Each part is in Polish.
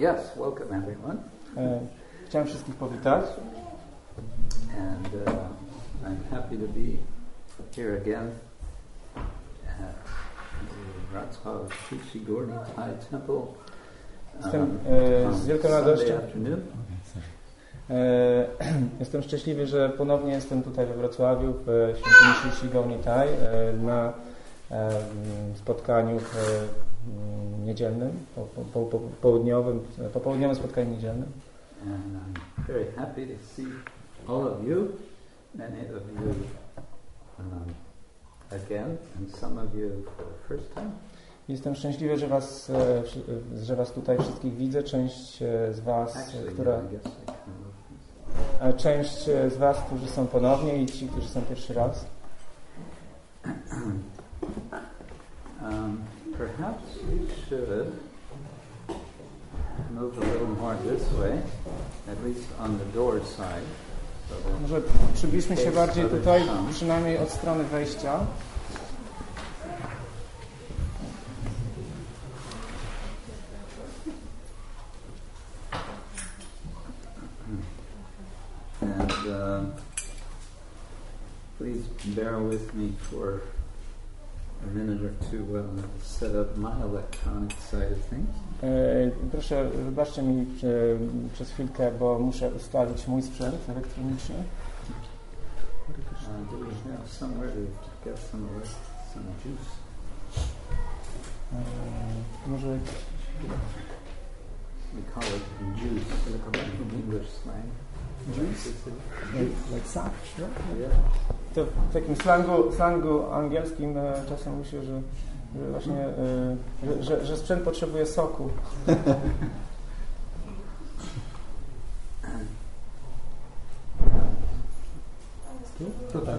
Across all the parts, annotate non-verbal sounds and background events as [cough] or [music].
Yes, welcome everyone. E, Chciałem wszystkich powitać. And uh, I'm happy to be here again at the Wrocław Shishi Gorni Thai Temple Jestem um, e, z wielką radością. E, [clears throat] Jestem szczęśliwy, że ponownie jestem tutaj we Wrocławiu w e, świątyni Shishi Gaunitai e, na e, spotkaniu w, m, niedzielnym, po, po, po, po, południowym, popołudniowym spotkaniu niedzielnym. And I'm very happy to see all of you, many of you um, again, and some of you for the first time. Jestem szczęśliwy, że was, e, e, że was tutaj wszystkich widzę. Część e, z was, Actually, która, e, część z was, którzy są ponownie i ci, którzy są pierwszy raz. [clears throat] Um, perhaps we should move a little more this way, at least on the door side. Może przybliżmy się bardziej tutaj, przynajmniej od strony wejścia. And uh, please bear with me for a minute or two while I set up my electronic side of things. E, Proszę, wybaczcie mi e, przez chwilkę, bo muszę ustawić mój sprzęt elektroniczny. Uh? E, Może We call it juice in English slang. Juice? like sak, Yeah. To w takim slangu, slangu angielskim e, czasem się, że, że właśnie, e, że, że, że sprzęt potrzebuje soku. Tutaj.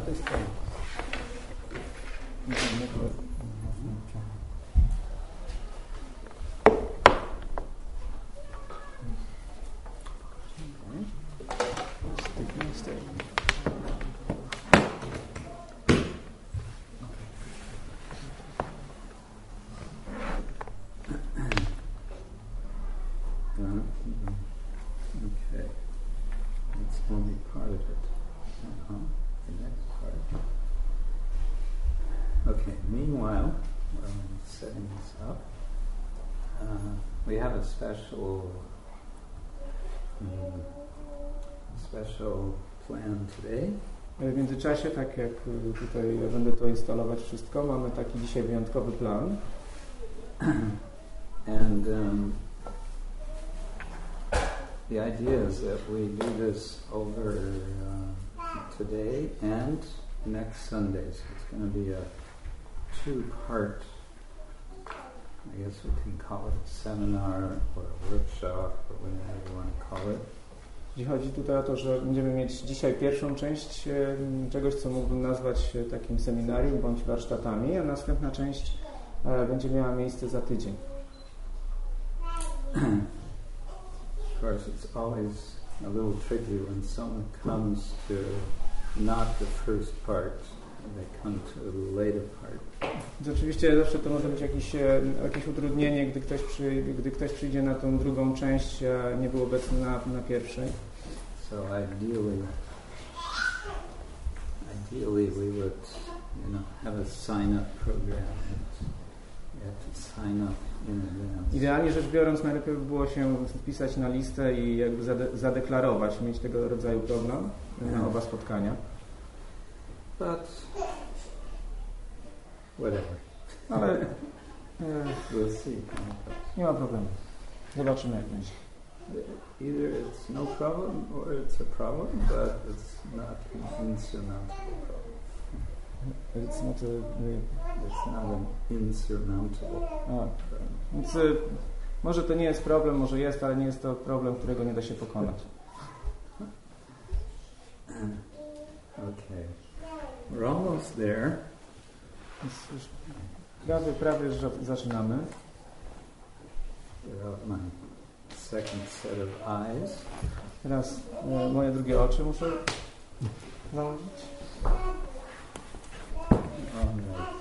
Uh, Okay. That's only part of it. Uh-huh. The next part. Okay, meanwhile, while I'm setting this up, uh, we have a special, mm, special plan today. E, W międzyczasie, tak jak e, tutaj będę to instalować wszystko, mamy taki dzisiaj wyjątkowy plan. [clears throat] And um, the idea is that we do this over uh, today and next Sunday. So it's going to be a two-part, I guess we can call it a seminar or a workshop or whatever you want to call it. Jeśli chodzi tutaj o to, że będziemy mieć dzisiaj pierwszą część czegoś, co mógłbym nazwać e, takim seminarium bądź warsztatami, a następna część e, będzie miała miejsce za tydzień. Of course, it's always a little tricky when someone comes to not the first part, Oczywiście zawsze to może być jakieś, e, jakieś utrudnienie, gdy ktoś, przy, gdy ktoś przyjdzie na tą drugą część, a nie był obecny na, na pierwszej. So ideally, ideally we would, you know, have a sign-up program. Sign up. Idealnie rzecz biorąc, najlepiej by było się wpisać na listę i jakby zade, zadeklarować, mieć tego rodzaju program na oba spotkania. But whatever, Ale e, we'll see. nie ma problemu. Zobaczymy jak będzie. Either it's no problem or it's a problem, but it's not insurmountable problem. It's not a- It's not an insurmountable problem. Więc y, może to nie jest problem, może jest, ale nie jest to problem, którego nie da się pokonać. Okay, we're almost there. Już prawie, prawie że zaczynamy. My second set of eyes. Teraz e, moje drugie oczy muszę założyć. Alright.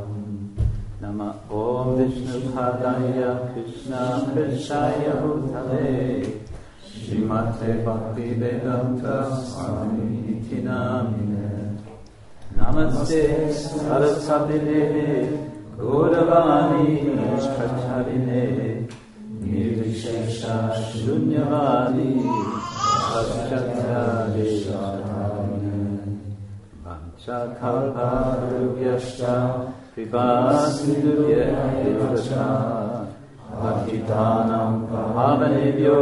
नम ॐ विष्णुपादाय कृष्णाकृष्णाय भूतले श्रीमते भक्तिवेदन्त स्वामिनिति नामिने नमस्ते सरस्वतीदेवे गौरवाणी निष्ठरिणे निर्विशेषा शून्यवादी सत्यध्यादेशाधारिणे पञ्चकल्पारुभ्यश्च कृपासिन्धुभ्यश्च पतितानां पावनेभ्यो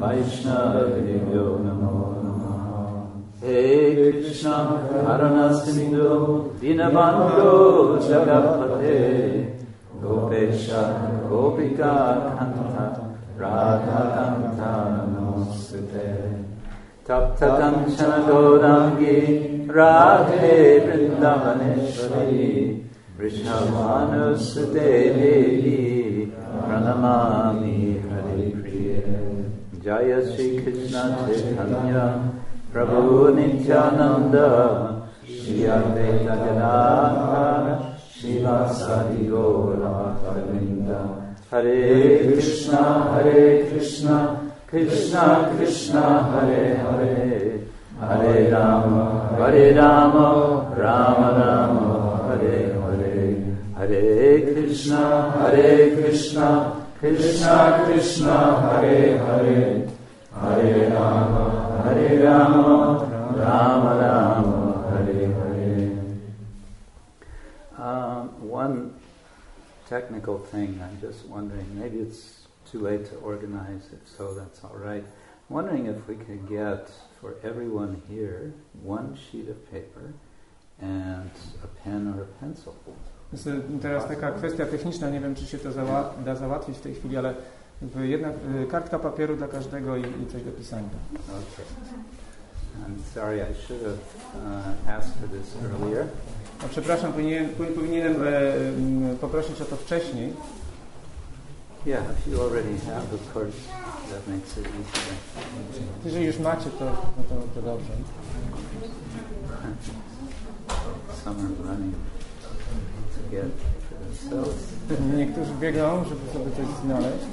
वैष्णवेभ्यो नमो नमः हे कृष्ण करुणसिन्धु दीनबन्धो जगत्पते गोपेश गोपिका कन्थ राधाकन्थ नमोऽस्तुते तप्तकञ्चन गौराङ्गी राधे वृन्दावनेश्वरी वृषभानुसुते देवी प्रणमामि हरिप्रिये। जय श्रीकृष्ण चैतन्य प्रभु नित्यानन्द। श्री अद्वैत गदाधर शिवासादि गौरवृन्द हरे कृष्ण हरे कृष्ण। कृष्ण कृष्ण, हरे हरे। हरे राम हरे राम। राम Ram. Hare Krishna, Hare Krishna, Krishna Krishna, Hare Hare, Hare Rama, Hare Rama, Rama Rama, Hare Hare. Um, one technical thing, I'm just wondering, maybe it's too late to organize, if so, that's all right. I'm wondering if we could get for everyone here one sheet of paper and a pen or a pencil. Jest teraz taka kwestia techniczna, nie wiem czy się to zała- da załatwić w tej chwili, ale jedna kartka papieru dla każdego i, i coś do pisania. Okay. I'm sorry, I should have uh, asked for this earlier. No, przepraszam, powinien, powi- powinienem e, m, poprosić o to wcześniej. Yeah, if you already have, of course, that makes it easier. Jeżeli już macie, to, no to, to dobrze. [laughs] Are running to get for themselves. Niektórzy biegną, żeby sobie coś znaleźć.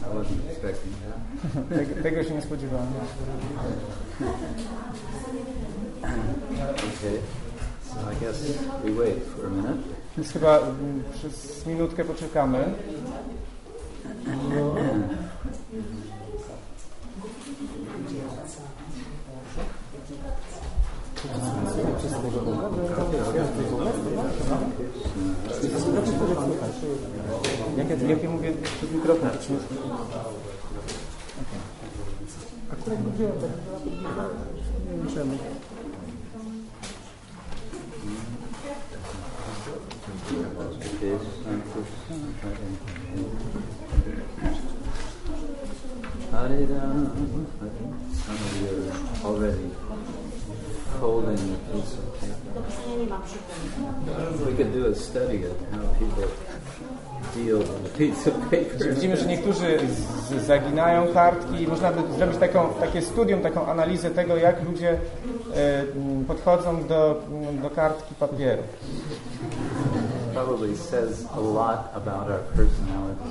I wasn't expecting that. Tego, tego się nie spodziewałem. Okay, so I guess we wait for a minute. Więc chyba m, przez minutkę poczekamy. [clears throat] Jak ja, mówię przed mikrofonem, czy nie? Wiem czemu. Hare Ram, Hare Some of you are already holding a piece of paper. We could do a study of how people deal with a piece of paper. Widzimy, że niektórzy z, zaginają kartki. Można by zrobić taką, takie studium, taką analizę tego, jak ludzie e, podchodzą do, do kartki papieru. Probably says a lot about our personality.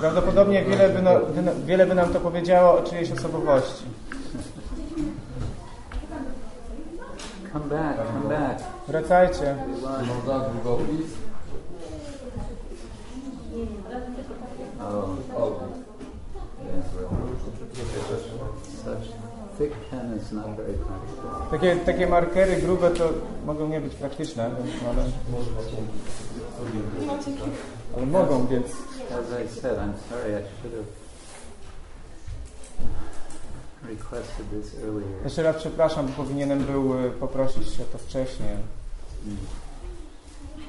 Prawdopodobnie wiele no, by, no- wiele by nam to powiedziało o czyjejś osobowości. Come back, come back. Wracajcie. Takie, takie markery grube to mogą nie być praktyczne, ale, ale mogą, więc As I said, I'm sorry, I should have. Jeszcze raz przepraszam, bo powinienem był e, poprosić o to wcześniej. Mm.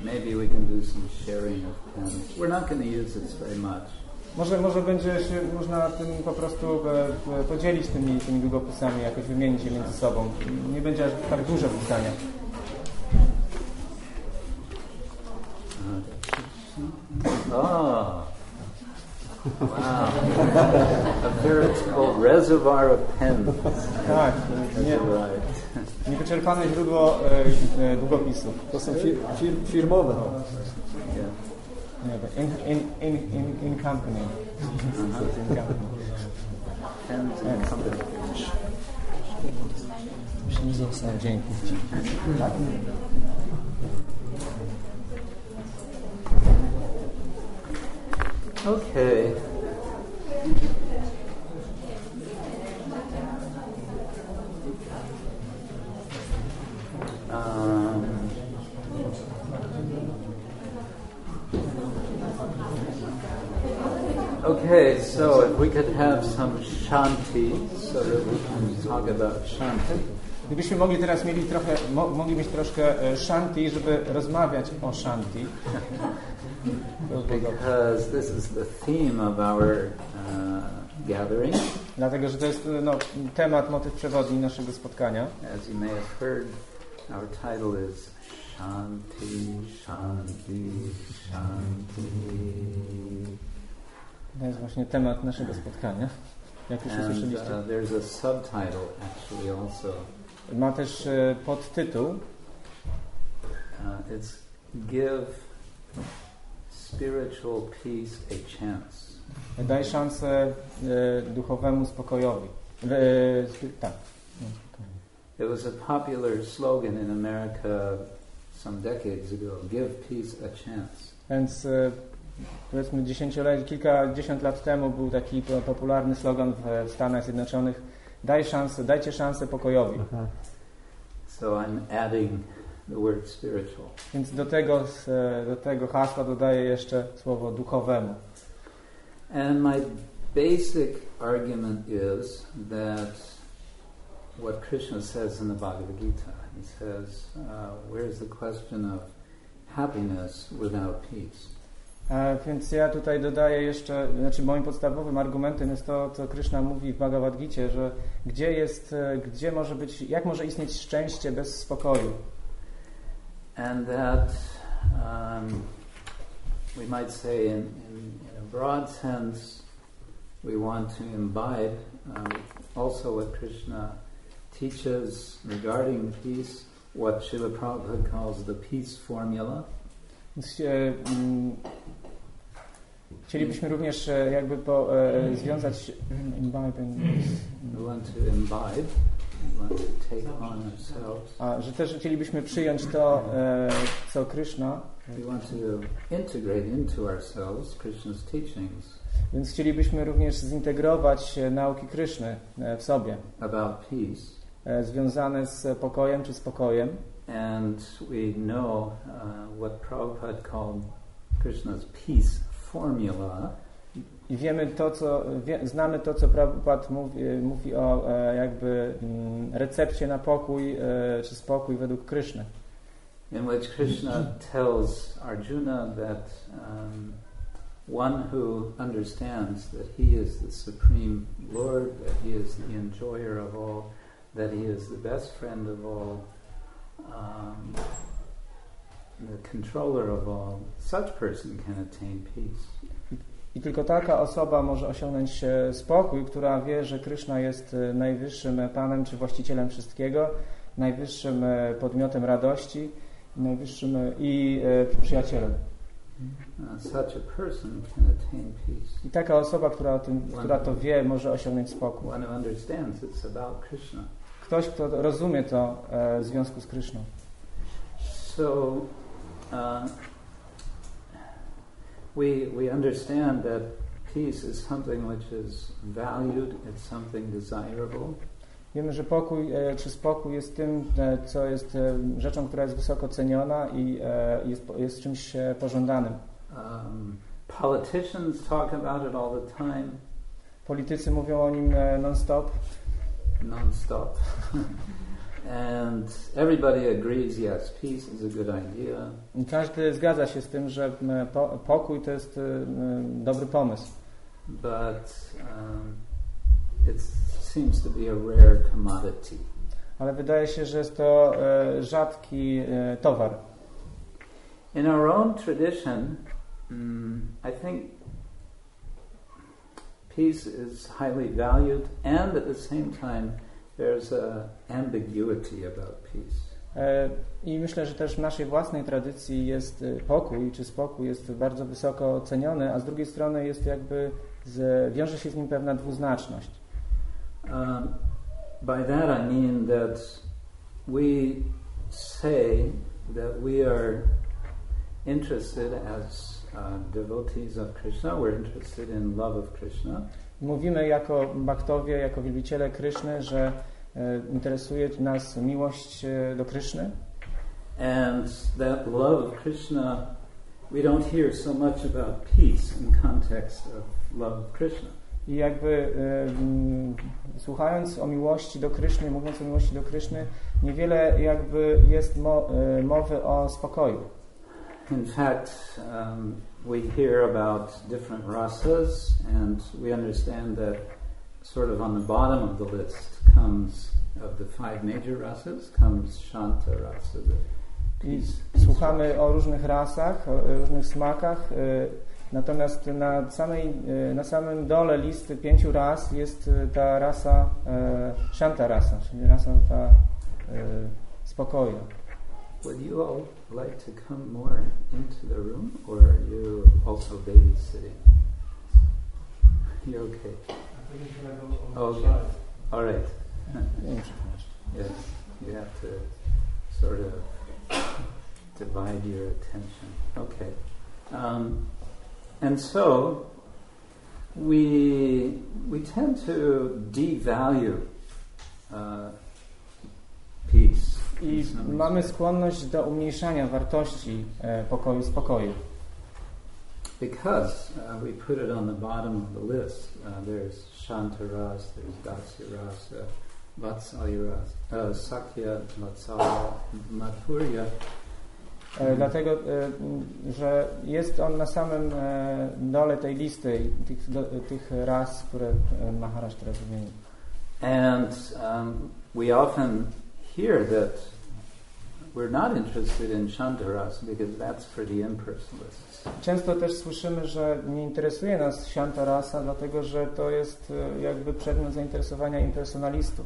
Maybe we can do some sharing of pens. We're not going to use this very much. Może, może będzie się można tym po prostu e, e, podzielić tymi, tymi długopisami, jakoś wymienić je między sobą. Nie będzie aż tak duże pisania. Oh. Wow. A veritable reservoir of pens. Tak, nie, niewyczerpane źródło e, e, długopisów. To są fir, fir, firmowe. Yeah. Nie, In, in, in, in, in company. In company. Pens and company. No, dzięki. Okay. Um, okay, so if we could have some shanti so that we can talk about shanti. Gdybyśmy mogli teraz mieli trochę, mo, mogli mieć troszkę e, shanti, żeby rozmawiać o shanti. Because this is the theme of our uh, gathering. Dlatego, że to jest e, no, temat, motyw przewodni naszego spotkania. As you may have heard, our title is Shanti, Shanti, Shanti. To jest właśnie temat naszego spotkania, jak już And uh, there's a subtitle actually also. Ma też e, podtytuł, Uh, it's Give Spiritual Peace a Chance. daj szansę e, duchowemu spokojowi. E, tak. No, It was a popular slogan in America some decades ago Give peace a chance. Więc powiedzmy dziesięciolecie, kilkadziesiąt lat temu był taki po- popularny slogan w Stanach Zjednoczonych Daj szansę, dajcie szansę pokojowi. So I'm adding the word spiritual. Więc do tego, do tego hasła dodaję jeszcze słowo duchowemu. And my basic argument is that what Krishna says in the Bhagavad Gita, he says, uh, where's the question of happiness without peace? E, Więc ja tutaj dodaję jeszcze, znaczy moim podstawowym argumentem jest to, co Krishna mówi w Bhagavad Gita, że gdzie jest, e, gdzie może być, jak może istnieć szczęście bez spokoju. And that um, we might say, in, in, in a broad sense, we want to imbibe um, also what Krishna teaches regarding peace, what Srila Prabhupada calls the peace formula. Mm, Chcielibyśmy również e, jakby po, e, związać ourselves, a że też chcielibyśmy przyjąć to, e, co Krishna, więc chcielibyśmy również zintegrować nauki Kryszny e, w sobie, związane z pokojem czy spokojem. And we know uh, what Prabhupada called Krishna's peace formula, I wiemy to, co, wie, znamy to, co Prabhupada mówi, mówi o e, jakby mm, recepcie na pokój e, czy spokój według Kryszny. in which Krishna tells Arjuna that um, one who understands that he is the supreme Lord, that he is the enjoyer of all, that he is the best friend of all, um, the controller of all, such person can attain peace. I tylko taka osoba może osiągnąć e, spokój, która wie, że Kryszna jest e, najwyższym e, Panem czy właścicielem wszystkiego, najwyższym podmiotem radości, najwyższym i przyjacielem. Uh, such a person can attain peace. I taka osoba, która, tym, która to wie, może osiągnąć spokój. One understands it's about Krishna. Ktoś, kto rozumie to w związku z Kryszną. So uh, we we understand that peace is something which is valued. It's something desirable. Wiemy, że pokój e, czy spokój jest tym, e, co jest e, rzeczą, która jest wysoko ceniona i jest, jest czymś pożądanym. Um, politicians talk about it all the time, Politycy mówią o nim non-stop non-stop, [laughs] and everybody agrees. Yes, peace is a good idea. i każdy zgadza się z tym, że po, pokój to jest e, m, dobry pomysł. but um, it seems to be a rare commodity. Ale wydaje się, że jest to e, rzadki e, towar. In our own tradition, mm, I think peace is highly valued, and at the same time, there's a ambiguity about peace. E, I myślę, że też w naszej własnej tradycji jest e, pokój, czy spokój jest bardzo wysoko oceniony, a z drugiej strony jest jakby, z, wiąże się z nim pewna dwuznaczność. Um, by that I mean that we say that we are interested as uh, devotees of Krishna, we're interested in love of Krishna, Mówimy jako baktowie, jako wielbiciele Kryszny, że interesuje nas miłość e, do Kryszny and that love of Krishna, we don't hear so much about peace in context of love of Krishna. i jakby e, mm, słuchając o miłości do Kryszny, mówiąc o miłości do Kryszny, niewiele jakby jest mo, e, mowy o spokoju. In fact, um, we hear about different rasas, and we understand that sort of on the bottom of the list comes, of the five major rasas, comes Shanta rasa, I słuchamy o różnych rasach, o różnych smakach, y, natomiast na, samej, y, na samym dole listy pięciu ras jest ta rasa Shanta rasa, czyli rasa ta y, spokoju. Would you all like to come more into the room, or are you also babysitting? [laughs] You're okay. Okay. All right. Nie wiem, przepraszam. Yes, you have to sort of divide your attention. Okay. Um, and so we we tend to devalue uh, peace. in I some mamy respect. skłonność do umniejszania wartości e, pokoju, spokoju. Because uh, we put it on the bottom of the list. Uh, there's Shantaras, there's Dasyarasa, Vatsalyarasa, uh, Sakya, Vatsalya, Mathurya. Dlatego, że jest on na samym dole tej listy tych, do, tych ras, które Maharaj teraz wymienił. And um, we often hear that we're not interested in Shantaras because that's for the impersonalists. Często też słyszymy, że nie interesuje nas Shanta rasa, dlatego że to jest e, jakby przedmiot zainteresowania impersonalistów.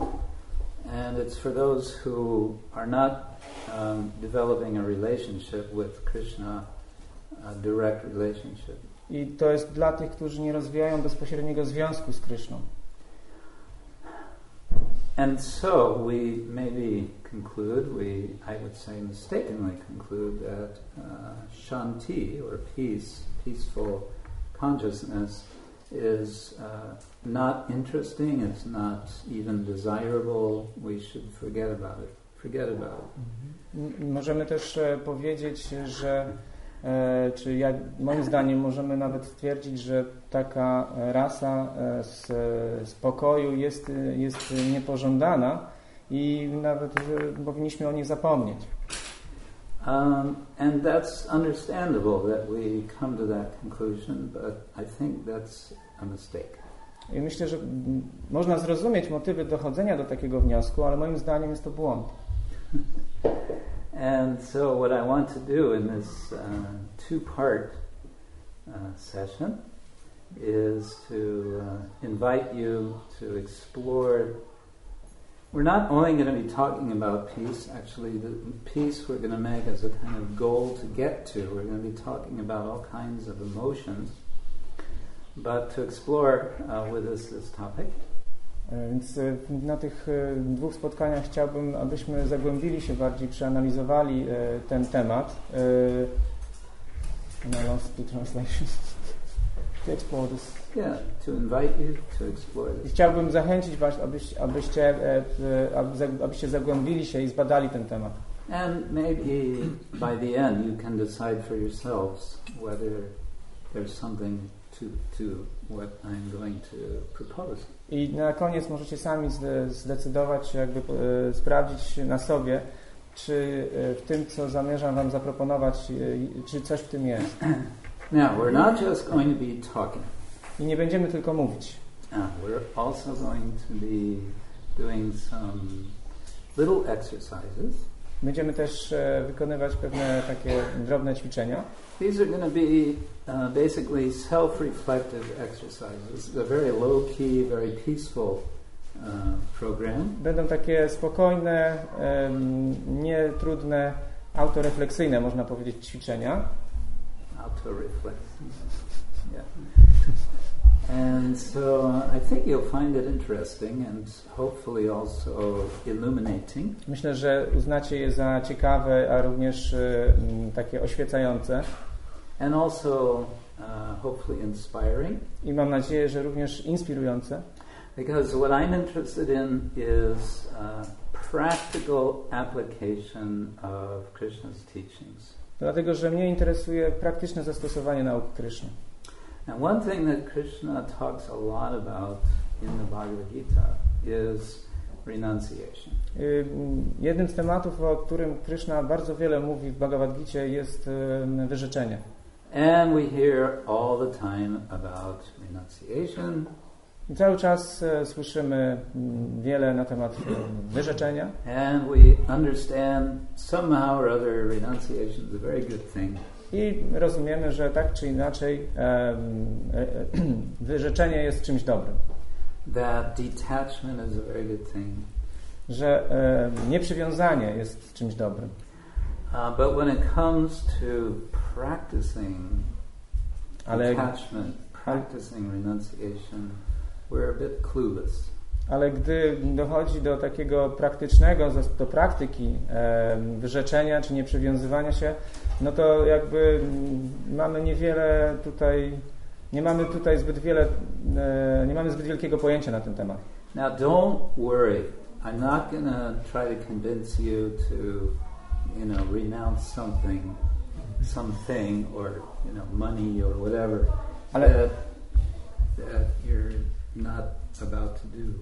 And it's for those who are not um, developing a relationship with Krishna, a direct relationship. I to jest dla tych, którzy nie rozwijają bezpośredniego związku z Kryszną. And so we maybe conclude, we, I would say mistakenly conclude that uh, Shanti, or peace, peaceful consciousness, is uh, not interesting, it's not even desirable, we should forget about it. Forget about it. Możemy też powiedzieć, że, czy jak, moim zdaniem możemy nawet stwierdzić, że taka e, rasa e, z e, spokoju jest, e, jest niepożądana i nawet e, powinniśmy o niej zapomnieć. Um, and that's understandable that we come to that conclusion, but I think that's a mistake. I myślę, że można zrozumieć motywy dochodzenia do takiego wniosku, ale moim zdaniem jest to błąd. [laughs] And so, what I want to do in this uh, two part uh, session is to uh, invite you to explore. We're not only going to be talking about peace, actually, the peace we're going to make as a kind of goal to get to. We're going to be talking about all kinds of emotions. But to explore uh, with us this topic, Więc e, na tych e, dwóch spotkaniach chciałbym, abyśmy zagłębili się bardziej, przeanalizowali e, ten temat. E, I lost the translation. To explore this. yeah, to invite you to explore this. chciałbym zachęcić Was, abyś, abyście, e, e, abyście zagłębili się i zbadali ten temat. And maybe by the end you can decide for yourselves whether there's something to, to what I'm going to propose. I na koniec możecie sami zde- zdecydować, jakby e, sprawdzić na sobie, czy e, w tym, co zamierzam Wam zaproponować, e, czy coś w tym jest. Now, we're not just going to be talking. i nie będziemy tylko mówić. Uh, we're also going to be doing some little exercises. Będziemy też wykonywać pewne takie drobne ćwiczenia. These are going to be uh, basically self-reflective exercises. A very low-key, very peaceful uh, program. Będą takie spokojne, em, nietrudne, autorefleksyjne, można powiedzieć, ćwiczenia. Auto-reflection. Yeah. And so I think you'll find it interesting and hopefully also illuminating. Myślę, że uznacie je za ciekawe, a również e, m, takie oświecające and also uh, hopefully inspiring. i mam nadzieję, że również inspirujące. Because what I'm interested in is uh, practical application of Krishna's teachings. Dlatego, że mnie interesuje praktyczne zastosowanie nauk Kryszny. And one thing that Krishna talks a lot about in the Bhagavad Gita is renunciation. Jednym z tematów, o którym Kryszna bardzo wiele mówi w Bhagavad Gita jest wyrzeczenie. And we hear all the time about renunciation I cały czas e, słyszymy mm, wiele na temat e, wyrzeczenia and we understand somehow or other renunciation is a very good thing. i rozumiemy, że tak czy inaczej e, e, [clears throat] wyrzeczenie jest czymś dobrym. That detachment is a very good thing. Że nieprzywiązanie jest czymś dobrym. Uh, but when it comes to practicing Ale, attachment, practicing renunciation, we're a bit clueless. ale gdy dochodzi do takiego praktycznego, do praktyki em, wyrzeczenia czy nieprzywiązywania się, no to jakby mm, mamy niewiele tutaj, nie mamy tutaj zbyt wiele, e, nie mamy zbyt wielkiego pojęcia na ten temat. Now, don't worry. I'm not to try to convince you to, you know, renounce something, something, or you know, money or whatever Ale- that that you're not about to do.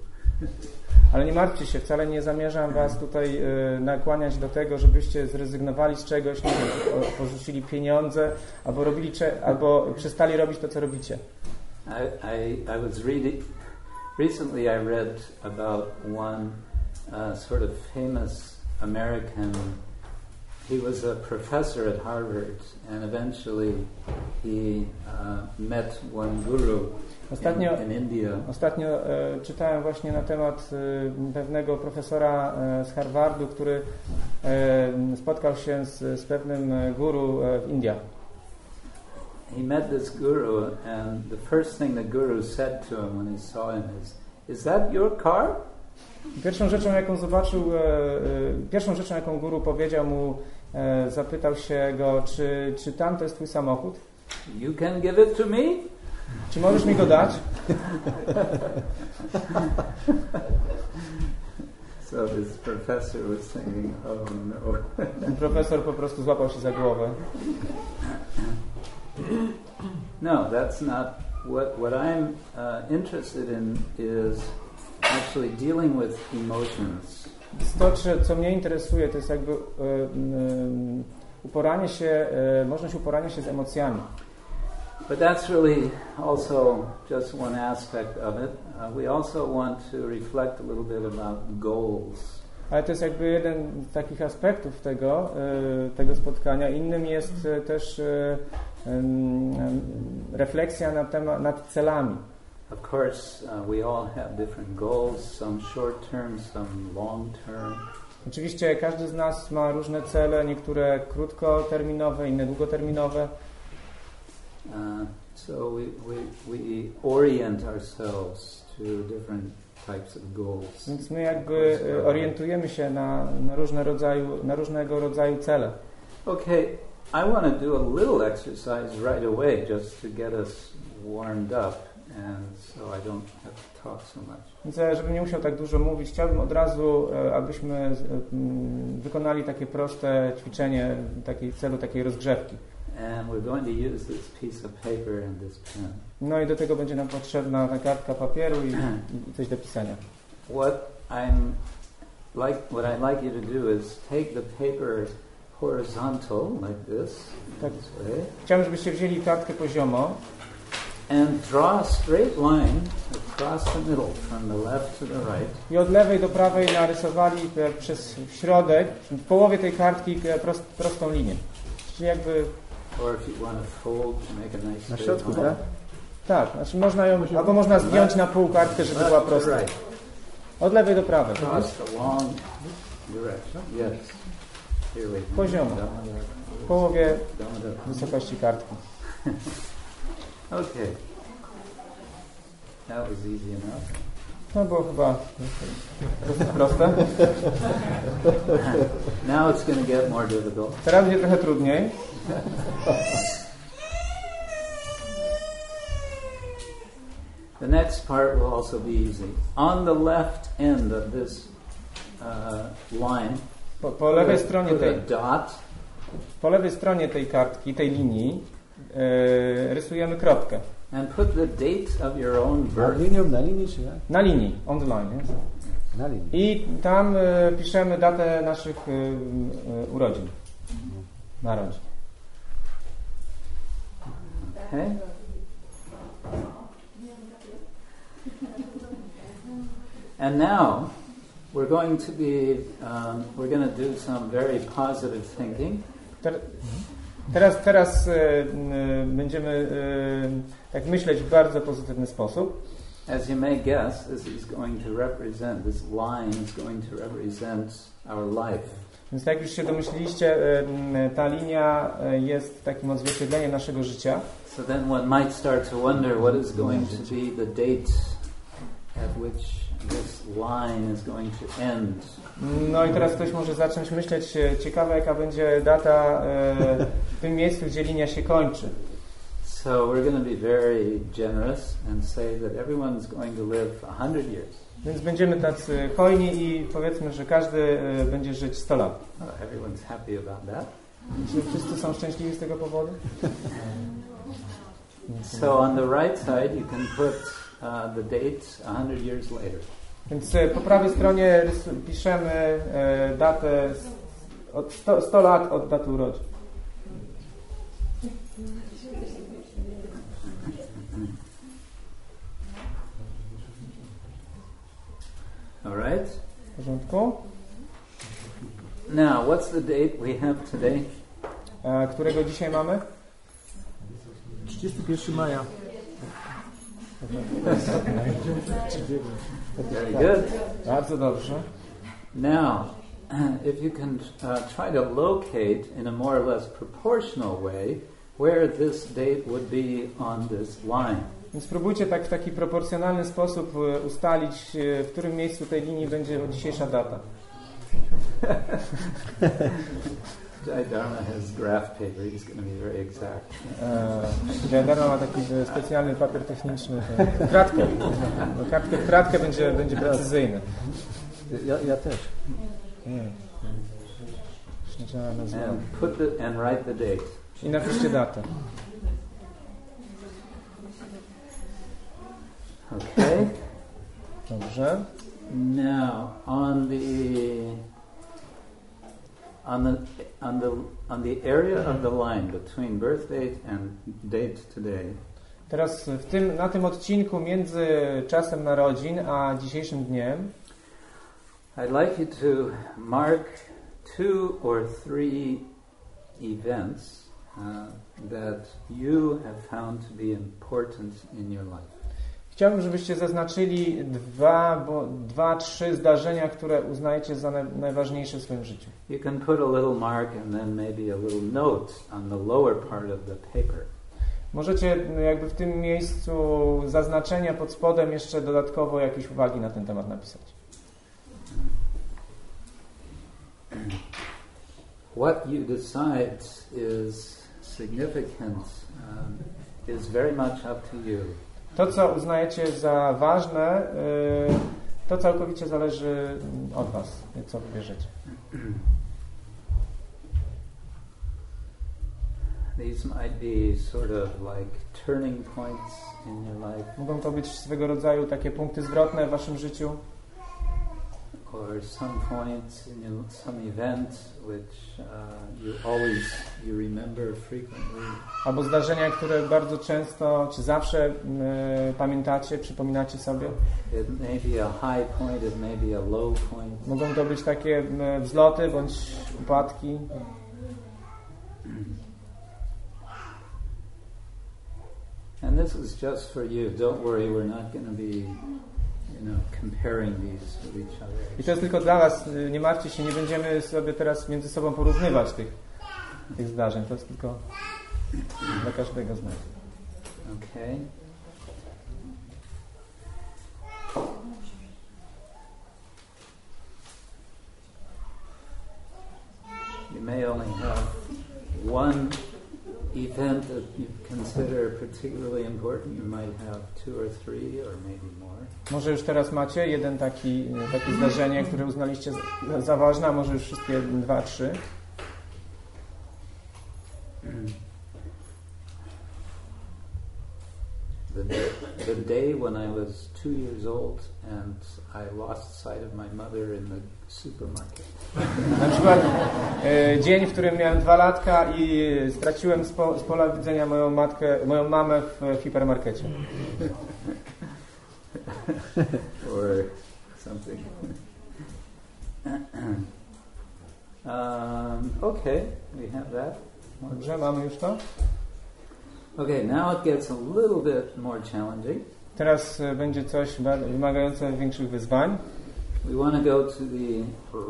[laughs] Ale nie martwcie się, wcale nie zamierzam Was tutaj e, nakłaniać do tego, żebyście zrezygnowali z czegoś, nie wiem, porzucili pieniądze, albo, robili, cze- albo przestali robić to, co robicie. I, I, I was reading, recently I read about one uh, sort of famous American, he was a professor at Harvard, and eventually he uh, met one guru Ostatnio, in, in India. ostatnio e, czytałem właśnie na temat e, pewnego profesora e, z Harvardu, który spotkał się z, z pewnym guru w Indiach. He met this guru, and the first thing the guru said to him when he saw him is, Is that your car? Pierwszą rzeczą, jaką zobaczył, e, e, pierwszą rzeczą, jaką guru powiedział mu, e, zapytał się go, czy, czy tam to jest twój samochód? You can give it to me? Czy możesz mi go dać? So his professor was thinking, Oh no. Ten profesor po prostu złapał się za głowę. No, that's not what what I'm uh, interested in is actually dealing with emotions. To, co mnie interesuje, to jest jakby e, m, uporanie się, e, możliwość uporania się z emocjami. But that's really also just one aspect of it. Uh, we also want to reflect a little bit about goals. Ale to jest jakby jeden z takich aspektów tego, tego spotkania. Innym jest też refleksja na temat, nad celami. Of course, uh, we all have different goals, some short term, some long term. Oczywiście każdy z nas ma różne cele, niektóre krótkoterminowe, inne długoterminowe. Uh, so we, we, we orient ourselves to different types of goals. Więc my jakby e, orientujemy się na, na, różne rodzaju, na różnego rodzaju cele. Okay, I want to do a little exercise right away just to get us warmed up, so I don't have to talk so much. Więc e, żebym nie musiał tak dużo mówić, chciałbym od razu, e, abyśmy e, mm, wykonali takie proste ćwiczenie takiej celu takiej rozgrzewki. And we're going to use this piece of paper and this pen. No i do tego będzie nam potrzebna ta kartka papieru i, i coś do pisania. What I'm like, what I'd like you to do is take the paper horizontal like this, Tak. this way, Chciałbym, żebyście wzięli kartkę poziomo And draw a straight line across the middle from the left to the right. I od lewej do prawej narysowali e, przez środek, w połowie tej kartki e, prost, prostą linię. Czyli jakby, Or if you want to fold to make a nice Na środku, line. tak? tak, znaczy można ją, albo można zdjąć na pół kartkę, żeby była Left to prosta. right. Od lewej do prawej. Poziomo. W połowie wysokości kartki. [laughs] Okay. That was easy enough. To było chyba dosyć proste. [laughs] Now it's going to get more difficult. Teraz będzie trochę trudniej. The next part will also be easy. On the left end of this uh, line, Po, po lewej stronie tej, dot po lewej stronie tej kartki, tej linii e, rysujemy kropkę. and put the date of your own Na birth. na linii czy jak? Na linii, on the line. Nie? Na linii. I tam e, piszemy datę naszych e, e, urodzin. Narodzin. Okay? And now we're going to be um, we're going to do some very positive thinking. Ter, teraz teraz e, m, będziemy e, tak myśleć w bardzo pozytywny sposób. As you may guess, this is going to represent this line is going to represent our life. Więc tak jak już się domyśliliście, e, ta linia e, jest takim odzwierciedleniem naszego życia. So then one might start to wonder what is going to be the date at which this line is going to end. No i teraz ktoś może zacząć myśleć, e, ciekawe jaka będzie data e, [laughs] w tym miejscu, gdzie linia się kończy. So we're going to be very generous and say that everyone's going to live 100 years. Więc będziemy tacy hojni i powiedzmy, że każdy e, będzie żyć 100 lat. Oh, everyone's happy about that. Czy wszyscy są szczęśliwi z tego powodu? [laughs] So on the right side, you can put uh, the date 100 years later. Więc e, po prawej stronie piszemy e, datę od 100, 100 lat od daty urodzin. All right? W porządku? Now, what's the date we have today? E, którego dzisiaj mamy? 31 maja. [laughs] Very good. Bardzo dobrze. Now, [clears throat] if you can uh, try to locate in a more or less proportional way where this date would be on this line. Więc spróbujcie tak w taki proporcjonalny sposób e, ustalić, e, w którym miejscu tej linii będzie dzisiejsza data. [laughs] Jai Dharma has graph paper. He's going to be very exact. E, Darma ma taki e, specjalny papier techniczny, e, kratkę. No, Kartkę w kratkę będzie, będzie precyzyjny. Ja, ja też. And put the and write the date. I napiszcie datę. Okay. Dobrze. Now on the on the on the on the area of the line between birth date and date today, Teraz w tym, na tym odcinku między czasem narodzin a dzisiejszym dniem I'd like you to mark two or three events uh, that you have found to be important in your life. Chciałbym, żebyście zaznaczyli dwa, bo, dwa, trzy zdarzenia, które uznajecie za naj, najważniejsze w swoim życiu. You can put a little mark and then maybe a little note on the lower part of the paper. Możecie no, jakby w tym miejscu zaznaczenia pod spodem jeszcze dodatkowo jakieś uwagi na ten temat napisać. What you decide is significant um, is very much up to you. To, co uznajecie za ważne, y, to całkowicie zależy od Was, co wybierzecie. These might be sort of like turning points in your life. Mogą to być swego rodzaju takie punkty zwrotne w Waszym życiu. or some point in some event uh. Albo zdarzenia, które bardzo często, czy zawsze y, pamiętacie, przypominacie sobie. It may be a high point, it may be a low point. Mogą to być takie y, wzloty bądź upadki. And this is just for you. Don't worry, we're not going to be, I to jest tylko dla Was, nie martwcie się, nie będziemy sobie teraz między sobą porównywać tych, tych zdarzeń. To jest tylko dla każdego z nas. Okay. You may only have one event that you consider particularly important. You might have two or three, or maybe more. Może już teraz macie jeden taki, takie zdarzenie, które uznaliście za, za ważne, a może już wszystkie dwa, trzy. The day, the day when I was two years old and I lost sight of my mother in the supermarket. Na przykład e, dzień, w którym miałem dwa latka i straciłem z, po, z pola widzenia moją matkę, moją mamę w, w hipermarkecie. [laughs] or something. [clears throat] um, okay, we have that. Dobrze, mamy już to? Okay, now it gets a little bit more challenging. Teraz będzie coś wymagające większych wyzwań. We want to go to the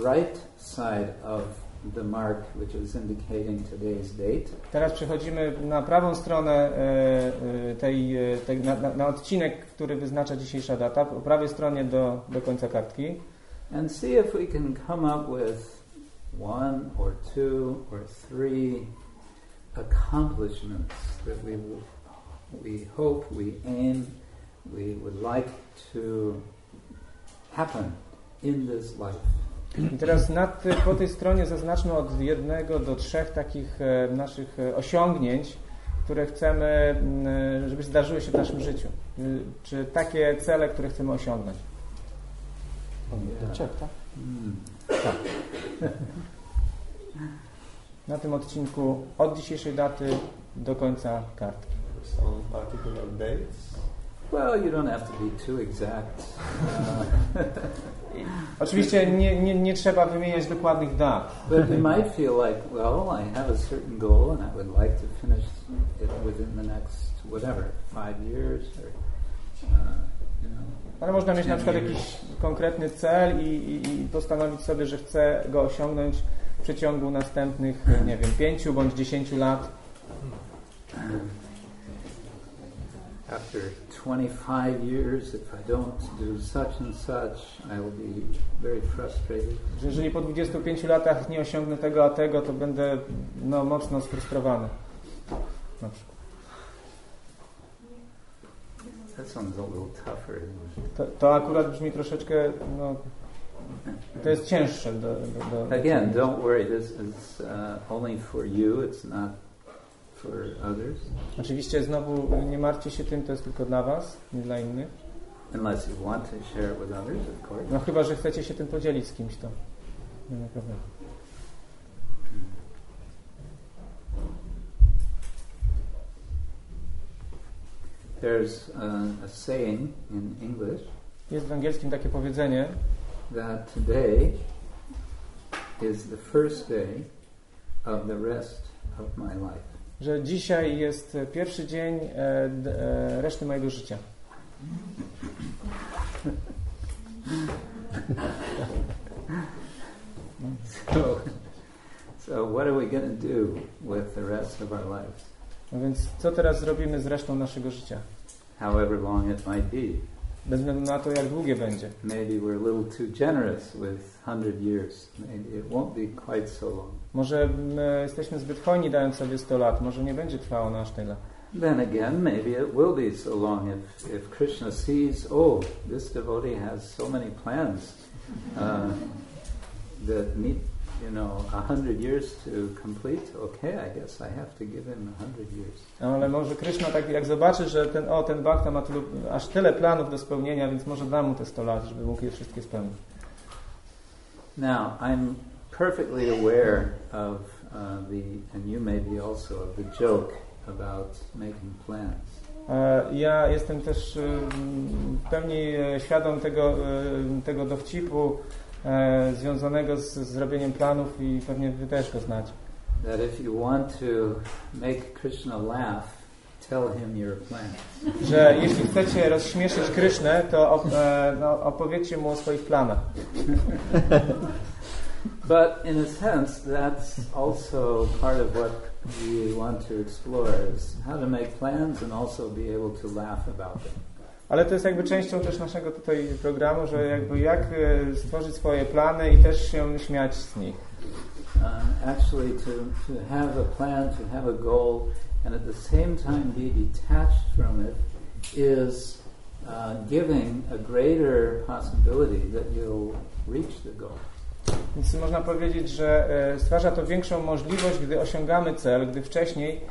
right side of the mark, which is indicating today's date. Teraz przechodzimy na prawą stronę e, e, tej, e, tej na, na, odcinek, który wyznacza dzisiejsza data, po prawej stronie do, do końca kartki. And see if we can come up with one or two or three accomplishments that we we hope, we aim, we would like to happen in this life. I teraz nad, po tej stronie zaznaczmy od jednego do trzech takich e, naszych e, osiągnięć, które chcemy, m, e, żeby zdarzyły się w naszym życiu. Y, Czy takie cele, które chcemy osiągnąć. Do trzech, tak? Hmm. Na tym odcinku od dzisiejszej daty do końca kartki. Some particular dates? Well, you don't have to be too exact. [laughs] Oczywiście nie, nie, nie trzeba wymieniać dokładnych dat. But you might feel like, well, I have a certain goal and I would like to finish it within the next, whatever, five years or, uh, you know. Ale można mieć na przykład jakiś konkretny cel i, i, i postanowić sobie, że chce go osiągnąć w przeciągu następnych, nie wiem, pięciu bądź dziesięciu lat. After 25 years, if I don't do such and such, I will be very frustrated. Że jeżeli po 25 latach nie osiągnę tego a tego, to będę no, mocno sfrustrowany. Na przykład. That sounds a little tougher. To, to akurat brzmi troszeczkę, no, to jest cięższe do, do, do Again, don't worry, this is uh, only for you, it's not Oczywiście znowu nie martwcie się tym, to jest tylko dla Was, nie dla innych. unless you want to share it with others, of course. No chyba, że chcecie się tym podzielić z kimś, to nie ma problemu. There's uh, a saying in English Jest w angielskim takie powiedzenie, that today is the first day of the rest of my life. Że dzisiaj jest pierwszy dzień e, e, reszty mojego życia. So, so what are we going to do with the rest of our lives, No więc co teraz zrobimy z resztą naszego życia? however long it might be? Bez względu na to, jak długie będzie. Maybe we're a little too generous with 100 years. Maybe it won't be quite so long. Może my jesteśmy zbyt hojni dając sobie 100 lat, może nie będzie trwało na aż tyle. Then again, maybe it will be so long if, if Krishna sees, oh, this devotee has so many plans uh, that need, you know, a hundred years to complete. Okay, I guess I have to give him a hundred years. No, ale może Krishna tak jak zobaczy, że ten, o, ten Bhakta ma tylu, aż tyle planów do spełnienia, więc może da mu te 100 lat, żeby mógł je wszystkie spełnić. Now, I'm perfectly aware of uh, the, and you may be also, of the joke about making plans. E, Ja jestem też w pełni e, świadom tego, e, tego dowcipu e, związanego z zrobieniem planów i pewnie Wy też go znacie. That if you want to make Krishna laugh, tell him your plans. Że jeśli chcecie rozśmieszyć Krysznę, to e, no, opowiedzcie mu o swoich planach. [laughs] But in a sense, that's also part of what we want to explore is how to make plans and also be able to laugh about them. Ale to jest jakby częścią też naszego tutaj programu, że jakby jak stworzyć swoje plany i też się śmiać z nich. Uh, actually, to, to have a plan, to have a goal, and at the same time be detached from it is uh, giving a greater possibility that you'll reach the goal. Więc można powiedzieć, że e, stwarza to większą możliwość, gdy osiągamy cel, gdy wcześniej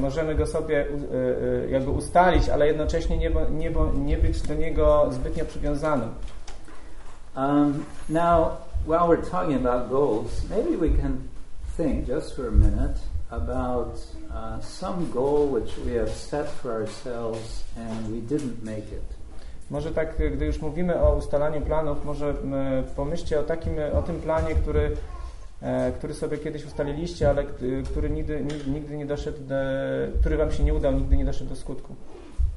możemy go sobie e, e, jakby ustalić, ale jednocześnie nie, nie, nie być do niego zbytnio przywiązanym. Um, now, while we're talking about goals, maybe we can think just for a minute about uh, some goal which we have set for ourselves and we didn't make it. Może tak, e, gdy już mówimy o ustalaniu planów, może m, pomyślcie o takim, e, o tym planie, który, e, który sobie kiedyś ustaliliście, ale k- który nigdy, ni- nigdy nie doszedł, do, który wam się nie udał, nigdy nie doszedł do skutku.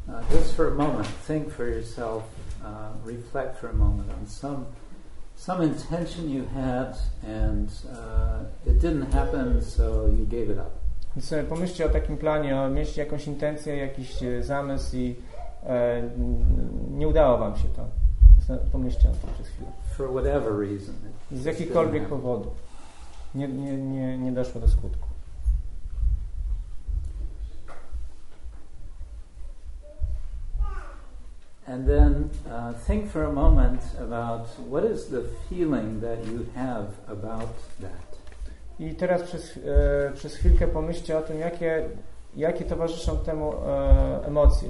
Uh, just for a moment, think for yourself, uh, reflect for a moment on some some intention you had and uh, it didn't happen, so you gave it up. Więc pomyślcie o takim planie, o mieliście jakąś intencję, jakiś e, zamysł i e, nie udało wam się to. Pomyślcie o tym przez chwilę. For whatever reason. Z jakichkolwiek powodów. Nie, nie, nie, nie doszło do skutku. And then uh, think for a moment about what is the feeling that you have about that. I teraz przez, e, przez chwilkę pomyślcie o tym, jakie, jakie towarzyszą temu e, emocje.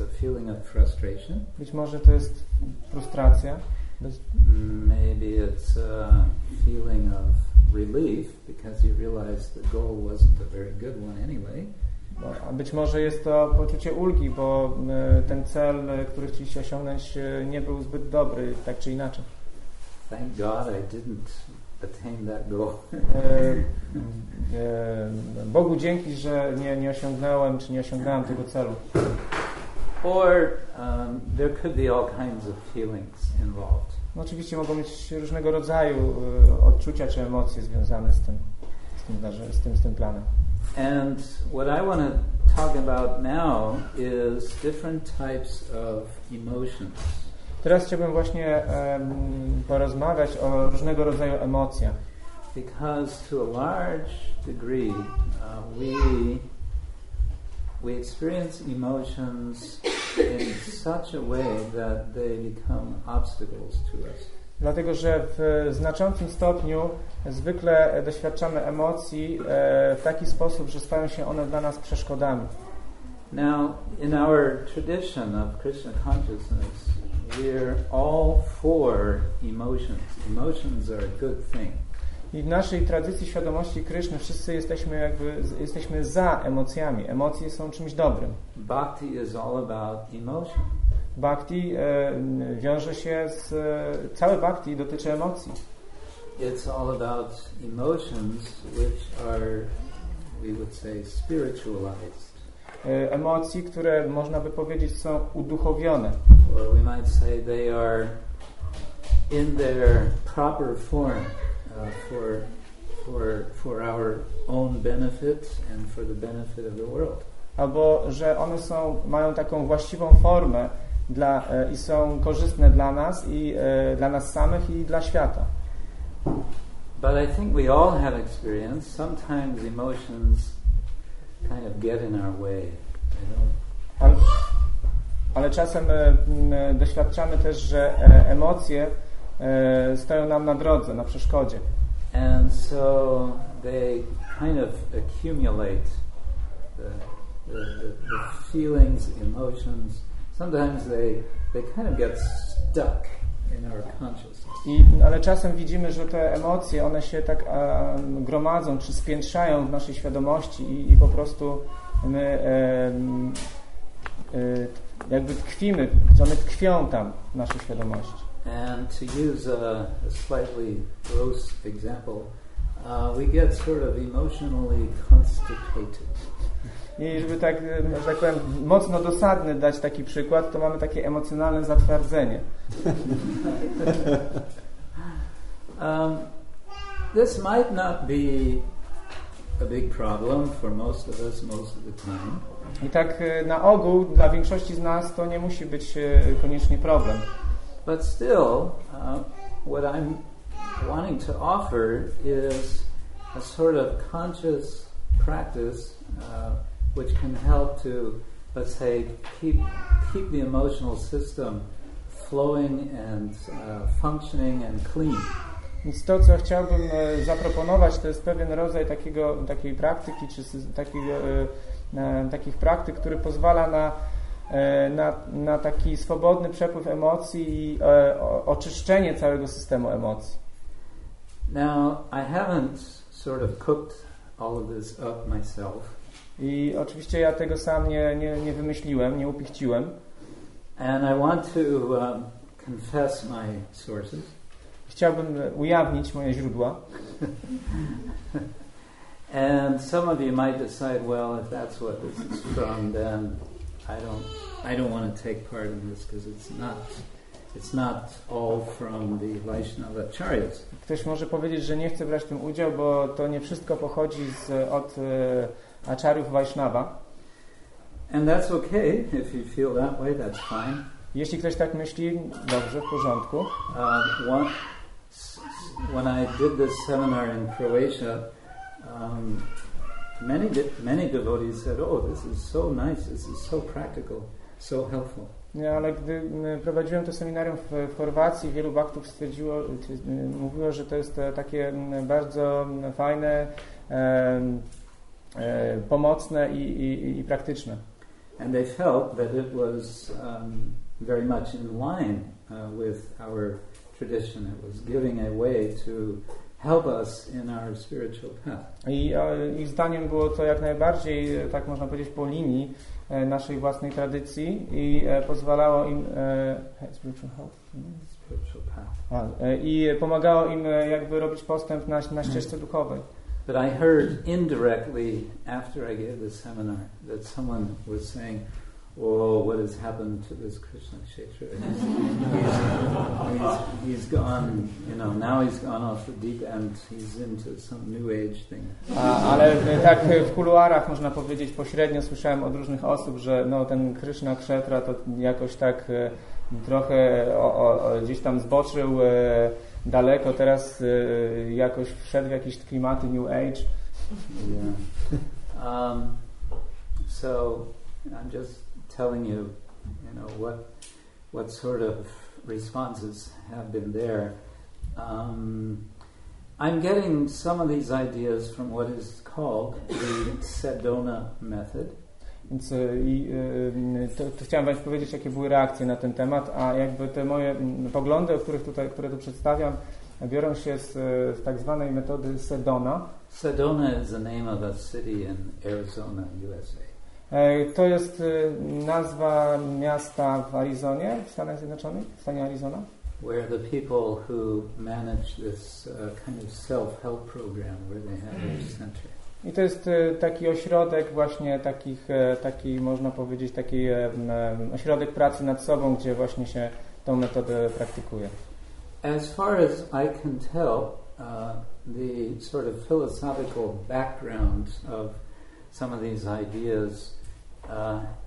It's a feeling of frustration. Być może to jest frustracja, Maybe it's a feeling of relief because you realize the goal wasn't a very good one anyway. a być może jest to poczucie ulgi, bo e, ten cel, e, który chcieliście osiągnąć, e, nie był zbyt dobry, tak czy inaczej. Thank God I didn't attain that goal. Bogu dzięki, że nie, nie osiągnąłem, czy nie osiągnąłem tego celu. Or um, there could be all kinds of feelings involved. No oczywiście mogą być różnego rodzaju e, odczucia czy emocje związane z tym, z tym, z tym, z tym planem. And what I want to talk about now is different types of emotions. Teraz chciałbym właśnie em, porozmawiać o różnego rodzaju emocjach, Because to a large degree, uh, we we experience emotions in such a way that they become obstacles to us. dlatego że w znaczącym stopniu zwykle doświadczamy emocji e, w taki sposób, że stają się one dla nas przeszkodami. Now, in our tradition of Krishna consciousness, we're all for emotions. Emotions are a good thing. I w naszej tradycji świadomości Kryszny wszyscy jesteśmy jakby jesteśmy za emocjami. Emocje są czymś dobrym. Bhakti is all about emotion. Bhakti e, wiąże się z e, całe bhakti dotyczy emocji. It's all about emotions which are, we would say, spiritualized. E, emocji, które można by powiedzieć są uduchowione. Or we might say they are in their proper form uh, for, for, for our own benefit and for the benefit of the world. albo że one są, mają taką właściwą formę dla, e, i są korzystne dla nas i e, dla nas samych i dla świata. But I think we all have experience. Sometimes emotions kind of get in our way. Ale, ale czasem e, doświadczamy też, że emocje e, stoją nam na drodze, na przeszkodzie. And so they kind of accumulate the the, the, the feelings, emotions, sometimes they, they kind of get stuck in our consciousness. I, ale czasem widzimy, że te emocje, one się tak a, gromadzą czy spiętrzają w naszej świadomości i, i po prostu my e, e, jakby tkwimy, one tkwią tam w naszej świadomości. And to use a, a slightly gross example, uh, we get sort of emotionally constipated. I żeby tak, e, że tak powiem, mocno dosadny dać taki przykład, to mamy takie emocjonalne zatwardzenie. [laughs] Um, this might not be a big problem for most of us most of the time. I tak e, na ogół dla większości z nas to nie musi być e, koniecznie problem. But still, uh, what I'm wanting to offer is a sort of conscious practice uh, which can help to, let's say, keep keep the emotional system flowing and uh, functioning and clean. Więc to, co chciałbym e, zaproponować, to jest pewien rodzaj takiego, takiej praktyki, czy takiego, e, e, takich praktyk, który pozwala na, na, na taki swobodny przepływ emocji i e, oczyszczenie całego systemu emocji. Now, I haven't sort of cooked all of this up myself, I oczywiście ja tego sam nie, nie, nie wymyśliłem, nie upichciłem. and I want to um, confess my sources. Chciałbym e, ujawnić moje źródła. [laughs] And some of you might decide, well, if that's what this is from, then I don't, I don't want to take part in this because it's not, it's not all from the Vaishnava Acharyas. Ktoś może powiedzieć, że nie chce brać w tym udział, bo to nie wszystko pochodzi z, od e, aczariów Vaishnava. And that's okay if you feel that way. That's fine. Jeśli ktoś tak myśli, dobrze, w porządku. Uh, one, when I did this seminar in Croatia, um, many many devotees said, "Oh, this is so nice. This is so practical, so helpful." Ale gdy prowadziłem to seminarium w, w Chorwacji, wielu baktów stwierdziło, mówiło, że to jest e, takie bardzo fajne, e, e, pomocne i, i, i praktyczne. And they felt that it was um, very much in line uh, with our tradition. It was giving a way to help us in our spiritual path. I e, ich zdaniem było to jak najbardziej, e, tak można powiedzieć, po linii e, naszej własnej tradycji i pozwalało im spiritual health. Spiritual path. A, i pomagało im jakby robić postęp na, na ścieżce duchowej. But I heard indirectly after I gave the seminar that someone was saying, "Oh, what has happened to this Krishna Kshetra? He's, he's, he's gone, you know, now he's gone off the deep end. He's into some new age thing." A, ale e, tak e, w kuluarach można powiedzieć pośrednio słyszałem od różnych osób, że no, ten Krishna Kshetra to jakoś tak e, trochę o, o, gdzieś tam zboczył daleko, teraz jakoś wszedł w jakieś klimaty New Age. Yeah. [laughs] Um, so I'm just telling you, you know, what what sort of responses have been there. Um, I'm getting some of these ideas from what is called the Sedona method. Więc e, i, e, to, to chciałem Wam powiedzieć, jakie były reakcje na ten temat, a jakby te moje poglądy, o których tutaj, które tu przedstawiam, biorą się z, e, z tak zwanej metody Sedona. Sedona is the name of a city in Arizona, USA. E, To jest e, nazwa miasta w Arizonie, w Stanach Zjednoczonych, w stanie Arizona. Where the people who manage this uh, kind of self-help program, where they have their center. I to jest e, taki ośrodek właśnie takich, taki można powiedzieć, taki ośrodek pracy nad sobą, gdzie właśnie się tą metodę praktykuje. As far as I can tell, uh, the sort of philosophical background of some of these ideas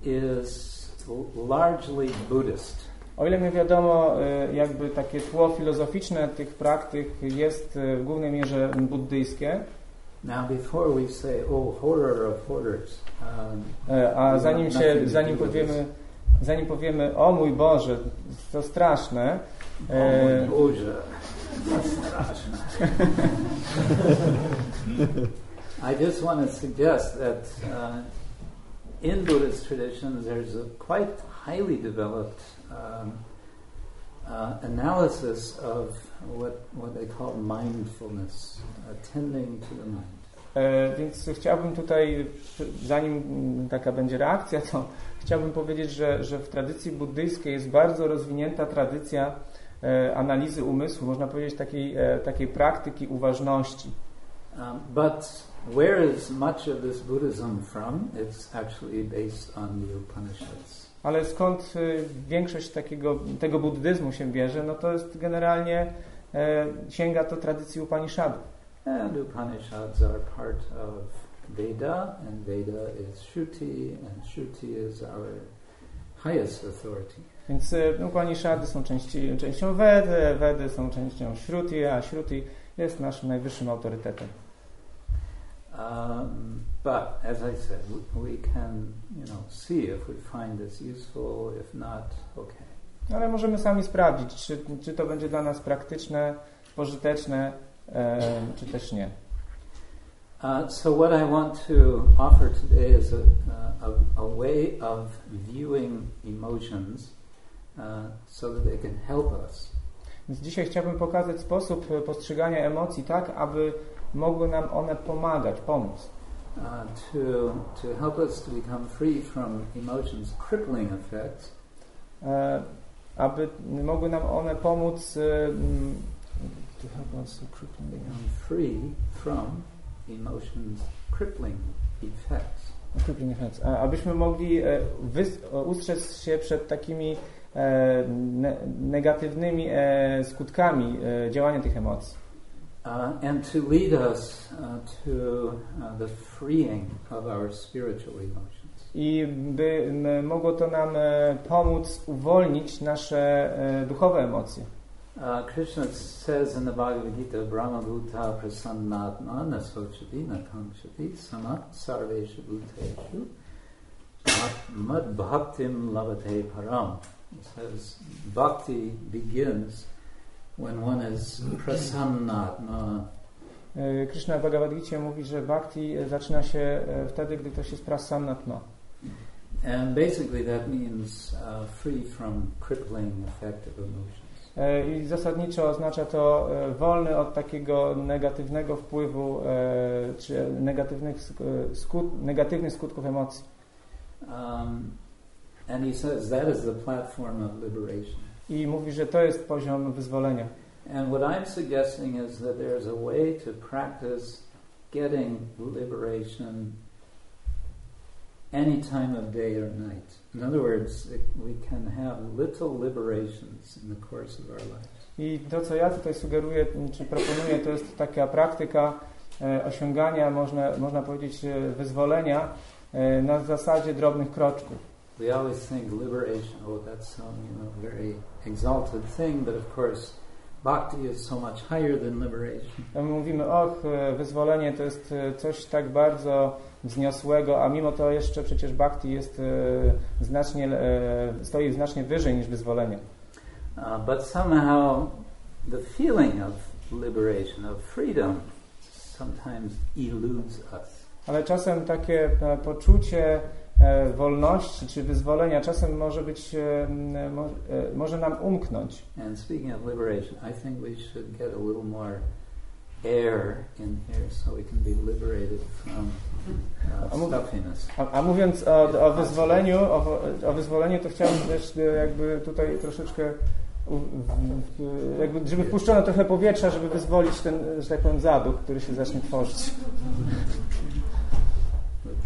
is l- largely Buddhist. O ile mi wiadomo, e, jakby takie tło filozoficzne tych praktyk jest e, w głównej mierze buddyjskie, Now, before we say, "Oh, horror of horrors," um, E, A zanim się, zanim to powiemy, zanim powiemy, o mój Boże, to straszne, e, my Boże, straszne. [laughs] I just want to suggest that uh, in Buddhist traditions, there's a quite highly developed um, uh, analysis of what, what they call mindfulness, attending to the mind. E, Więc chciałbym tutaj, zanim taka będzie reakcja, to chciałbym powiedzieć, że, że w tradycji buddyjskiej jest bardzo rozwinięta tradycja e, analizy umysłu, można powiedzieć takiej, e, takiej praktyki uważności. Um, but where is much of this Buddhism from? It's actually based on the Upanishads. Ale skąd y, większość takiego, tego buddyzmu się bierze, no to jest generalnie, e, sięga to tradycji Upanishadów. And Upanishads are part of Veda, and Veda is Shruti, and Shruti is our highest authority. Więc y, Upanishady są części, częścią Vedy, Vedy są częścią Shruti, a Shruti jest naszym najwyższym autorytetem. Um, but as I said, we, we can, you know, see if we find this useful. If not, okay. Ale możemy sami sprawdzić, czy, czy to będzie dla nas praktyczne, pożyteczne, e, czy też nie. Uh, so what I want to offer today is a, a, a way of viewing emotions uh, so that they can help us. Więc dzisiaj chciałbym pokazać sposób e, postrzegania emocji tak, aby mogły nam one pomagać, pomóc. Uh, to, to help us to become free from emotions' crippling effects E, aby mogły nam one pomóc e, mm, to help us to become free from emotions' crippling effects. crippling effects. A- abyśmy mogli e, e, ustrzec się przed takimi e, ne- negatywnymi e, skutkami e, działania tych emocji. Uh, and to lead us uh, to uh, the freeing of our spiritual emotions. I by mogło to nam pomóc uwolnić nasze duchowe emocje. Uh, Krishna says in the Bhagavad Gita, Brahma Bhuta Prasannatma Nasochati Nakamshati Sama Sarvesha Bhuteshu Mad Bhaktim Lavate Param. It says bhakti begins when one is prasannatma. E, Krishna w Bhagavad Gita mówi, że bhakti e, zaczyna się e, wtedy, gdy ktoś jest prasannatma. And basically that means uh, free from crippling effect of emotions. I zasadniczo oznacza to wolny od takiego negatywnego wpływu czy negatywnych, sk- skut, negatywnych skutków emocji. Um, and he says that is the platform of liberation. I mówi, że to jest poziom wyzwolenia. And what I'm suggesting is that there's a way to practice getting liberation any time of day or night. In other words, it, we can have little liberations in the course of our lives. I to, co ja tutaj sugeruję, czy proponuję, to jest taka praktyka e, osiągania, można, można powiedzieć, e, wyzwolenia e, na zasadzie drobnych kroczków. We always think liberation, oh, you know very exalted thing, but of course, bhakti is so much higher than liberation. Mówimy, och, e, wyzwolenie to jest e, coś tak bardzo wzniosłego, a mimo to jeszcze przecież bhakti jest e, znacznie, stoi znacznie wyżej niż wyzwolenie. Uh, but somehow, the feeling of liberation, of freedom, sometimes eludes us. Ale czasem takie poczucie wolności czy wyzwolenia czasem może być, e, e, może nam umknąć. And speaking of liberation, I think we should get a little more air in here so we can be liberated from uh, stuffiness. A, a mówiąc o, o wyzwoleniu, o, o wyzwoleniu, to chciałbym też e, jakby tutaj troszeczkę, jakby, żeby wpuszczono trochę powietrza, żeby wyzwolić ten, że tak powiem, zaduch, który się zacznie tworzyć. [laughs]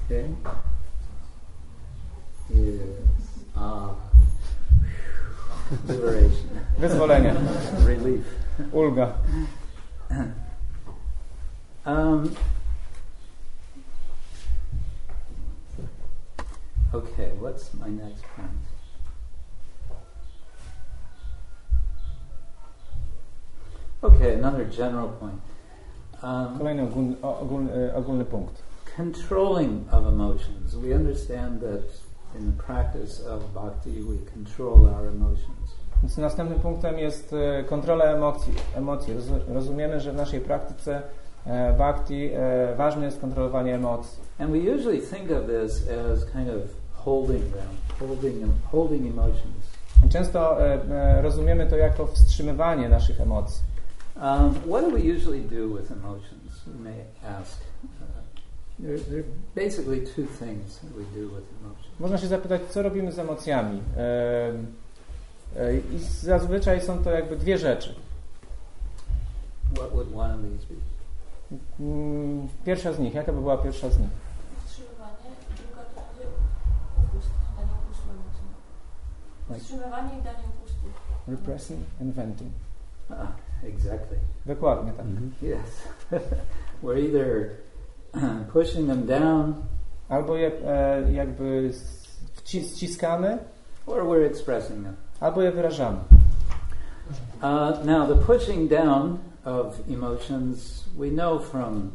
Okay. Yes. Ah. Liberation. Wyzwolenie, Relief. ulga. Um, okay, what's my next point? Okay, another general point. Um, Kolejny ogólny, o- ogólny, ogólny punkt. controlling of emotions. We understand that in the practice of bhakti, we control our emotions. Więc następnym punktem jest e, kontrola emocji. emocji. Roz- Rozumiemy, że w naszej praktyce e, bhakti e, ważne jest kontrolowanie emocji. And we usually think of this as kind of holding them, holding, holding emotions. Często rozumiemy to jako wstrzymywanie naszych emocji. Um, what do we usually do with emotions? You may ask. Można się zapytać, co robimy z emocjami. E, I zazwyczaj są to jakby dwie rzeczy. What would one of these be? Mm, Pierwsza z nich, jaka by była pierwsza z nich? Wstrzymywanie i druga to będzie upust, danie upustu emocjom. Tak. Wstrzymywanie i danie upustu. Repressing and venting. Ah, exactly. Dokładnie tak. Yes. [laughs] We're either [clears throat] pushing them down Albo je e, jakby ściskamy, or we're expressing them. albo je wyrażamy. Uh, now, the pushing down of emotions, we know from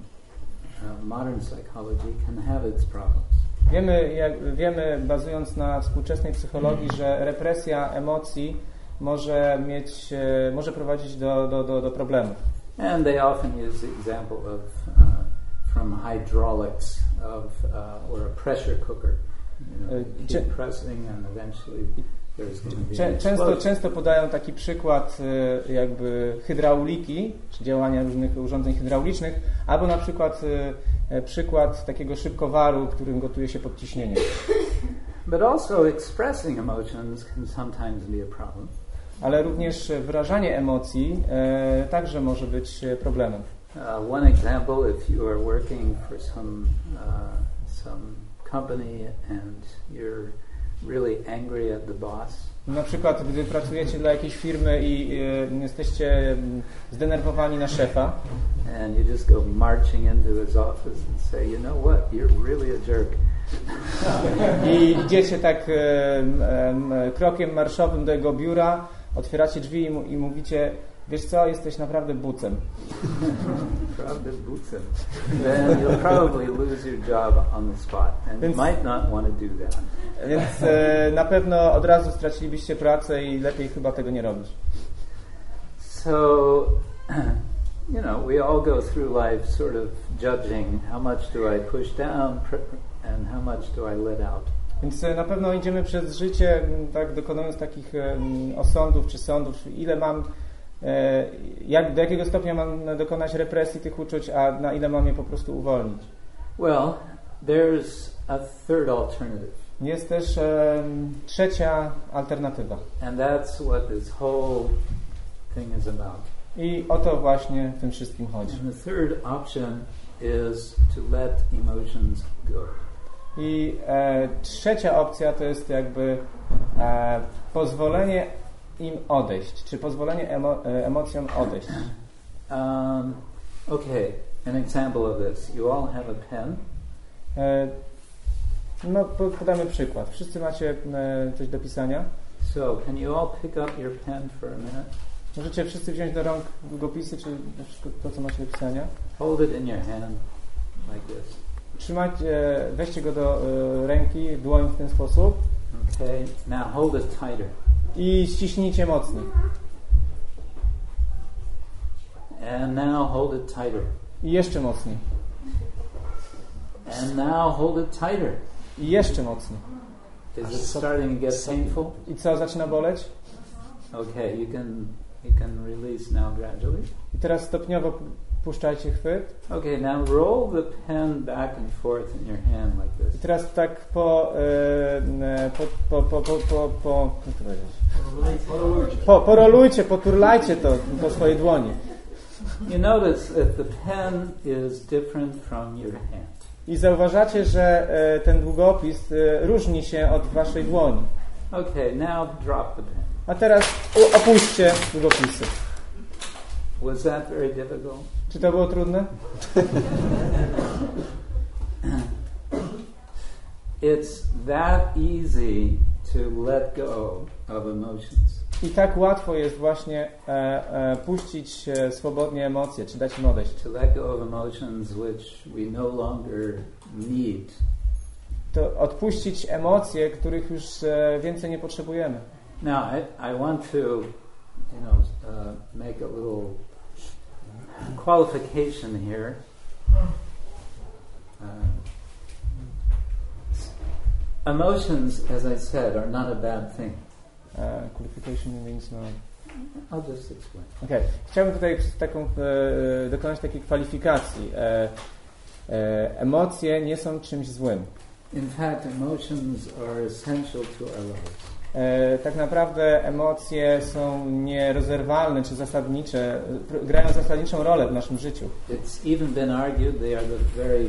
uh, modern psychology, can have its problems. Wiemy, jak, wiemy, bazując na współczesnej psychologii, że represja emocji może mieć, e, może prowadzić do, do, do, do problemów. And they often use the example of uh, from hydraulics of uh, or a pressure cooker. You know, keep cze- pressing, and eventually there's going to be Czę, an często, często podają taki przykład e, jakby hydrauliki, czy działania różnych urządzeń hydraulicznych, albo na przykład e, e, przykład takiego szybkowaru, którym gotuje się pod ciśnieniem. But also, expressing emotions can sometimes be a problem. Ale również wyrażanie emocji e, także może być e, problemem. Uh, one example: if you are working for some uh, some company and you're really angry at the boss, Na przykład, gdy pracujecie dla jakiejś firmy i e, jesteście mm, zdenerwowani na szefa and you just go marching into his office and say, "You know what? You're really a jerk." [laughs] i idziecie tak m, em, krokiem marszowym do jego biura, otwieracie drzwi i, mu, i mówicie, wiesz co, jesteś naprawdę bucem. Prawda bucem. Then you'll probably lose your job on the spot, and you Więc- might not want to do that. Więc e, na pewno od razu stracilibyście pracę i lepiej chyba tego nie robić. So, [clears throat] you know, we all go through life sort of judging how much do I push down and how much do I let out. Więc e, na pewno idziemy przez życie, tak dokonując takich osądów czy sądów, ile mam, jak, do jakiego stopnia mam dokonać represji tych uczuć, a na ile mam je po prostu uwolnić. Well, there's a third alternative, Jest też em, trzecia alternatywa. and that's what this whole thing is about. I o to właśnie w tym wszystkim chodzi. And the third option is to let emotions go. I e, trzecia opcja to jest jakby e, pozwolenie im odejść, czy pozwolenie emo, e, emocjom odejść. Um, okay, an example of this. You all have a pen, E, no, po- podamy przykład. Wszyscy macie e, coś do pisania. so can you all pick up your pen for a minute? Możecie wszyscy wziąć do rąk długopisy, czy wszystko to, co macie do pisania. Hold it in your hand like this. Trzymajcie, weźcie go do e, ręki, dłoń w ten sposób Okay, now hold it tighter. I ściśnijcie mocniej. And now hold it tighter. I jeszcze mocniej. And now hold it tighter. I jeszcze mocniej. Is it starting to get painful? I co, zaczyna boleć? Okay, you can you can release now gradually. I teraz stopniowo puszczajcie chwyt. Okay, now roll the pen back and forth in your hand like I this. teraz tak po, e, po, po, po, po, po, po, powiedzieć? po porolujcie, poturlajcie to po swojej dłoni. You notice that the pen is different from your hand. I zauważacie, że e, ten długopis e, różni się od waszej dłoni. Okay, now drop the pen. A teraz opuśćcie długopisy. Was that very difficult? Czy to było trudne? It's that easy to let go of emotions. I tak łatwo jest właśnie e, e, puścić e, swobodnie emocje, czy dać im odejść. To let go of emotions which we no longer need. To odpuścić emocje, których już e, więcej nie potrzebujemy. Now, I, I want to, you know, uh, make a little qualification here. Uh, emotions, as I said, are not a bad thing. E, qualification means no. I'll just explain. Okay. Chciałbym tutaj taką, e, dokonać takiej kwalifikacji. E, e, emocje nie są czymś złym. In fact, emotions are essential to our lives. E, tak naprawdę emocje są nierozerwalne czy zasadnicze, grają zasadniczą rolę w naszym życiu. It's even been argued they are the very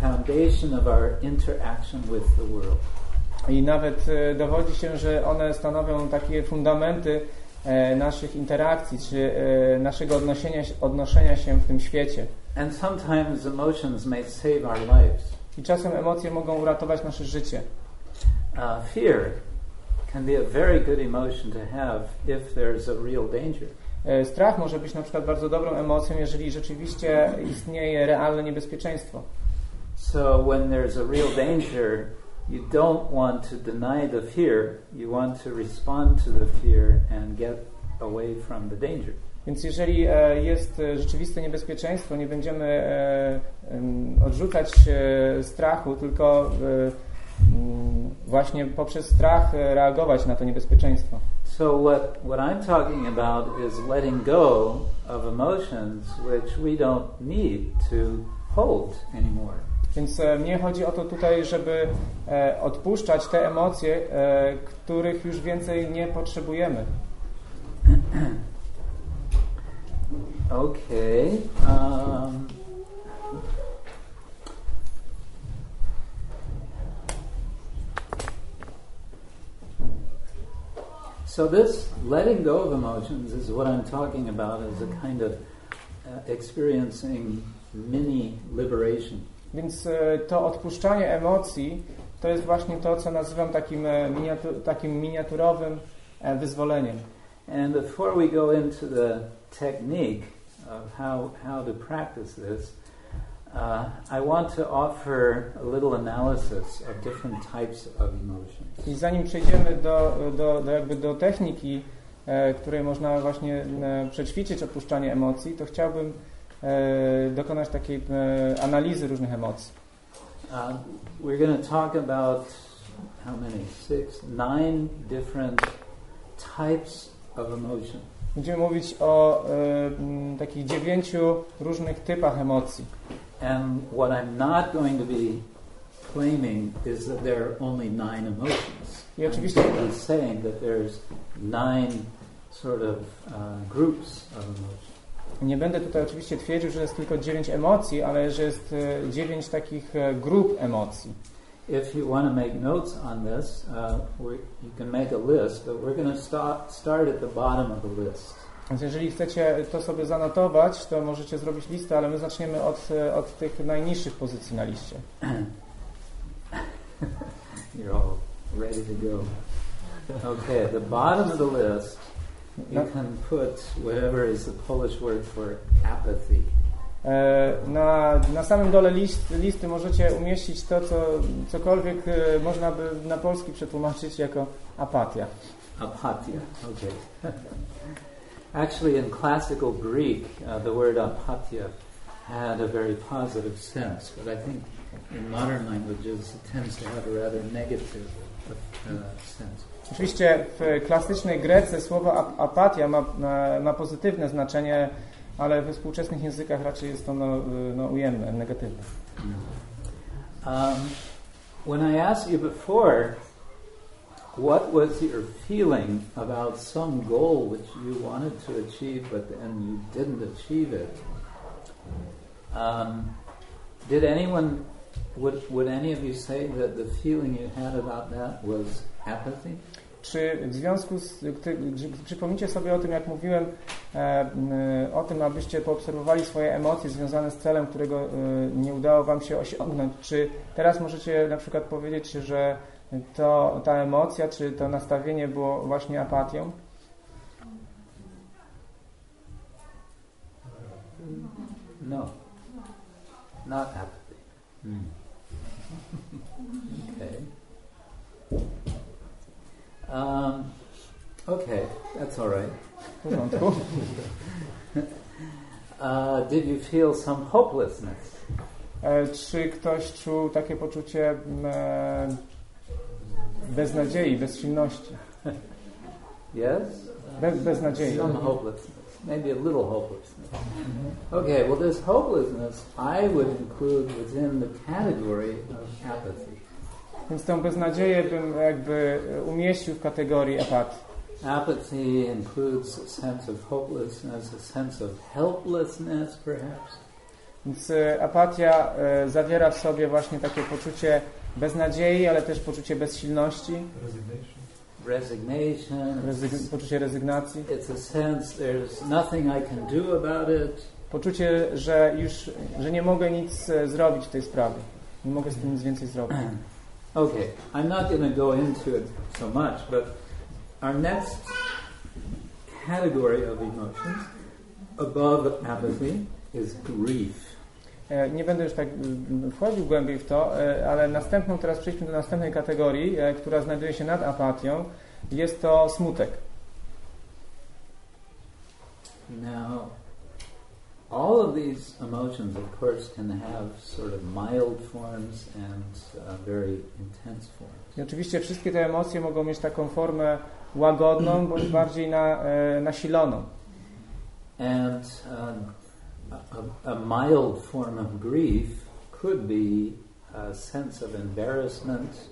foundation of our interaction with the world. I nawet e, dowodzi się, że one stanowią takie fundamenty e, naszych interakcji czy naszego odnoszenia, odnoszenia się w tym świecie. And sometimes emotions may save our lives. I czasem emocje mogą uratować nasze życie. Uh, fear can be a very good emotion to have if there's a real danger. E, Strach może być na przykład bardzo dobrą emocją, jeżeli rzeczywiście istnieje realne niebezpieczeństwo. So when there's a real danger, you don't want to deny the fear. You want to respond to the fear and get away from the danger. Więc jeżeli e, jest rzeczywiste niebezpieczeństwo, nie będziemy e, odrzucać strachu, tylko właśnie poprzez strach e, reagować na to niebezpieczeństwo. So what, what I'm talking about is letting go of emotions which we don't need to hold anymore. Więc e, mnie chodzi o to tutaj, żeby e, odpuszczać te emocje, których już więcej nie potrzebujemy. [coughs] Okay. Um, so this letting go of emotions is what I'm talking about as a kind of uh, experiencing mini liberation. Więc to odpuszczanie emocji to jest właśnie to, co nazywam takim, e, miniatu, takim miniaturowym wyzwoleniem. And before we go into the technique of how, how to practice this, uh, I want to offer a little analysis of different types of emotions. I zanim przejdziemy do, do, do, jakby do techniki, e, której można właśnie e, przećwiczyć odpuszczanie emocji, to chciałbym e, dokonać takiej e, analizy różnych emocji. Uh, we're going to talk about how many? Six, nine different types of emotion. Będziemy mówić o e, takich dziewięciu różnych typach emocji. And what I'm not going to be claiming is that there are only nine emotions. I I'm simply saying that there's nine sort of uh, groups of emotions. nie będę tutaj oczywiście twierdził, że jest tylko dziewięć emocji, ale że jest dziewięć takich grup emocji. If you want to make notes on this, uh, you can make a list, but we're going to start, start at the bottom of the list. Więc jeżeli chcecie to sobie zanotować, to możecie zrobić listę, ale my zaczniemy od, od tych najniższych pozycji na liście. [coughs] You're all ready to go. Okay, the bottom of the list, you can put whatever is the Polish word for apathy. E, Na, na samym dole list, listy możecie umieścić to, co, cokolwiek e, można by na polski przetłumaczyć jako apatia. Apatia. Okay. [laughs] Actually, in classical Greek, uh, the word apatia had a very positive sense, but I think in modern languages it tends to have a rather negative uh, sense. Oczywiście w klasycznej Grece słowo apatia ma, ma, ma pozytywne znaczenie, ale we współczesnych językach raczej jest ono no, ujemne, negatywne. Um, when I asked you before, what was your feeling about some goal which you wanted to achieve but then you didn't achieve it? Um, did anyone, would, would any of you say that the feeling you had about that was apathy? Czy w związku z przypomnicie sobie o tym, jak mówiłem e, o tym, abyście poobserwowali swoje emocje związane z celem, którego e, nie udało Wam się osiągnąć, czy teraz możecie na przykład powiedzieć, że to, ta emocja, czy to nastawienie było właśnie apatią? No, not apathy. okay. Um, okay, that's all right. W porządku. [laughs] Uh, did you feel some hopelessness? E, Czy ktoś czuł takie poczucie mm, e, beznadziei, bezsilności? Yes? Bez, beznadziei. Some hopelessness. Maybe a little hopelessness. Okay, well, this hopelessness I would include within the category of apathy. Więc tą beznadzieję bym jakby umieścił w kategorii apatii. Apathy includes a sense of hopelessness, a sense of helplessness, perhaps. Więc e, apatia e, zawiera w sobie właśnie takie poczucie beznadziei, ale też poczucie bezsilności, resignation. rezyg- poczucie rezygnacji, It's a sense there's nothing I can do about it. poczucie, że już że nie mogę nic e, zrobić w tej sprawie. Nie mogę z tym nic więcej zrobić. [clears throat] Okay, I'm not going to go into it so much, but our next category of emotions above apathy is grief. E, Nie będę już tak mm, wchodził głębiej w to, e, ale następną, teraz przejdźmy do następnej kategorii, e, która znajduje się nad apatią. Jest to smutek. Now, all of these emotions, of course, can have sort of mild forms and uh, very intense forms. I oczywiście wszystkie te emocje mogą mieć taką formę łagodną bądź bardziej na, e, nasiloną. And um, a, a mild form of grief could be a sense of embarrassment,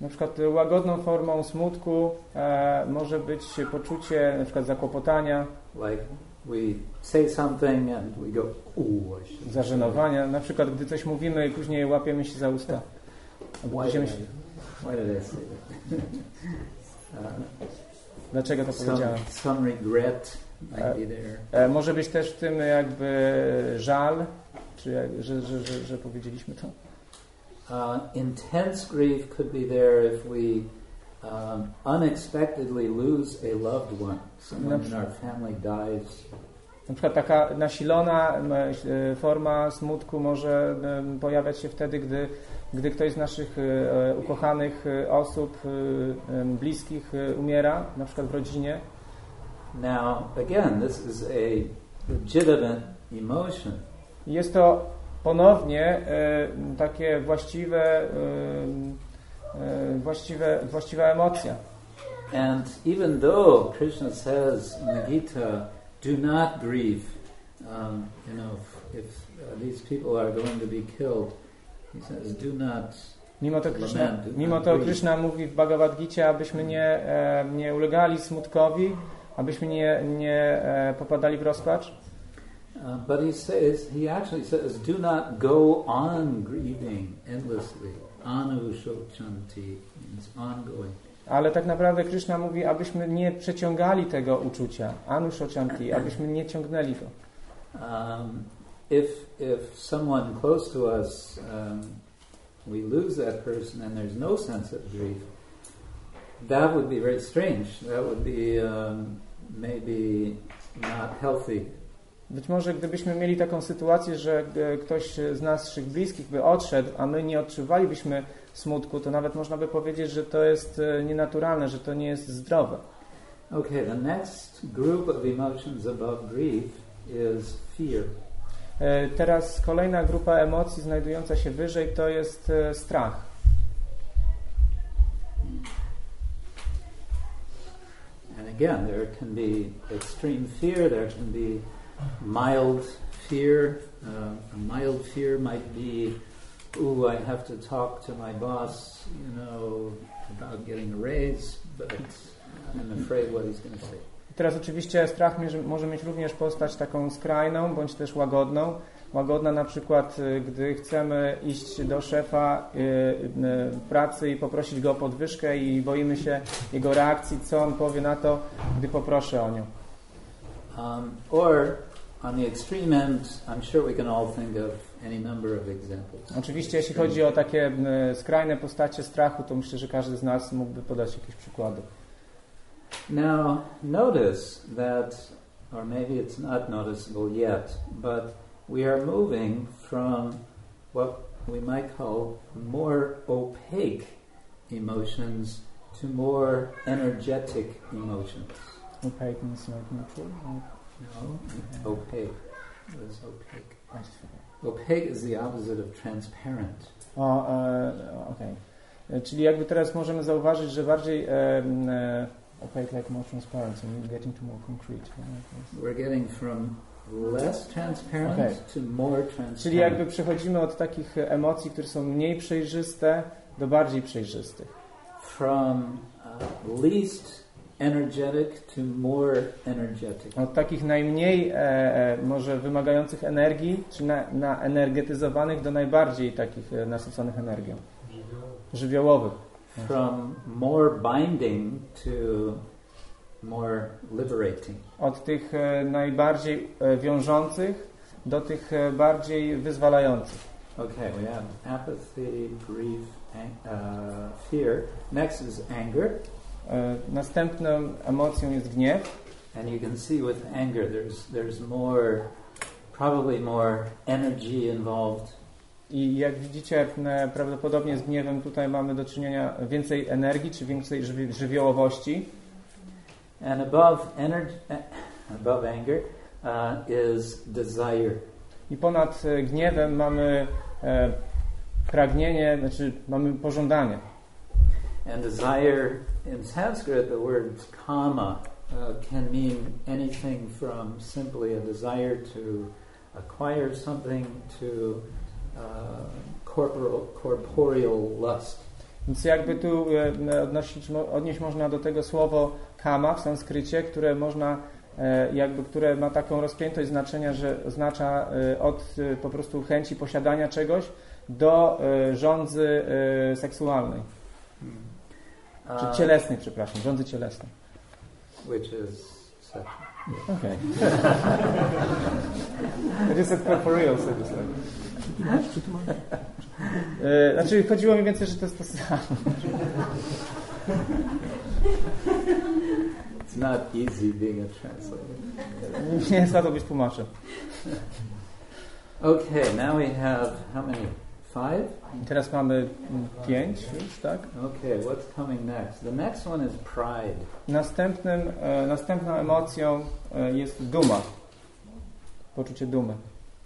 Na przykład łagodną formą smutku e, może być poczucie na przykład zakłopotania, like we say something and we go, "Ooh, I should." zażenowania. Na przykład gdy coś mówimy i później łapiemy się za usta. Why did, będziemy I, się, why did I say that? [laughs] uh, dlaczego to powiedziałem? some, some regret. E, może być też w tym jakby żal, czy że, że, że, że powiedzieliśmy to. Uh, intense grief could be there if we um, unexpectedly lose a loved one. Someone in our family dies. Na przykład taka nasilona e, forma smutku może pojawiać się wtedy, gdy, gdy ktoś z naszych e, ukochanych e, osób, e, bliskich e, umiera, na przykład w rodzinie. Now, again, this is a legitimate emotion. Jest to ponownie e, takie właściwe, e, e, właściwe, właściwa emocja. And even though Krishna says in the Gita, do not grieve, um, you know, if, if uh, these people are going to be killed, he says, do not. Mimo to, Krishna, mimo to. Krishna mówi w Bhagavad Gita, abyśmy nie, nie ulegali smutkowi, abyśmy nie, nie e, popadali w rozpacz. Uh, but he says, he actually says, do not go on grieving endlessly. Anu shochanti means ongoing. Ale tak naprawdę Krishna mówi, abyśmy nie przeciągali tego uczucia, anushochanti, [clears throat] abyśmy nie ciągnęli go. Um, if if someone close to us um, we lose that person and there's no sense of grief, that would be very strange. That would be um. Być może gdybyśmy mieli taką sytuację, że ktoś z naszych bliskich by odszedł, a my nie odczuwalibyśmy smutku, to nawet można by powiedzieć, że to jest e, nienaturalne, że to nie jest zdrowe. Okay, the next group of emotions above grief is fear. E, Teraz kolejna grupa emocji znajdująca się wyżej to jest e, strach. Again, there can be extreme fear, there can be mild fear. Uh, a mild fear might be, ooh, I have to talk to my boss, you know, about getting a raise, but I'm afraid what he's going to say. Teraz oczywiście strach może mieć również postać taką skrajną, bądź też łagodną. Łagodna na przykład, y, gdy chcemy iść do szefa y, y, pracy i poprosić go o podwyżkę i boimy się jego reakcji, co on powie na to, gdy poproszę o nią. Um, or, on the extreme end, I'm sure we can all think of any number of examples. Oczywiście jeśli chodzi o takie skrajne postacie strachu, to myślę, że każdy z nas mógłby podać jakieś przykłady. Now, notice that, or maybe it's not noticeable yet, but we are moving from what we might call more opaque emotions to more energetic emotions. Opaque means not neutral. No, opaque. What is opaque? Opaque is the opposite of transparent. O, e, okej. E, Czyli jakby teraz możemy zauważyć, że bardziej e, e, opaque like more transparency, getting to more concrete. We're getting from less transparent Okay. to more transparent. Czyli jakby przechodzimy od takich emocji, które są mniej przejrzyste, do bardziej przejrzystych. From uh, least energetic to more energetic. Od takich najmniej e, e, może wymagających energii, czy na, na energetyzowanych, do najbardziej takich e, nasyconych energią. Żywiołowych. From more binding to. Od tych e, najbardziej e, wiążących do tych e, bardziej wyzwalających. Okay, we have apathy, grief, uh, fear. Next is anger. Następną emocją jest gniew. And you can see with anger, there's there's more, probably more energy involved. I jak widzicie, prawdopodobnie z gniewem tutaj mamy do czynienia więcej energii, czy więcej żywi- żywiołowości. And above energy, above anger, uh, is desire. I ponad e, gniewem mamy e, pragnienie, znaczy mamy pożądanie. And desire in Sanskrit, the word kama uh, can mean anything from simply a desire to acquire something to uh, corporal, corporeal lust. Więc jakby tu e, mo- odnieść można do tego słowo kama w sanskrycie, które można e, jakby, które ma taką rozpiętość znaczenia, że oznacza e, od e, po prostu chęci posiadania czegoś do żądzy e, seksualnej, czy Uh, cielesnej, przepraszam, żądzy cielesnej. which is sexual. Okay. [laughs] It is a corporeal, so to say. E, Znaczy, chodziło mi więcej, że to jest to samo. It's not easy being a translator. [laughs] Nie jest łatwo być tłumaczem. Okay, now we have how many? Five? Teraz mamy pięć już, tak? Okay, what's coming next? The next one is pride. Następnym, e, następną emocją e, jest duma. Poczucie dumy.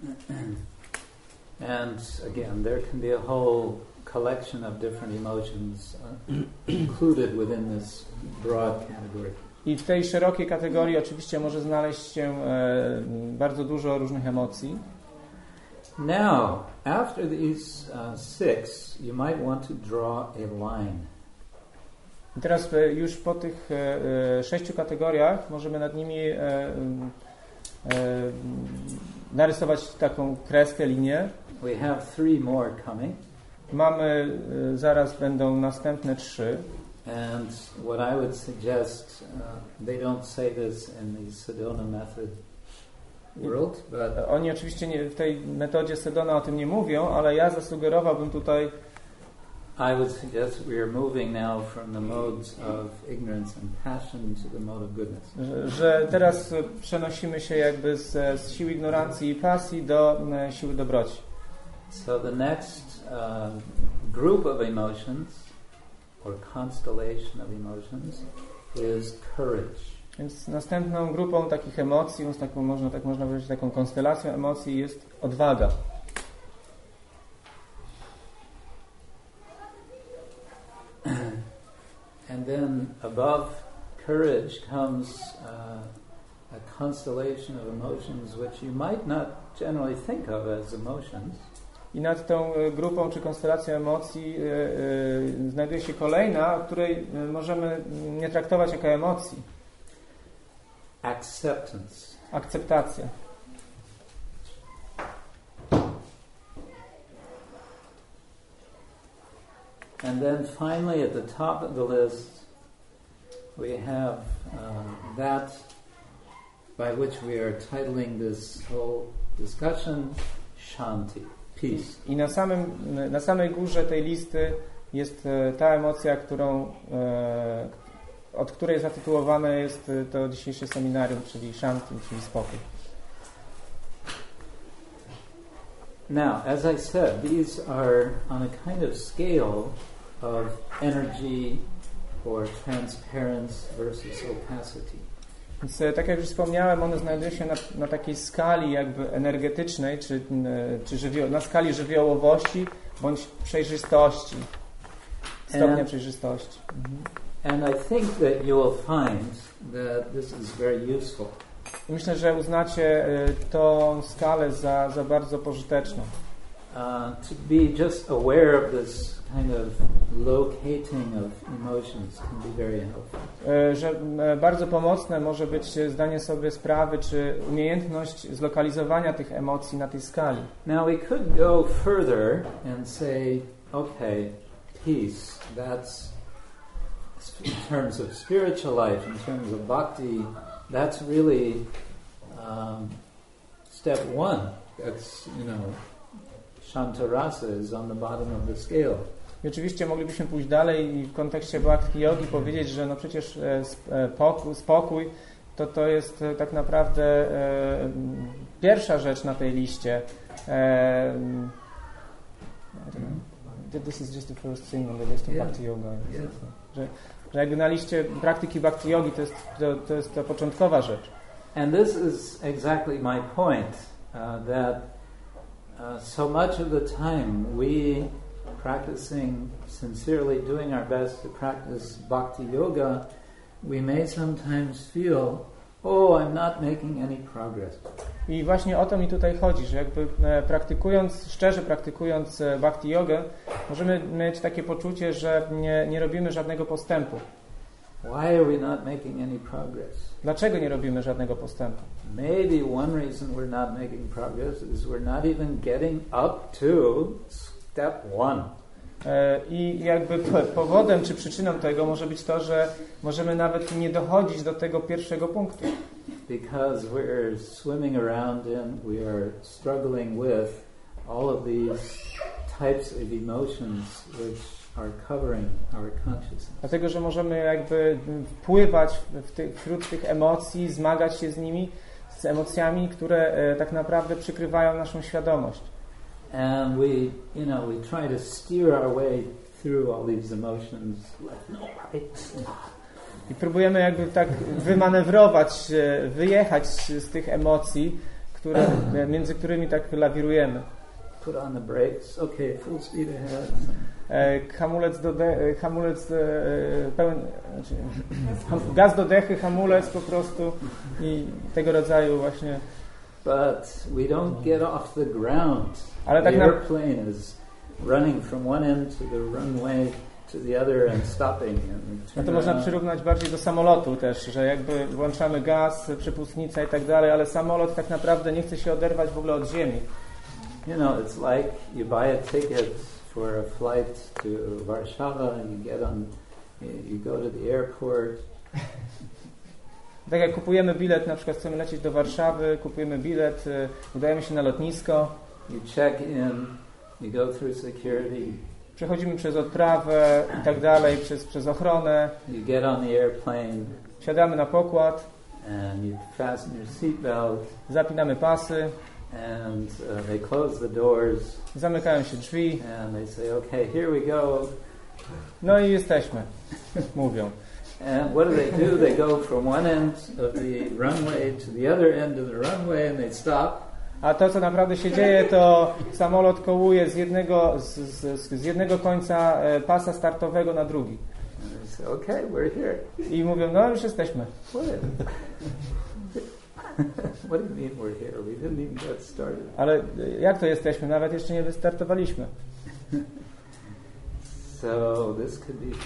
[clears throat] And again, there can be a whole collection of different emotions uh, [clears throat] included within this broad category. I w tej szerokiej kategorii oczywiście może znaleźć się e, bardzo dużo różnych emocji. Now, after these uh, six, you might want to draw a line. I teraz e, już po tych e, sześciu kategoriach możemy nad nimi narysować taką kreskę, linię. We have three more coming, Mamy, zaraz będą następne trzy. And what I would suggest, uh, they don't say this in the Sedona method world, but E, Oni oczywiście nie, w tej metodzie Sedona o tym nie mówią, ale ja zasugerowałbym tutaj I would suggest we are moving now from the modes of ignorance and passion to the mode of goodness. że, że teraz przenosimy się jakby z, z siły ignorancji i pasji do e, siły dobroci. So the next uh, group of emotions, or constellation of emotions, is courage. Więc następną grupą takich emocji, taką, można, tak można powiedzieć, taką konstelacją emocji jest odwaga. [clears throat] And then above courage comes uh, a constellation of emotions which you might not generally think of as emotions. I nad tą e, grupą czy konstelacją emocji e, e, znajduje się kolejna, o której możemy nie traktować jako emocji. Acceptance. Akceptacja. And then finally, at the top of the list, we have uh, that by which we are titling this whole discussion Shanti, peace. I na, samym, na samej górze tej listy jest e, ta emocja, którą, e, od której zatytułowane jest e, to dzisiejsze seminarium, czyli shanti, czyli spokój. Now, as I said, these are on a kind of scale of energy or transparence versus opacity. Więc e, tak jak już wspomniałem, one znajdują się na, na takiej skali jakby energetycznej, czy, czy żywio- na skali żywiołowości bądź przejrzystości, stopnia And- przejrzystości. And I think that you will find that this is very useful. I myślę, że uznacie e, tą skalę za, za bardzo pożyteczną. Uh, to be just aware of this kind of locating of emotions can be very helpful. E, Że e, bardzo pomocne może być zdanie sobie sprawy, czy umiejętność zlokalizowania tych emocji na tej skali. Now we could go further and say, okay, peace, that's in terms of spiritual life, in terms of bhakti, that's really um, step one. That's, you know, On the bottom of the scale. I oczywiście moglibyśmy pójść dalej i w kontekście bhakti yogi powiedzieć, że no przecież e, sp- e, pokój, spokój to, to jest e, tak naprawdę pierwsza rzecz na tej liście. M, I don't know. This is just the first thing on the list of bhakti yoga. Że, że jakby na liście praktyki bhakti yogi to jest, to, to jest ta początkowa rzecz. And this is exactly my point uh, that uh, so much of the time we practicing sincerely, doing our best to practice bhakti yoga, we may sometimes feel, oh, I'm not making any progress. I właśnie o to mi tutaj chodzi, że jakby e, praktykując, szczerze praktykując e, bhakti jogę, możemy mieć takie poczucie, że nie, nie robimy żadnego postępu. Why are we not making any progress? Dlaczego nie robimy żadnego postępu? Maybe one reason we're not making progress is we're not even getting up to step one. E, I jakby powodem czy przyczyną tego może być to, że możemy nawet nie dochodzić do tego pierwszego punktu. because we're swimming around in, we are struggling with all of these types of emotions which Dlatego, że możemy jakby wpływać w ty, wśród tych emocji, zmagać się z nimi, z emocjami, które e, tak naprawdę przykrywają naszą świadomość. And we, you know, we try to steer our way through all these emotions left, right. I próbujemy jakby tak wymanewrować, e, wyjechać z tych emocji, które, e, między którymi tak lawirujemy. Put on the brakes, okay, full speed ahead. E, Hamulec do de, e, hamulec e, pełen, znaczy, [clears throat] gaz do dechy, hamulec po prostu i tego rodzaju właśnie. But we don't get off the ground. Ale tak the airplane is running from one end to the runway to the other and stopping. And no to można przyrównać bardziej do samolotu też, że jakby włączamy gaz, przypustnica i tak dalej, ale samolot tak naprawdę nie chce się oderwać w ogóle od ziemi. You know, it's like you buy a ticket for a flight to Warsaw, you get on, you go to the airport, [laughs] Tak jak kupujemy bilet, na przykład chcemy lecieć do Warszawy, kupujemy bilet, e, udajemy się na lotnisko, you check in, you go through security, przechodzimy przez odprawę i tak dalej, przez, przez ochronę, you get on the airplane, siadamy na pokład, and you fasten your seatbelt, zapinamy pasy, and uh, they close the doors, zamykają się drzwi, and they say, okay, here we go. no i jesteśmy, [laughs] mówią. And what do they do? They go from one end of the runway to the other end of the runway, and they stop. A to, co naprawdę się dzieje, to samolot kołuje z jednego, z, z, z jednego końca e, pasa startowego na drugi. Say, okay, we're here. I mówią, no już jesteśmy. Ale jak to jesteśmy? Nawet jeszcze nie wystartowaliśmy. [laughs] So this could be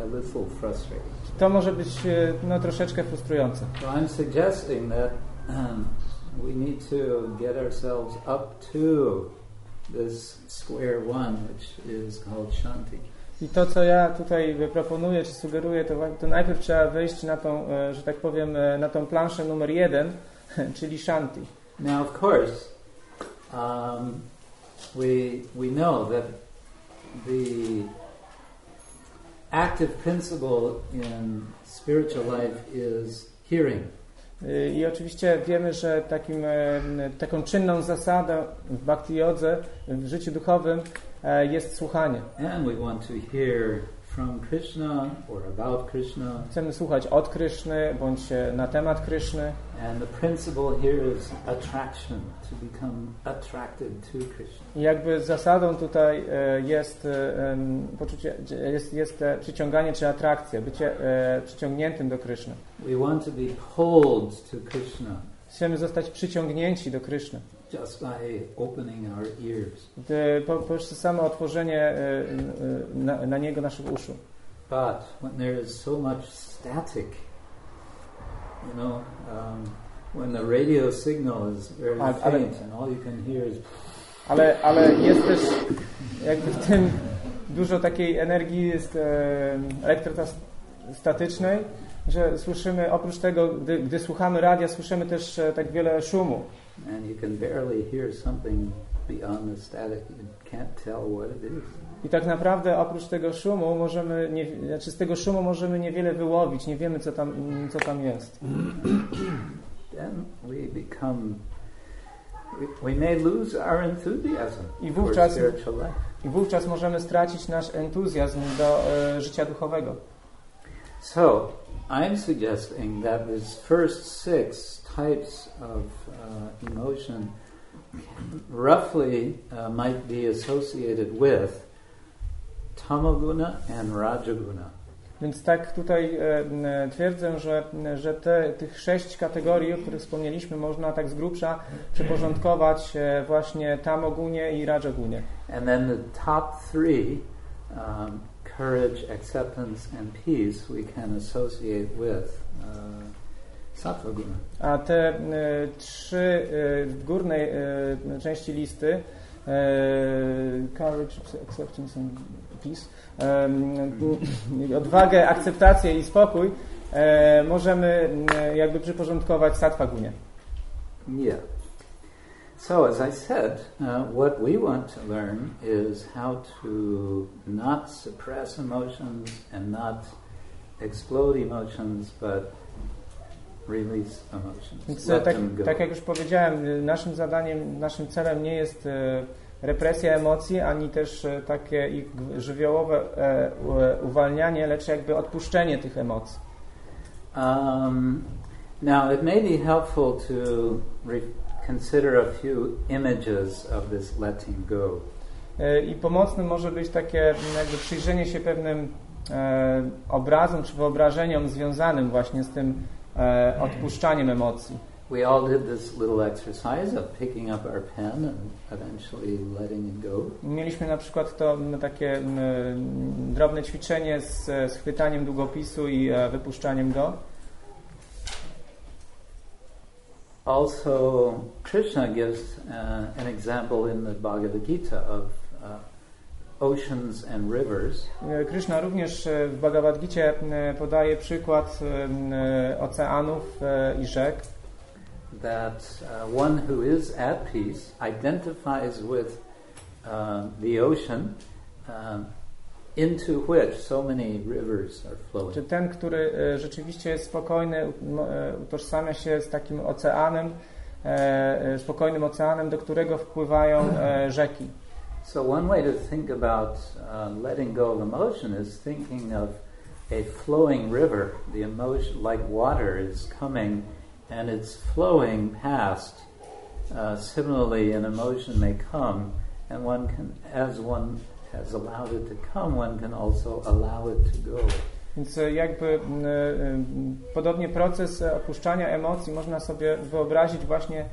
a little frustrating. To może być e, no, troszeczkę frustrujące. So I'm suggesting that um, we need to get ourselves up to this square one, which is called Shanti. I to, co ja tutaj proponuję, czy sugeruję, to, to najpierw trzeba wyjść na tą, e, że tak powiem, e, na tą planszę numer jeden, [laughs] czyli Shanti. Now, of course, um, we we know that the active principle in spiritual life is hearing. Y, I oczywiście wiemy, że takim, e, taką czynną zasadą w bhakti jodze, w życiu duchowym e, jest słuchanie. Chcemy słuchać od Kryszny bądź e, na temat Kryszny. I jakby zasadą tutaj e, jest e, poczucie, jest, jest e, przyciąganie czy atrakcja, bycie e, przyciągniętym do Kryszny. Chcemy zostać przyciągnięci do Kryszny. Just by opening our ears. Gdy- Po, poprzez samo otworzenie e, e, na, na niego naszych uszu. But when there is so much static, you know, um, when the radio signal is very ale- faint and all you can hear is Ale, ale jest też jakby w tym dużo takiej energii jest e, elektrostatycznej, że słyszymy, oprócz tego, gdy, gdy słuchamy radia, słyszymy też e, tak wiele szumu. And you can barely hear something beyond the static. You can't tell what it is. I tak naprawdę oprócz tego szumu możemy, nie, znaczy z tego szumu możemy niewiele wyłowić, nie wiemy co tam, co tam jest. [clears throat] Then we become, we, may lose our enthusiasm I for wówczas, spiritual life. I wówczas możemy stracić nasz entuzjazm do e, życia duchowego. So, I'm suggesting that this first six types of uh, emotion roughly uh, might be associated with tamoguna and rajaguna. Więc tak tutaj e, twierdzę, że, że te, tych sześć kategorii, o których wspomnieliśmy, można tak z grubsza przyporządkować e, właśnie tamogunie i rajagunie. And then the top three, um, courage, acceptance, and peace, we can associate with uh, A te e, trzy w górnej e, części listy courage, acceptance and peace odwagę, akceptację i spokój możemy jakby przyporządkować sattvagunie. Yeah. So, as I said, uh, what we want to learn is how to not suppress emotions and not explode emotions, but. Więc tak, tak jak już powiedziałem, y, naszym zadaniem, naszym celem nie jest e, represja emocji, ani też e, takie ich żywiołowe e, u- uwalnianie, lecz jakby odpuszczenie tych emocji. Um, now, it may be helpful to consider a few images of this letting go. E, I pomocnym może być takie m, jakby przyjrzenie się pewnym e, obrazom czy wyobrażeniom związanym właśnie z tym e, odpuszczaniem emocji. We all did this little exercise of picking up our pen and eventually letting it go. Mieliśmy na przykład to takie drobne ćwiczenie z, z chwytaniem długopisu i e, wypuszczaniem go. Also, Krishna gives uh, an example in the Bhagavad Gita of oceans and rivers. E, Krishna również e, w Bhagavad Gicie e, podaje przykład oceanów i rzek, That one who is at peace identifies with uh, the ocean into which so many rivers are flowing. czy ten, który rzeczywiście jest spokojny, e, utożsamia się z takim oceanem, spokojnym oceanem, do którego wpływają rzeki. So, one way to think about uh, letting go of emotion is thinking of a flowing river. The emotion, like water, is coming and it's flowing past. Uh, similarly, an emotion may come, and one can, as one has allowed it to come, one can also allow it to go. Więc jakby podobnie proces opuszczania emocji można sobie wyobrazić właśnie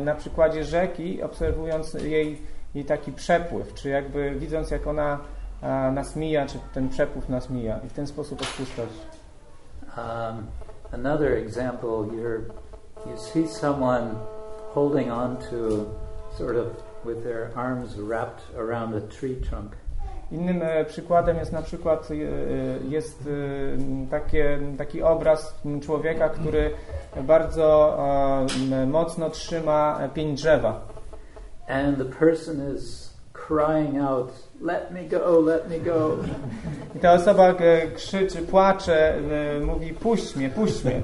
na przykładzie rzeki, obserwując jej, jej taki przepływ, czy jakby widząc jak ona nas mija, czy ten przepływ nas mija i w ten sposób odpuszczać. Um, another example, you're, you see someone holding on to, sort of, with their arms wrapped around a tree trunk. Innym e, przykładem jest na przykład e, jest e, takie, taki obraz człowieka, który bardzo mocno trzyma pień drzewa. And the person is crying out, Let me go, let me go. I ta osoba e, krzyczy, płacze, e, mówi puść mnie, puść mnie.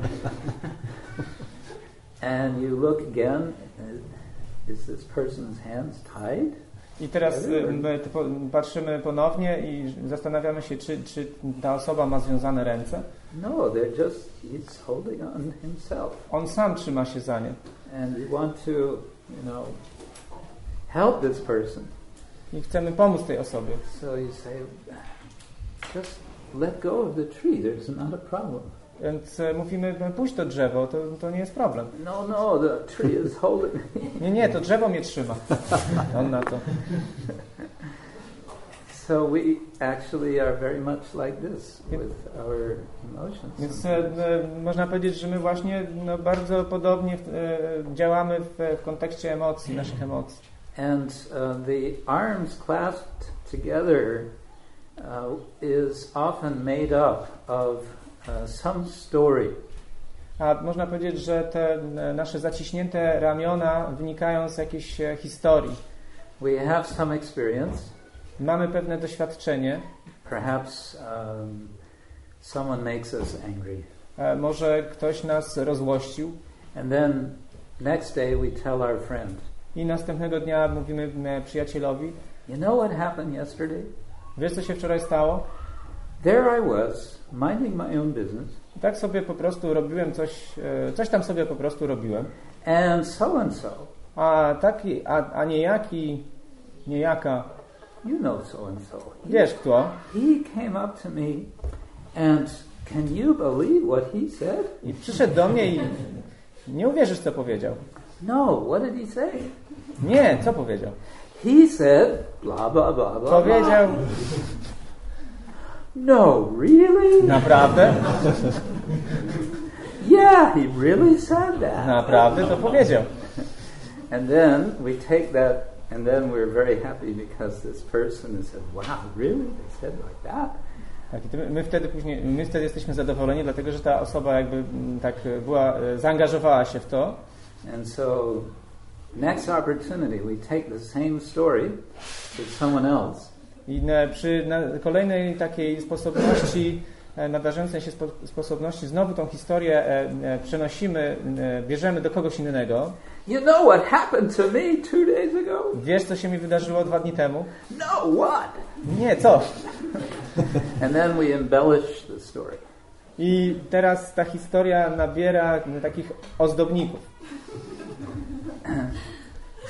And you look again, uh, is this person's hands tied? I teraz po- patrzymy ponownie i zastanawiamy się, czy, czy ta osoba ma związane ręce. No, they're just, he's holding on himself. On sam trzyma się za nie. And we want to, you know, help this person. I chcemy pomóc tej osobie. So you say, just let go of the tree. There's not a problem. Więc e, mówimy, no, puść to drzewo, to, to nie jest problem. No, no, the tree is [laughs] holding. Nie, nie, to drzewo mnie trzyma. On na to. So we actually are very much like this with our emotions. Więc e, e, można powiedzieć, że my właśnie no, bardzo podobnie w, e, działamy w, w kontekście emocji, naszych emocji. And uh, the arms clasped together uh, is often made up of uh, some story. A można powiedzieć, że te e, nasze zaciśnięte ramiona wynikają z jakiejś e, historii. We have some experience. Mamy pewne doświadczenie. Perhaps um, someone makes us angry. E, Może ktoś nas rozłościł And then next day we tell our friend, i następnego dnia mówimy e, przyjacielowi, you know what happened yesterday? wiesz co się wczoraj stało? There I was, minding my own business, I tak sobie po prostu robiłem coś, e, coś tam sobie po prostu robiłem. and so and so, A taki, a, a niejaki, niejaka, you know so and so, wiesz kto? he came up to me, and can you believe what he said? I przyszedł do mnie i nie uwierzysz co powiedział. No, what did he say? Nie, co powiedział? He said, blah, blah, blah, blah. Powiedział. No, really? naprawdę? Yeah, he really said that. Naprawdę to powiedział. And then we take that, and then we're very happy because this person has said, wow, really? They said like that? Tak, my, my wtedy później, my wtedy jesteśmy zadowoleni, dlatego że ta osoba jakby mm, tak była, e, zaangażowała się w to. And so, next opportunity, we take the same story with someone else, I na, przy na kolejnej takiej sposobności, e, nadarzającej się spo, sposobności, znowu tą historię e, e, przenosimy, e, bierzemy do kogoś innego. You know what happened to me two days ago? Wiesz, co się mi wydarzyło dwa dni temu? No, what? Nie, co? [laughs] And then we embellish the story. I teraz ta historia nabiera takich ozdobników. [clears throat]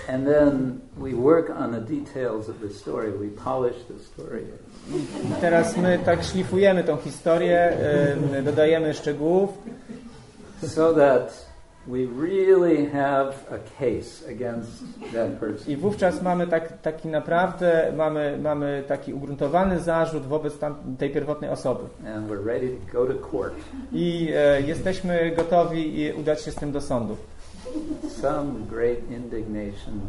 And then we work on the details of the story. We polish the story. I teraz my tak szlifujemy tą historię, dodajemy szczegółów, so that we really have a case against that person. I wówczas mamy tak, taki naprawdę, mamy, mamy taki ugruntowany zarzut wobec tam, tej pierwotnej osoby. And we're ready to go to court. I e, jesteśmy gotowi i udać się z tym do sądu. Some great indignation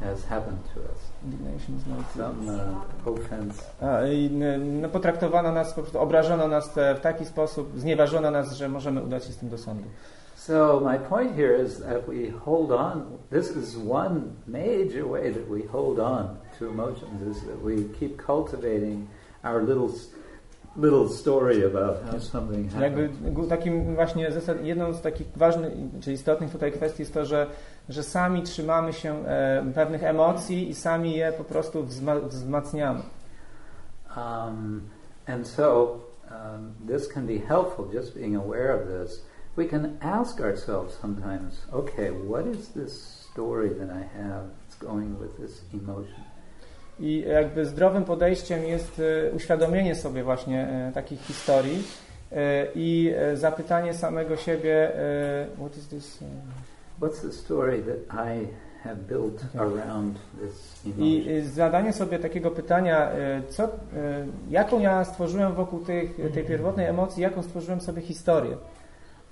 has happened to us. Some uh, offense. A, i, no, potraktowano nas, po prostu obrażono nas w taki sposób, znieważono nas, że możemy udać się z tym do sądu. So my point here is that we hold on. This is one major way that we hold on to emotions is that we keep cultivating our little little story about how something Jakby happened. gu- takim właśnie zasad, jedną z takich ważnych, czy istotnych tutaj kwestii jest to, że, że sami trzymamy się e, pewnych emocji i sami je po prostu wzma- wzmacniamy. Um, and so um, this can be helpful, just being aware of this. We can ask ourselves sometimes, okay, what is this story that I have that's going with this emotion? I jakby zdrowym podejściem jest e, uświadomienie sobie właśnie e, takich historii e, i zapytanie samego siebie, what is this? What's the story that I have built around this emotion? I zadanie sobie takiego pytania, co, jaką ja stworzyłem wokół tych, tej pierwotnej emocji, jaką stworzyłem sobie historię.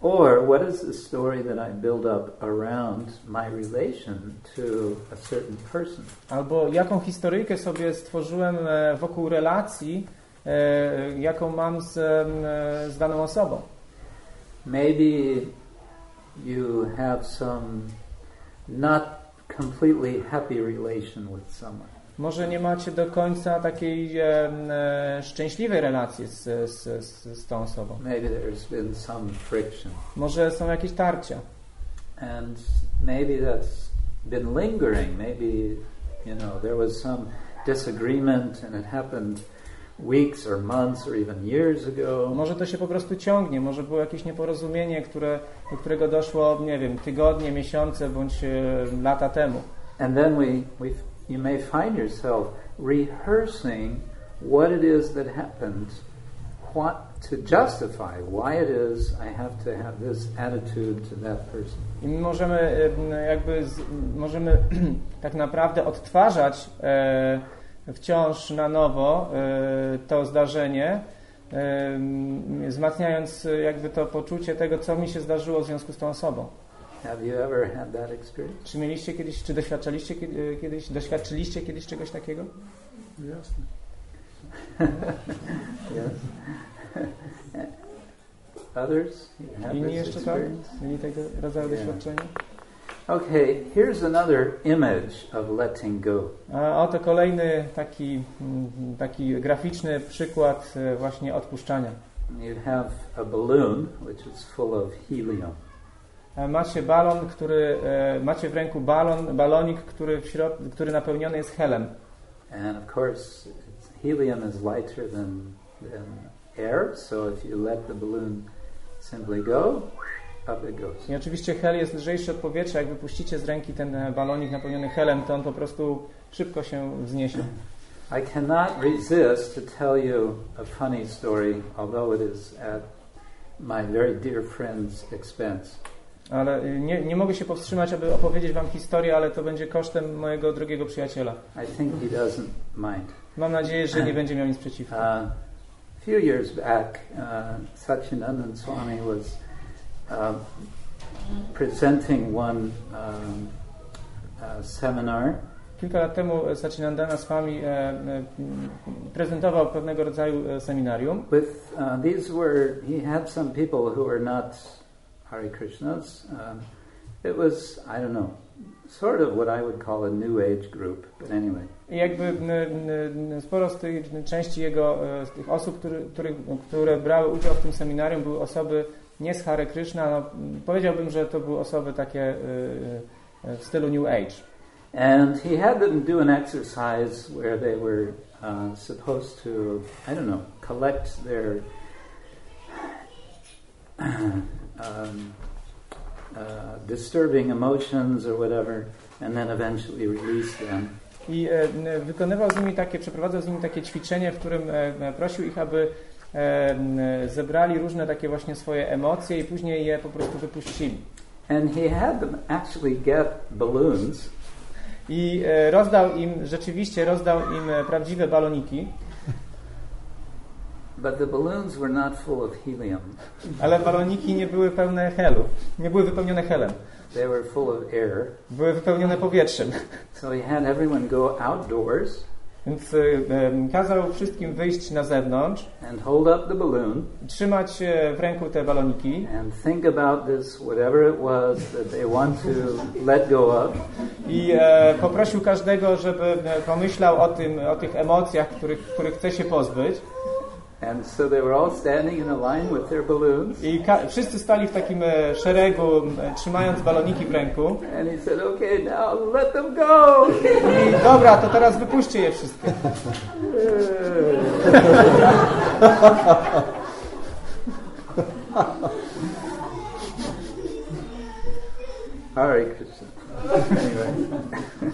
Or what is the story that I build up around my relation to a certain person? Albo jaką historyjkę sobie stworzyłem wokół relacji, jaką mam z, z daną osobą. Maybe you have some not completely happy relation with someone. Może nie macie do końca takiej e, szczęśliwej relacji z, z, z, z tą osobą. Maybe there's been some friction. Może są jakieś tarcia. And maybe that's been lingering. Maybe You know, there was some disagreement and it happened weeks or months or even years ago. Może to się po prostu ciągnie, może było jakieś nieporozumienie, które, do którego doszło, nie wiem, tygodnie, miesiące bądź e, lata temu. And then we, we, you may find yourself rehearsing what it is that happened, what to justify why it is I have to have this attitude to that person. I my możemy e, jakby z, możemy [clears throat] tak naprawdę odtwarzać e, wciąż na nowo e, to zdarzenie, e, wzmacniając e, jakby to poczucie tego, co mi się zdarzyło w związku z tą osobą. Have you ever had that experience? Czy mieliście kiedyś, czy doświadczaliście kiedy- kiedyś, doświadczyliście kiedyś czegoś takiego? Jasne. [laughs] Yes. Others? Inni jeszcze tak? experience? Mieli tego rodzaju Nie. doświadczenia? Okay, here's another image of letting go. A oto kolejny taki, mm, taki graficzny przykład e, właśnie odpuszczania. You have a balloon which is full of helium. E, Macie balon, który, e, macie w ręku balon, balonik, który, w środ, który napełniony jest helem. And of course, helium is lighter than, than air, so if you let the balloon simply go, up it goes. I oczywiście hel jest lżejszy od powietrza. Jak wypuścicie z ręki ten e, balonik napełniony helem, to on po prostu szybko się wzniesie. I cannot resist to tell you a funny story, although it is at my very dear friend's expense. Ale e, nie, nie mogę się powstrzymać, aby opowiedzieć Wam historię, ale to będzie kosztem mojego drogiego przyjaciela. I think he doesn't mind. Mam nadzieję, że nie [clears throat] będzie miał nic przeciwko. Uh, a few years back, uh, Satchidanand Swami was uh, presenting one um, uh, seminar, Kilka lat temu e, Sachinandana Swami e, e, prezentował pewnego rodzaju e, seminarium. with uh, these were he had some people who were not Hare Krishnas. Um, it was I don't know, sort of what I would call a New Age group, but anyway. Jakby sporo z tej części jego, z tych osób, który, który, które brały udział w tym seminarium, były osoby nie z Hare Krishna. No, powiedziałbym, że to były osoby takie w stylu New Age. And he had them do an exercise where they were uh, supposed to, I don't know, collect their um, uh, disturbing emotions or whatever, and then eventually release them. I e, wykonywał z nimi takie, przeprowadzał z nimi takie ćwiczenie, w którym e, e, prosił ich, aby e, zebrali różne takie właśnie swoje emocje i później je po prostu wypuścili. And he had them actually get balloons I e, rozdał im, rzeczywiście rozdał im e, prawdziwe baloniki, But the balloons were not full of helium. ale baloniki nie były pełne helu, nie były wypełnione helem, They were full of air. były wypełnione powietrzem. So he had everyone go outdoors Więc e, kazał wszystkim wyjść na zewnątrz, and hold up the balloon trzymać e, w ręku te baloniki and think about this, whatever it was that they want to let go of, i e, poprosił każdego, żeby e, pomyślał o, tym, o tych emocjach, których, których chce się pozbyć. And so they were all standing in a line with their balloons. I wszyscy stali w takim e, szeregu, e, trzymając baloniki w ręku. And he said, okay, now let them go. I [laughs] dobra, to teraz wypuśćcie je wszystkie. [laughs] Hare Krishna. anyway. [laughs]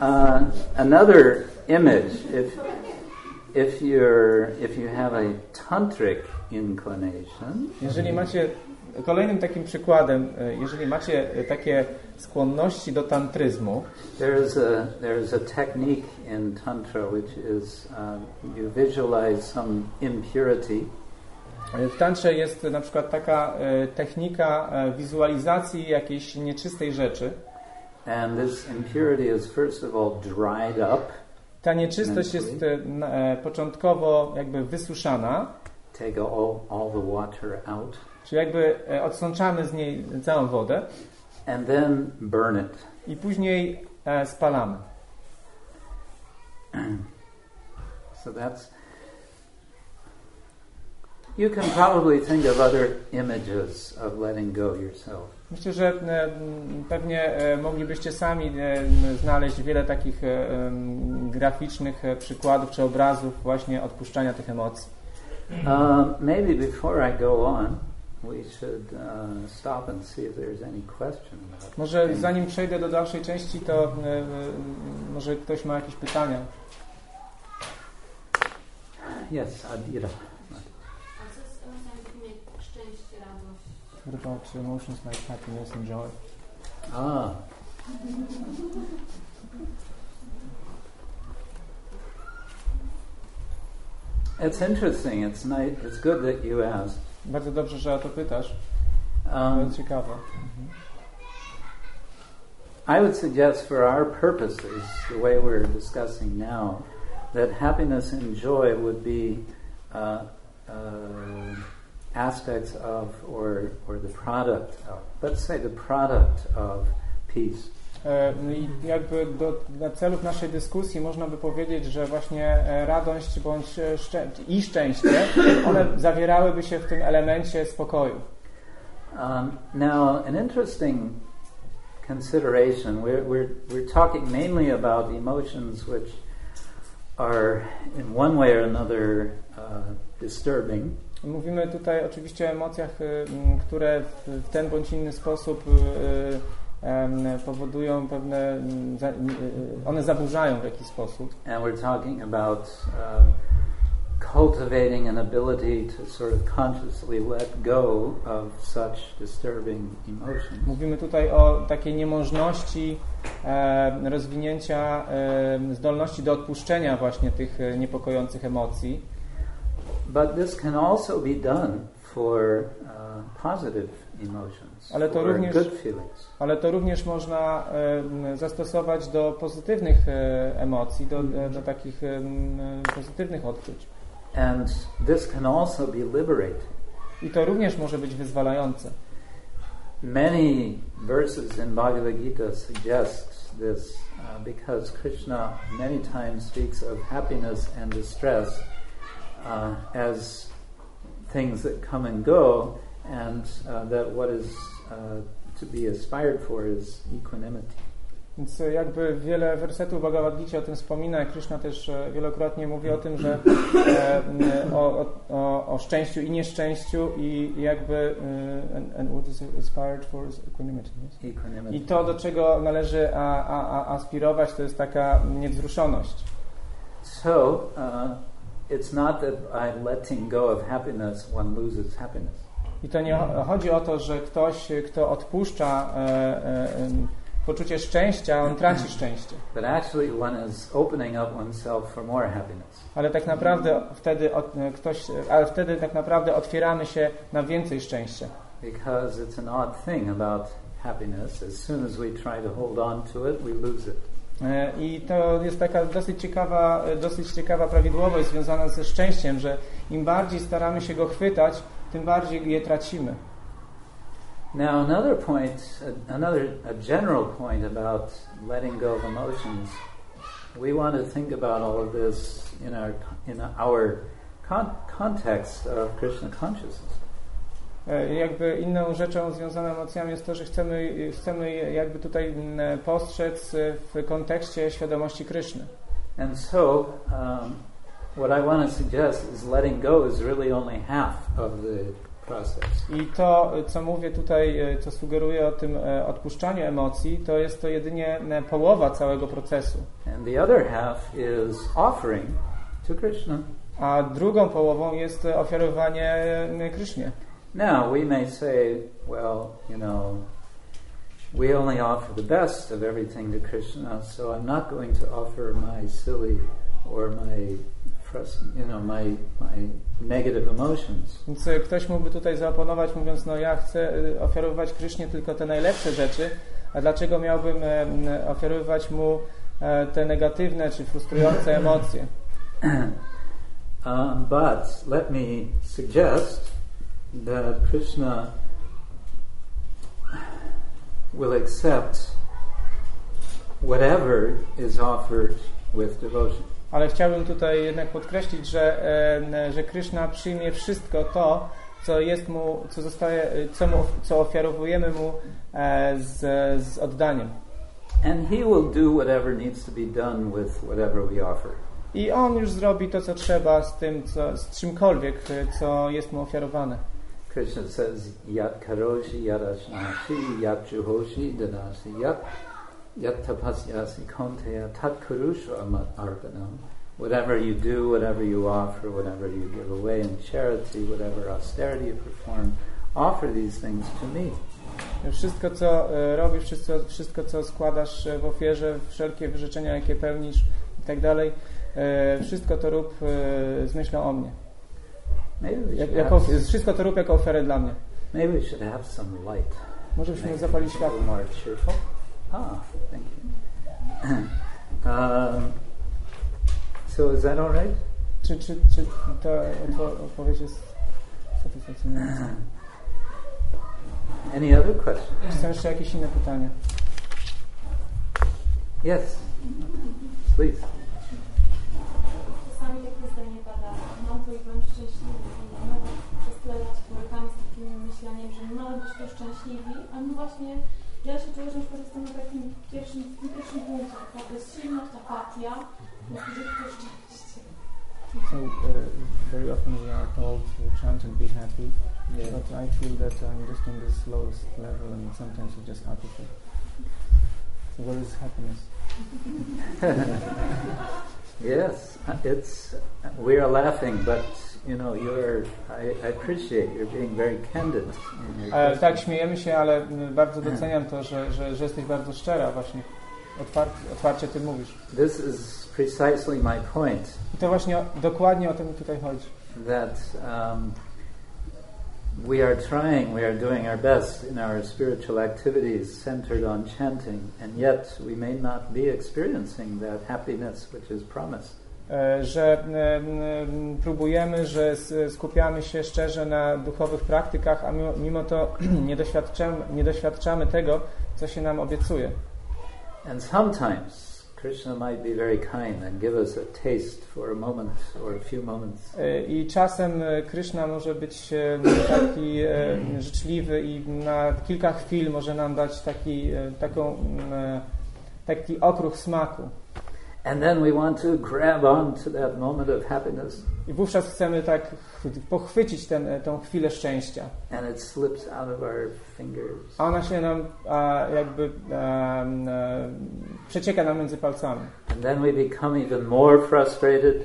uh, another image, if, if, you're, if you have a tantric inclination, Jeżeli macie, kolejnym takim przykładem, e, jeżeli macie takie skłonności do tantryzmu, There's a there's a technique in tantra which is um, you visualize some impurity, e, w tantrze jest na przykład taka e, technika wizualizacji jakiejś nieczystej rzeczy. and this impurity is first of all dried up, Ta nieczystość jest e, e, początkowo jakby wysuszana, take all all the water out, czyli jakby e, odsączamy z niej całą wodę and then burn it. i później e, spalamy. [clears throat] So that's You can probably think of other images of letting go yourself. Myślę, że e, pewnie e, moglibyście sami e, znaleźć wiele takich graficznych przykładów czy obrazów właśnie odpuszczania tych emocji. Um, maybe before I go on, we should uh, stop and see if there's any question Może zanim przejdę do dalszej części, to może ktoś ma jakieś pytania. Yes, Adira. What about emotions like happiness and joy? Ah. It's interesting. It's nice. It's good that you asked. Bardzo dobrze, że o to pytasz. Um, ciekawe. I would suggest, for our purposes, the way we're discussing now, that happiness and joy would be uh, uh, aspects of, or or the product of. Let's say the product of peace. E, I jakby do, dla celów naszej dyskusji można by powiedzieć, że właśnie e, radość bądź e, szczę i szczęście, one zawierałyby się w tym elemencie spokoju. Um, now, an interesting consideration. We're, we're, we're talking mainly about emotions which are, in one way or another, uh, disturbing. Mówimy tutaj oczywiście o emocjach, y, które w, ten bądź inny sposób y, em, powodują pewne, y, y, one zaburzają w jakiś sposób. And we're talking about um, cultivating an ability to sort of consciously let go of such disturbing emotions. Mówimy tutaj o takiej niemożności e, rozwinięcia e, zdolności do odpuszczenia właśnie tych e, niepokojących emocji. Ale to również- good feelings. Ale to również można e, zastosować do pozytywnych e, emocji, do, do, do takich e, pozytywnych odczuć. And this can also be liberating. I to również może być wyzwalające. Many verses in Bhagavad Gita suggest this uh, because Krishna many times speaks of happiness and distress uh, as things that come and go, and uh, that what is uh, to be aspired for is equanimity. Więc e, jakby wiele wersetów Bhagavad Gita o tym wspomina. Krishna też e, wielokrotnie mówi o tym, że e, o, o, o, szczęściu i nieszczęściu i jakby and, and what is aspired for is equanimity. Yes? Equanimity. I to, do czego należy a, a, a aspirować, to jest taka niewzruszoność. So uh, it's not that by letting go of happiness one loses happiness. I to nie cho- chodzi o to, że ktoś, kto odpuszcza e, e, poczucie szczęścia, on traci szczęście. But actually, one is opening up oneself for more happiness. Ale tak naprawdę wtedy od, e, ktoś, ale wtedy tak naprawdę otwieramy się na więcej szczęścia. Because it's an odd thing about happiness. As soon as we try to hold on to it, we lose it. E, I to jest taka dosyć ciekawa, e, dosyć ciekawa prawidłowość związana ze szczęściem, że im bardziej staramy się go chwytać, tym bardziej je tracimy. Now, another point, another a general point about letting go of emotions. We want to think about all of this in our in our con- context of Krishna consciousness. E, Jakby inną rzeczą związaną emocjami jest to, że chcemy, chcemy je jakby tutaj m, postrzec e, w kontekście świadomości Kryszny. And so, um, what I want to suggest is letting go is really only half of the process. I to, co mówię tutaj, e, co sugeruję o tym odpuszczaniu emocji, to jest to jedynie połowa całego procesu. And the other half is offering to Krishna. A drugą połową jest ofiarowanie Krysznie. Now, we may say, well, you know, we only offer the best of everything to Krishna, so I'm not going to offer my silly or my, you know, my, my negative emotions. Więc ktoś mógłby tutaj zaoponować, mówiąc, no ja chcę e, ofiarować Krysznie tylko te najlepsze rzeczy, a dlaczego miałbym m, ofiarować mu e, te negatywne czy frustrujące emocje? [clears throat] Um, but let me suggest that Krishna will accept whatever is offered with devotion. Ale chciałbym tutaj jednak podkreślić, że, że Krishna przyjmie wszystko to, co jest mu, co zostaje, co, mu, co ofiarowujemy mu e, z, z oddaniem. And He will do whatever needs to be done with whatever we offer. I on już zrobi to, co trzeba z tym, co, z czymkolwiek, e, co jest mu ofiarowane. Krishna says, Yat karoshi yadashnashi yat juhoshi dadasi yat yat tapasyasi konteya tat kurusha arpanam. Whatever you do, whatever you offer, whatever you give away in charity, whatever austerity you perform, offer these things to me. Wszystko, co e, robisz, wszystko, wszystko, co składasz e, w ofierze, wszelkie wyrzeczenia, jakie pełnisz i tak dalej, e, wszystko to rób z myślą o mnie. Maybe we Jak, should jako, have, wszystko to rób jako ofiarę dla mnie. maybe we should have some light. Może byśmy a światło. little more cheerful. Ah, thank you. [clears throat] um, so is that all right? Czy, czy, czy ta odpo- odpowiedź jest satysfakcjonująca? [clears throat] Any other questions? Czy są jeszcze jakieś inne pytania? Yes, please. Czasami takie zdanie pada, to i byłem szczęśliwy. I nawet przez tyle lat się borykam z takim myśleniem, że mamy być tu szczęśliwi, a no właśnie ja się czuję, że na przykład jestem na takim pierwszym, tym pierwszym punkcie, taka bezsilność, apatia, jest gdzie to szczęście. So uh, very often we are told to chant and be happy, Yeah. but I feel that I'm just in this lowest level and sometimes it's just apathy. So what is happiness? [laughs] Yes, it's we are laughing, but you know you're. I, I appreciate you're being very candid. E, tak, śmiejemy się, ale bardzo doceniam to, że, że, że jesteś bardzo szczera właśnie. Otwar, otwarcie ty mówisz. This is precisely my point. I to właśnie dokładnie o to mi tutaj chodzi. That um, we are trying, we are doing our best in our spiritual activities centered on chanting, and yet we may not be experiencing that happiness which is promised. E, że próbujemy, że skupiamy się szczerze na duchowych praktykach, a mimo to [clears throat] nie doświadczamy, nie doświadczamy tego, co się nam obiecuje. And sometimes I czasem e, Krishna może być e, taki e, życzliwy i na kilka chwil może nam dać taki, taką, m, e, taki okruch smaku. And then we want to grab on to that moment of happiness, I wówczas chcemy tak pochwycić ten, tą chwilę szczęścia. and it slips out of our fingers. A ona się nam a, jakby a, e, przecieka nam między palcami. And then we become even more frustrated.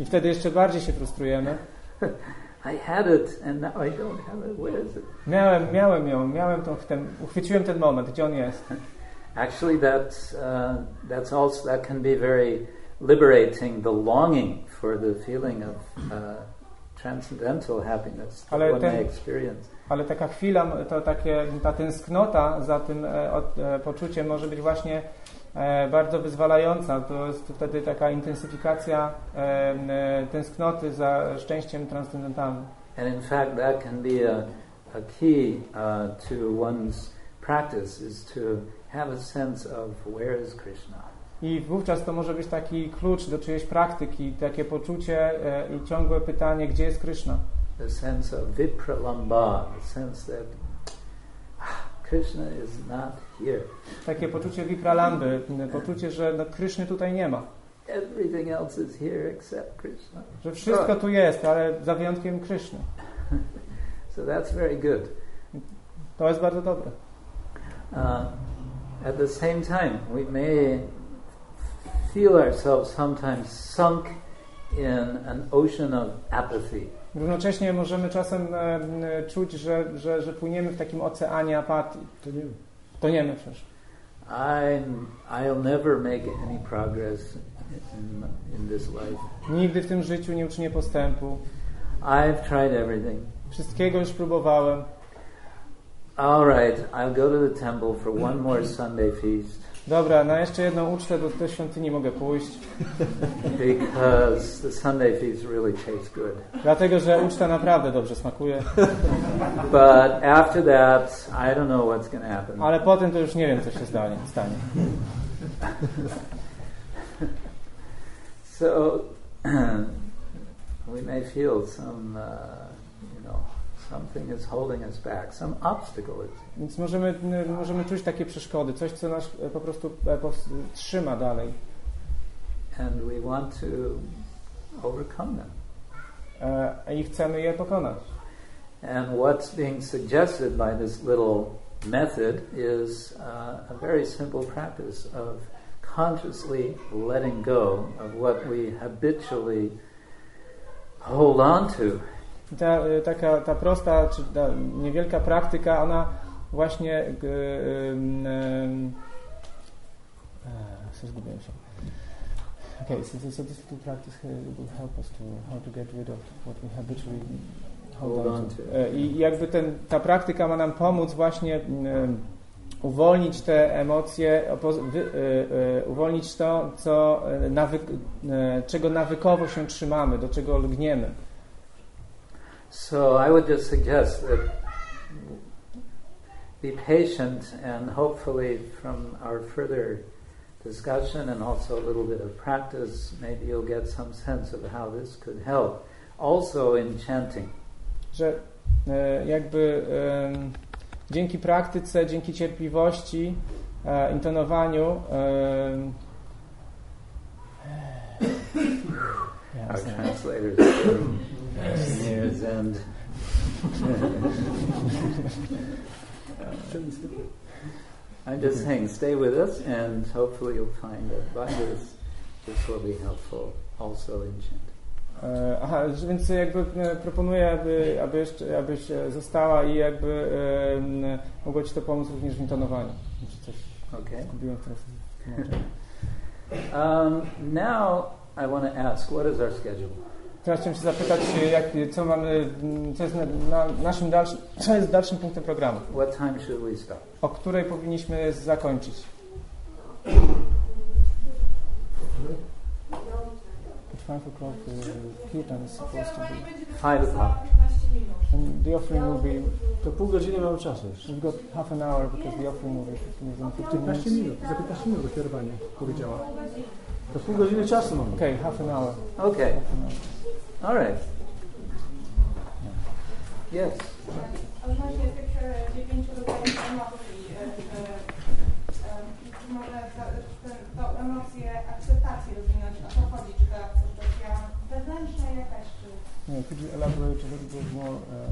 I wtedy jeszcze bardziej się frustrujemy. [laughs] I had it, and now I don't have it. Where is it? Miałem, miałem ją, miałem tą, ten, uchwyciłem ten moment, gdzie on jest. [laughs] Actually, that uh, that's also that can be very liberating. The longing for the feeling of uh, transcendental happiness that Ale one ten- may experience. Ale taka chwila, to takie, ta tęsknota za tym e, od, e, poczuciem może być właśnie e, bardzo wyzwalająca. To jest wtedy taka intensyfikacja tęsknoty za szczęściem transcendentalnym. And in fact, that can be a, a key uh, to one's practice is to have a sense of where is Krishna. I wówczas to może być taki klucz do czyjejś praktyki, takie poczucie e, i ciągłe pytanie, gdzie jest Krishna. The sense of vipralamba, the sense that ah, Krishna is not here. Takie poczucie vipralamby, poczucie, że no, tutaj nie ma. Everything else is here except Krishna. Że wszystko tu jest, ale za wyjątkiem Kryszny. [laughs] So that's very good. To jest bardzo dobre. Uh, at the same time, we may feel ourselves sometimes sunk in an ocean of apathy. Równocześnie możemy czasem e, m, czuć, że, że, że płyniemy w takim oceanie apatii. To nie Toniemy przecież. I'm, I'll never make any progress in, in this life. Nigdy w tym życiu nie uczynię postępu. I've tried everything. Wszystkiego już próbowałem. All right, I'll go to the temple for one more [clears throat] Sunday feast Dobra, na jeszcze jedną ucztę do, do świątyni mogę pójść. [laughs] because the Sunday feast really tastes good. Dlatego, że uczta naprawdę dobrze smakuje. [laughs] But after that, I don't know what's going to happen. Ale potem to już nie wiem, co się stanie. stanie. [laughs] So [clears throat] we may feel some, uh, something is holding us back, some obstacle. is- Więc możemy, możemy czuć takie przeszkody, coś, co nas po prostu trzyma dalej. And we want to overcome them. I chcemy je pokonać. And what's being suggested by this little method is uh, a very simple practice of consciously letting go of what we habitually hold on to. Ta, e, taka, ta prosta, czy ta niewielka praktyka, ona właśnie e, co zgubiłem się. Okay, so, so this little practice here will help us to how to get rid of what we habitually hold, on to. E, I jakby ten, ta praktyka ma nam pomóc właśnie ym, uwolnić te emocje, e, uwolnić to, co nawyk, czego nawykowo się trzymamy, do czego lgniemy. So I would just suggest that be patient and hopefully from our further discussion and also a little bit of practice, maybe you'll get some sense of how this could help. Also in chanting. że e, jakby em, dzięki praktyce, dzięki cierpliwości, e, intonowaniu Our translators are near his. I'm just saying, stay with us, and hopefully you'll find that by this, this will be helpful also in chanting. E, Aha, więc jakby e, proponuję, aby, aby jeszcze, abyś e, została i jakby em, mogło Ci to pomóc również w intonowaniu. Czy coś Okay. zgubiłem teraz. Um, now I want to ask, what is our schedule? Teraz chciałem się zapytać, e, jak, co mamy, co jest na, na naszym dalszym, co jest dalszym punktem programu? What time should we stop? o której powinniśmy zakończyć. At five o'clock uh, kirtan is supposed to be. Five o'clock. And the offering will be. To pół godziny mamy czasu jeszcze. We've got half an hour because the offering will be 15 minutes. 15 minut, za 15 minut kierowanie powiedziała. To pół godziny czasu mamy. Okay, half an hour. Okay. Half an hour. All right. Yes. Odnośnie tych dziewięciu rodzajów emocji, czy może ta, ten, tą emocję akceptacji rozwinąć? O co chodzi? Czy ta akceptacja wewnętrzna jakaś, czy... Yeah, could you elaborate a little bit more uh,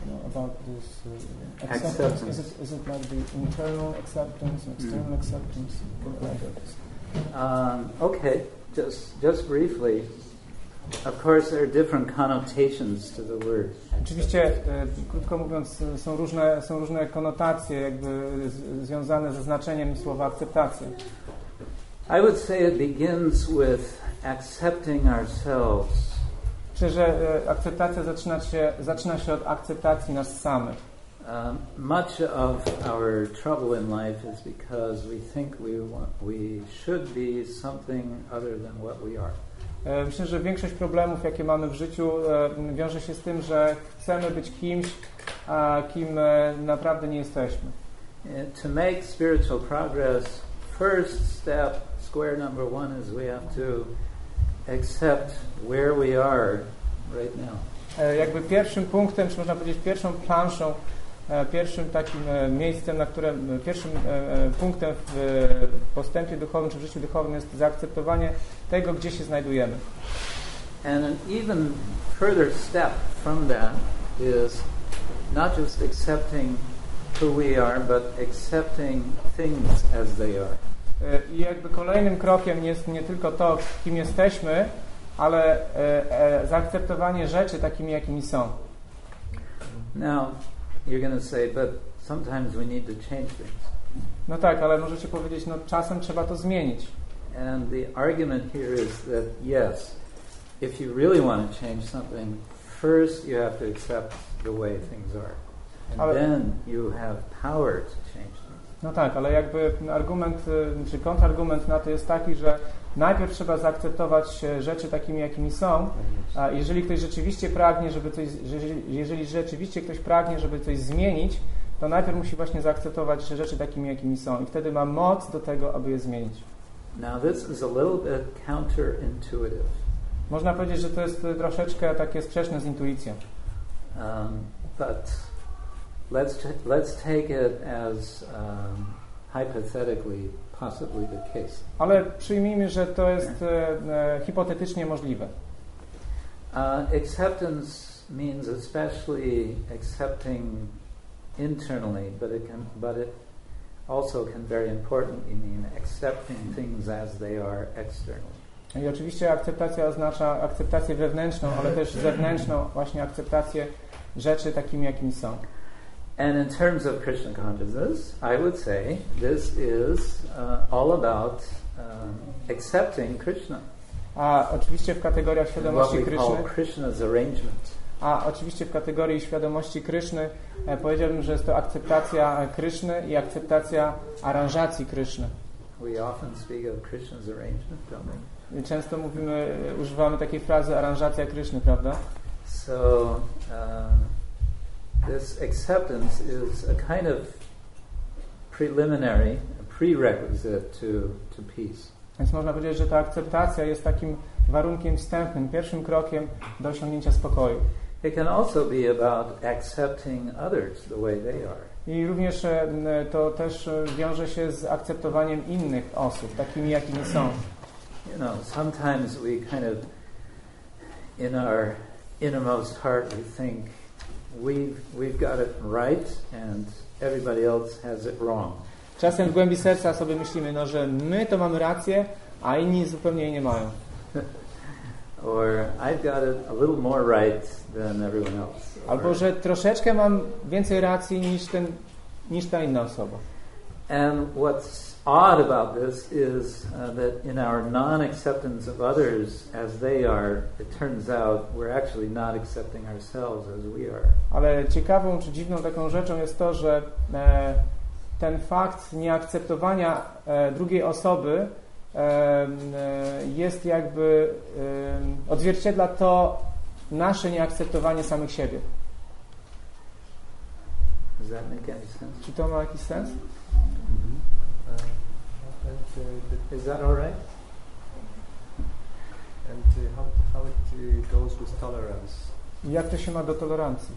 you know, about this uh, acceptance? Acceptance. Is it, is it like the internal acceptance, and external acceptance? Like that? Um, okay. Just just briefly. Of course, there are different connotations to the word. Oczywiście, e, krótko mówiąc, e, są różne, są różne konotacje jakby z, związane ze znaczeniem słowa akceptacja. I would say it begins with accepting ourselves Czy że e, akceptacja zaczyna się, zaczyna się od akceptacji nas samych. Um, much of our trouble in life is because we think we want, we should be something other than what we are. E, Myślę, że większość problemów, jakie mamy w życiu, e, wiąże się z tym, że chcemy być kimś, a kim e, naprawdę nie jesteśmy. And to make spiritual progress, first step, square number one, is we have to accept where we are right now. Jakby pierwszym punktem, czy można powiedzieć pierwszą planszą, pierwszym takim e, miejscem, na którym, e, pierwszym e, e, punktem w e, postępie duchowym czy w życiu duchowym jest zaakceptowanie tego, gdzie się znajdujemy. And an even further step from that is not just accepting who we are, but accepting things as they are. E, I jakby kolejnym krokiem jest nie tylko to, kim jesteśmy, ale e, e, zaakceptowanie rzeczy takimi, jakimi są. Now, you're going to say, but sometimes we need to change things. No tak, ale możecie powiedzieć, no czasem trzeba to zmienić. And the argument here is that yes, if you really want to change something, first you have to accept the way things are. And Ale- then you have power to change things. No tak, ale jakby argument, y, czy kontrargument na to jest taki, że najpierw trzeba zaakceptować e, rzeczy takimi, jakimi są, a jeżeli ktoś rzeczywiście pragnie, żeby coś, jeżeli, rzeczywiście ktoś pragnie, żeby coś zmienić, to najpierw musi właśnie zaakceptować rzeczy takimi, jakimi są i wtedy ma moc do tego, aby je zmienić. Now, this is a little bit counterintuitive. Można powiedzieć, że to jest y, troszeczkę takie sprzeczne z intuicją. Um, but let's, let's take it as um, hypothetically possibly the case. Ale przyjmijmy, że to jest e, e, hipotetycznie możliwe. Uh, acceptance means especially accepting internally, but it can, but it also can very importantly mean accepting things as they are externally. I oczywiście akceptacja oznacza akceptację wewnętrzną, ale też zewnętrzną, właśnie akceptację rzeczy takimi, jakimi są. And in terms of Krishna consciousness, I would say this is uh, all about um, accepting Krishna, A oczywiście w kategoriach świadomości Kryszny, a oczywiście w kategorii świadomości Kryszny e, powiedziałbym, że jest to akceptacja Kryszny i akceptacja aranżacji Kryszny. We often speak of Krishna's arrangement, don't we? Często mówimy, e, używamy takiej frazy aranżacja Kryszny, prawda? So um, this acceptance is a kind of preliminary, a prerequisite to, to peace. Więc można powiedzieć, że ta akceptacja jest takim warunkiem wstępnym, pierwszym krokiem do osiągnięcia spokoju. It can also be about accepting others the way they are. I również e, to też e, wiąże się z akceptowaniem innych osób, takimi jakimi są. You know, sometimes we kind of, in our innermost heart, we think we've, we've got it right and everybody else has it wrong. Czasem w głębi serca sobie myślimy, no, że my to mamy rację, a inni zupełnie jej nie mają. [laughs] Or I've got it a little more right than everyone else. Albo że troszeczkę mam więcej racji niż, ten, niż ta inna osoba. And what's odd about this is uh, that in our non acceptance of others as they are, it turns out we're actually not accepting ourselves as we are. Ale ciekawą czy dziwną taką rzeczą jest to, że e, ten fakt nieakceptowania e, drugiej osoby e, e, jest jakby e, odzwierciedla to nasze nieakceptowanie samych siebie. Does that make any sense? Czy to ma jakiś sens? And uh, the, Is that all right? and uh, how, how it uh, goes with tolerance. Jak to się ma do tolerancji?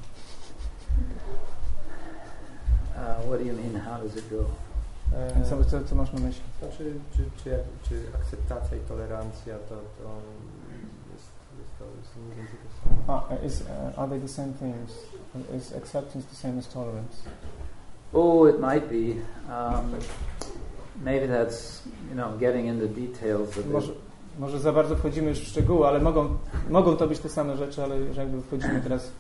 Uh, what do you mean? How does it go? Co, co, co masz na myśli? Znaczy, czy, czy, jak, czy akceptacja i tolerancja to, to jest, jest to jest mniej to samo? Ah, is, uh, are they the same things? Is acceptance the same as tolerance? Oh, it might be. Um, maybe that's, you know, getting into details of Może, może za bardzo wchodzimy już w szczegóły, ale mogą, mogą to być te same rzeczy, ale jakby wchodzimy teraz.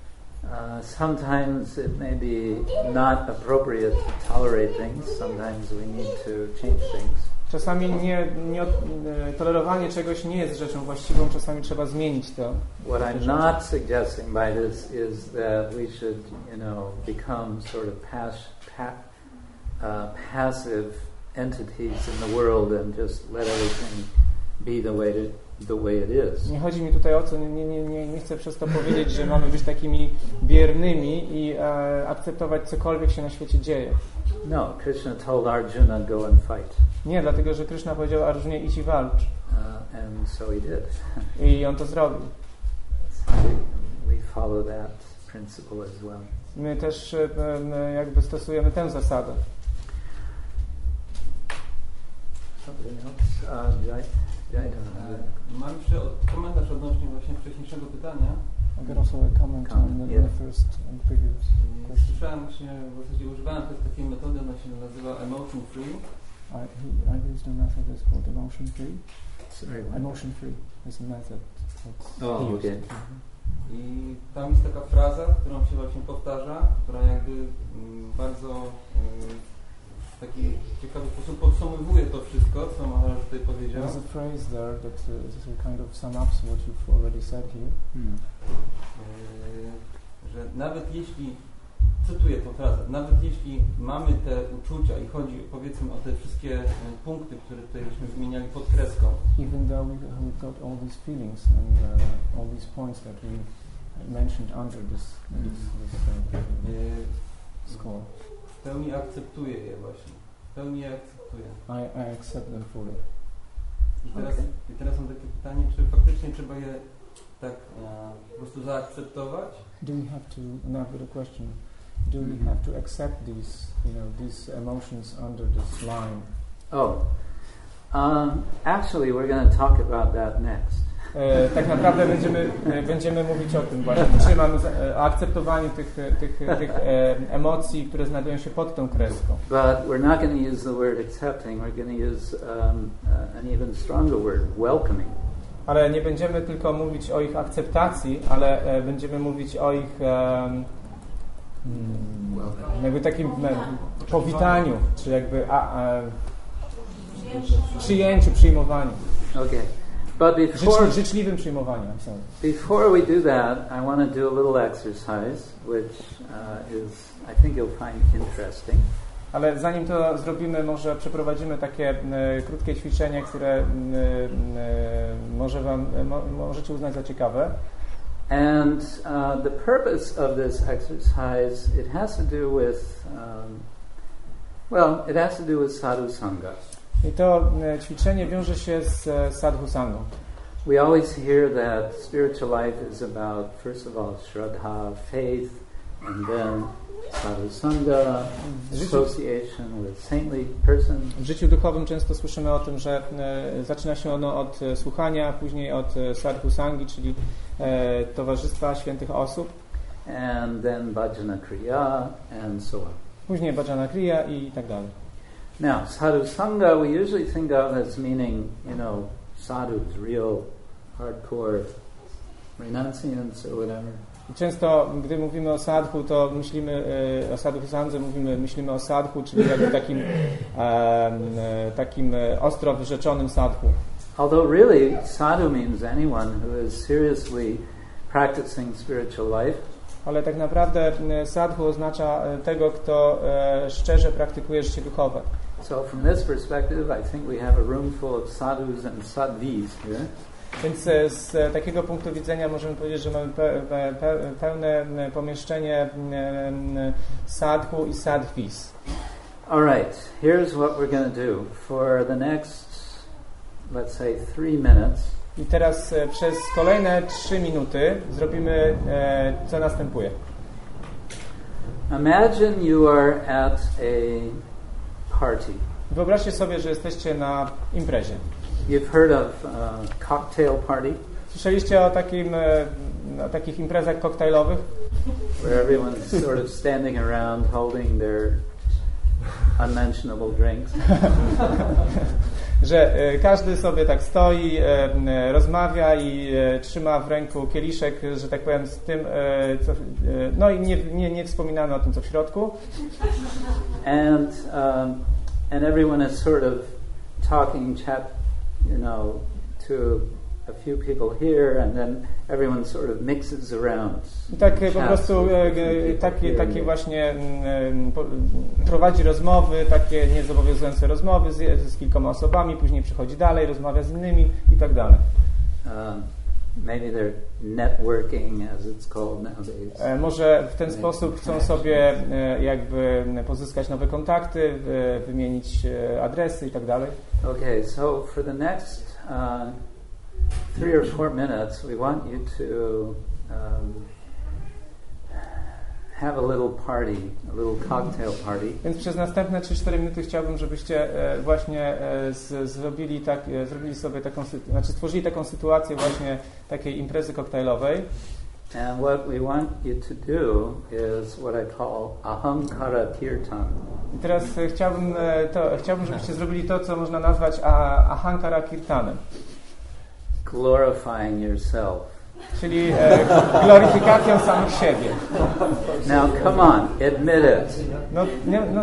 Uh, sometimes it may be not appropriate to tolerate things. Sometimes we need to change things. Czasami nie, nie, e, tolerowanie czegoś nie jest rzeczą właściwą, czasami trzeba zmienić to. What I'm not suggesting by this is that we should, you know, become sort of pas- pa- uh, passive entities in the world and just let everything be the way to, the way it is. Nie chodzi mi tutaj o to, nie, nie, nie, nie chcę przez to powiedzieć, że mamy być takimi biernymi i e, akceptować cokolwiek się na świecie dzieje. No, Krishna told Arjuna go and fight, Nie, dlatego że Krishna powiedział Arjunie idź i walcz. uh, and so he did. [laughs] I on to zrobił. we, we follow that principle as well. My też e, e, jakby stosujemy tę zasadę. Something else? Uh, E, Mam jeszcze od- komentarz odnośnie właśnie wcześniejszego pytania. I got also a comment on the, Yeah. the first and previous question. Słyszałem właśnie, w zasadzie używałem też takiej metody, ona się nazywa emotion free. I, he, I used a method that's called emotion free. Sorry? Emotion free is a method that's Oh, used. okay. Mhm. I tam jest taka fraza, którą się właśnie powtarza, która jakby mm, bardzo mm, w taki ciekawy sposób podsumowuje to wszystko, co Maharaj tutaj powiedział. There's a phrase there that uh, kind of sum ups what you've already said here. Hmm. Yy, że nawet jeśli, cytuję tą frazę, nawet jeśli mamy te uczucia i chodzi powiedzmy o te wszystkie e, punkty, które tutaj żeśmy wymieniali pod kreską, Even though we've, we've got all these feelings and uh, all these points that we mentioned under this, this, this uh, yy, score, pełni akceptuję je właśnie. W pełni je akceptuję. I, I accept them fully. I teraz, I teraz mam takie pytanie, czy faktycznie trzeba je tak e, po prostu zaakceptować? Do we have to, another question, do we have to accept these, you know, these emotions under this line? Oh, um, actually, we're going to talk about that next. E, tak naprawdę będziemy, e, będziemy mówić o tym właśnie. Dzisiaj mamy za- e, o akceptowaniu tych, tych, tych emocji, które znajdują się pod tą kreską. But we're not going to use the word accepting. We're going to use um, uh, an even stronger word, welcoming. Ale nie będziemy tylko mówić o ich akceptacji, ale będziemy mówić o ich mm, jakby takim powitaniu, czy jakby a, a, przyjęciu, przyjmowaniu. Okay. But before, Życzli, życzliwym sorry. before we do that, I want to do a little exercise, which uh, is, I think you'll find interesting. Ale zanim to zrobimy, może przeprowadzimy takie m, krótkie ćwiczenie, które m, m, może wam, mo, możecie uznać za ciekawe. And uh, the purpose of this exercise, it has to do with, um, well, it has to do with sadhu sangha. I to m, ćwiczenie wiąże się z e, sadhu sangą. We always hear that spiritual life is about, first of all, shraddha, faith, and then sadhu sangha, W życiu, association with saintly persons. w życiu duchowym często słyszymy o tym, że e, zaczyna się ono od e, słuchania, później od e, sadhu sangi, czyli e, towarzystwa świętych osób, and then bhajana kriya, and so on. później bhajana kriya i tak dalej. Now, sadhu sangha we usually think of as meaning, you know, sadhus, real hardcore renunciants or whatever. Często, gdy mówimy o sadhu, to myślimy e, o sadhu sandze, mówimy, myślimy o sadhu, czyli jakby takim, e, takim e, ostro wyrzeczonym sadhu. Although really, sadhu means anyone who is seriously practicing spiritual life Ale tak naprawdę sadhu oznacza tego, kto szczerze praktykuje życie duchowe. So from this perspective, I think we have a room full of sadhus and sadhvis here. Więc e, z e, takiego punktu widzenia możemy powiedzieć, że mamy pe, pe, pe, pełne pomieszczenie sadhu i sadhvis. All right, here's what we're going to do. For the next, let's say, three minutes, I teraz e, przez kolejne trzy minuty zrobimy co następuje. imagine you are at a party. Wyobraźcie sobie, że jesteście na imprezie. You've heard of uh, cocktail party, Słyszeliście o, takim, e, o takich imprezach koktajlowych, where everyone's sort of standing around holding their unmentionable drinks. [laughs] że e, każdy sobie tak stoi, e, m, rozmawia i e, trzyma w ręku kieliszek, że tak powiem, z tym, e, co, e, no i nie, nie, nie wspominamy o tym, co w środku. and um, and everyone is sort of talking, chat, you know, to a few people here, and then everyone sort of mixes around. I tak po prostu e, e, takie, takie właśnie mm, e, prowadzi rozmowy, takie niezobowiązujące rozmowy z, z kilkoma osobami, później przychodzi dalej, rozmawia z innymi i tak dalej. Um, maybe they're networking, as it's called nowadays. Może w ten sposób chcą sobie jakby pozyskać nowe kontakty, wy- wymienić adresy i tak dalej. Okay, so for the next uh, three or four minutes, we want you to um, have a little party, a little cocktail party. Więc przez następne 3-4 minuty chciałbym, żebyście e, właśnie e, z, zrobili, tak, e, zrobili sobie taką, znaczy stworzyli taką sytuację właśnie takiej imprezy koktajlowej. And what we want you to do is what I call ahankara kirtan. I teraz chciałbym, to, chciałbym, żebyście zrobili to, co można nazwać ahankara kirtanem, glorifying yourself. czyli e, gloryfikacją samych siebie. Now, come on, admit it. No, nie, no,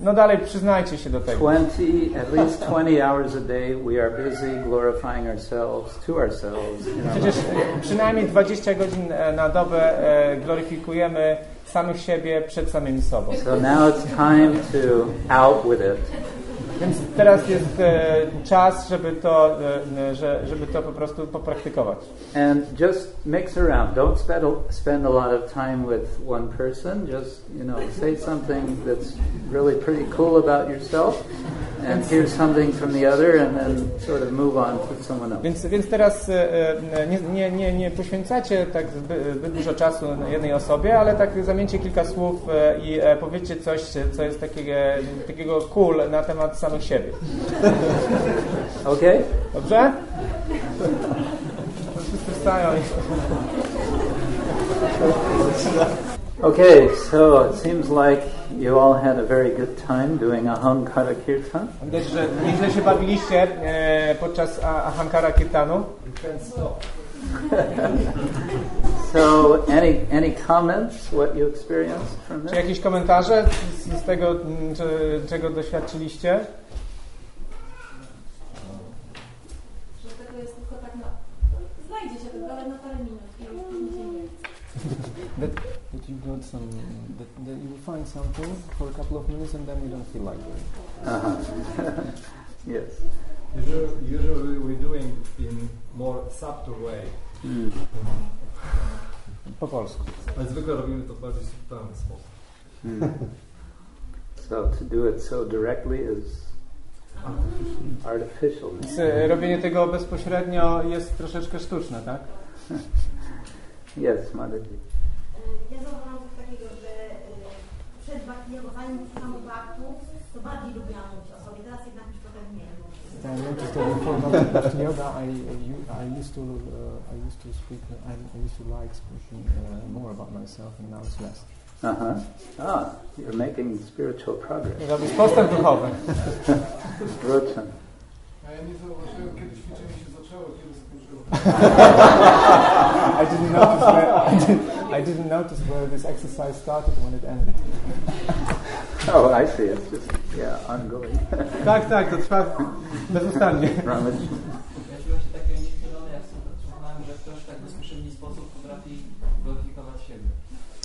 no dalej przyznajcie się do tego. 20, at least 20 hours a day, we are busy glorifying ourselves to ourselves. Przecież e, przynajmniej 20 godzin e, na dobę e, gloryfikujemy samych siebie przed samymi sobą. So now it's time to out with it. Więc teraz jest e, czas, żeby to, e, że, żeby to po prostu popraktykować. And just mix around. Don't spend a, spend a lot of time with one person. Just, you know, say something that's really pretty cool about yourself and hear something from the other and then sort of move on to someone else. Więc, więc teraz e, e, nie, nie, nie, nie poświęcacie tak zbyt, dużo czasu jednej osobie, ale tak zamieńcie kilka słów e, i e, powiedzcie coś, co jest takiego, takiego cool na temat samych siebie. [laughs] Okay? Dobrze? Wszyscy wstają i... Okay, so it seems like you all had a very good time doing Aham Kara Kirtan. Widać, że nieźle się bawiliście e, podczas a- Ahankara Kirtanu. [laughs] So, any any comments? What you experienced from Czy this? jakieś komentarze z, z tego, czy, czego doświadczyliście? Że tego jest tylko tak na... Znajdzie się tylko, ale na parę minut i już później się nie chce. That, that you got some, that, that you find something for a couple of minutes and then you don't feel like doing it. Uh-huh. [laughs] yes. Usually, usually we're doing in more subtle way. Mm. Po polsku. Ale zwykle robimy to w bardziej subtelny sposób. Mm. So to do it so directly is artificial. Więc e, robienie tego bezpośrednio jest troszeczkę sztuczne, tak? [laughs] Yes, Mataji. Ja zauważyłam coś takiego, że y, przed bhakti, albo zanim słucham baktu, to bardziej lubiłam I noticed that before Bhakti Bhakti Yoga, I, I, I used to uh, I used to speak I, I used to like speaking uh, more about myself, and now it's less. Uh-huh. Ah, you're making spiritual progress. Robisz postęp duchowy. [laughs] Rochan. A ja nie zauważyłem, kiedy ćwiczenie się zaczęło, kiedy skończyło. I didn't notice where I didn't, I didn't notice where this exercise started when it ended. Oh, I see. It's just, yeah, ongoing. Tak, tak, to trwa bezustannie. Ja czułem się takiego niechylony, jak słuchałem, że ktoś w tak bezpośredni sposób potrafi gloryfikować siebie.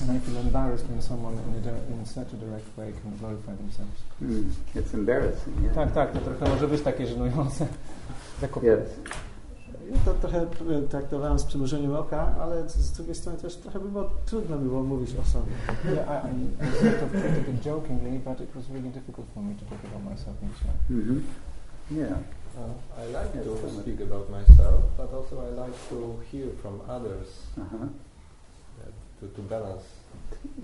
And I feel embarrassed when someone in, a, di- in such a direct way can glorify themselves. Mm. It's embarrassing, yeah. Tak, tak, to trochę może być takie żenujące. Zakup. Yes. Ja to trochę traktowałem z przymrużeniem oka, ale z- drugiej strony też trochę było trudno mi było mówić o sobie. Yeah, I, I, sort of treated it jokingly, but it was really difficult for me to talk about myself in this way. Mm-hmm. Yeah. Uh, I like Yes, to speak about myself, but also I like to hear from others uh, to, to balance.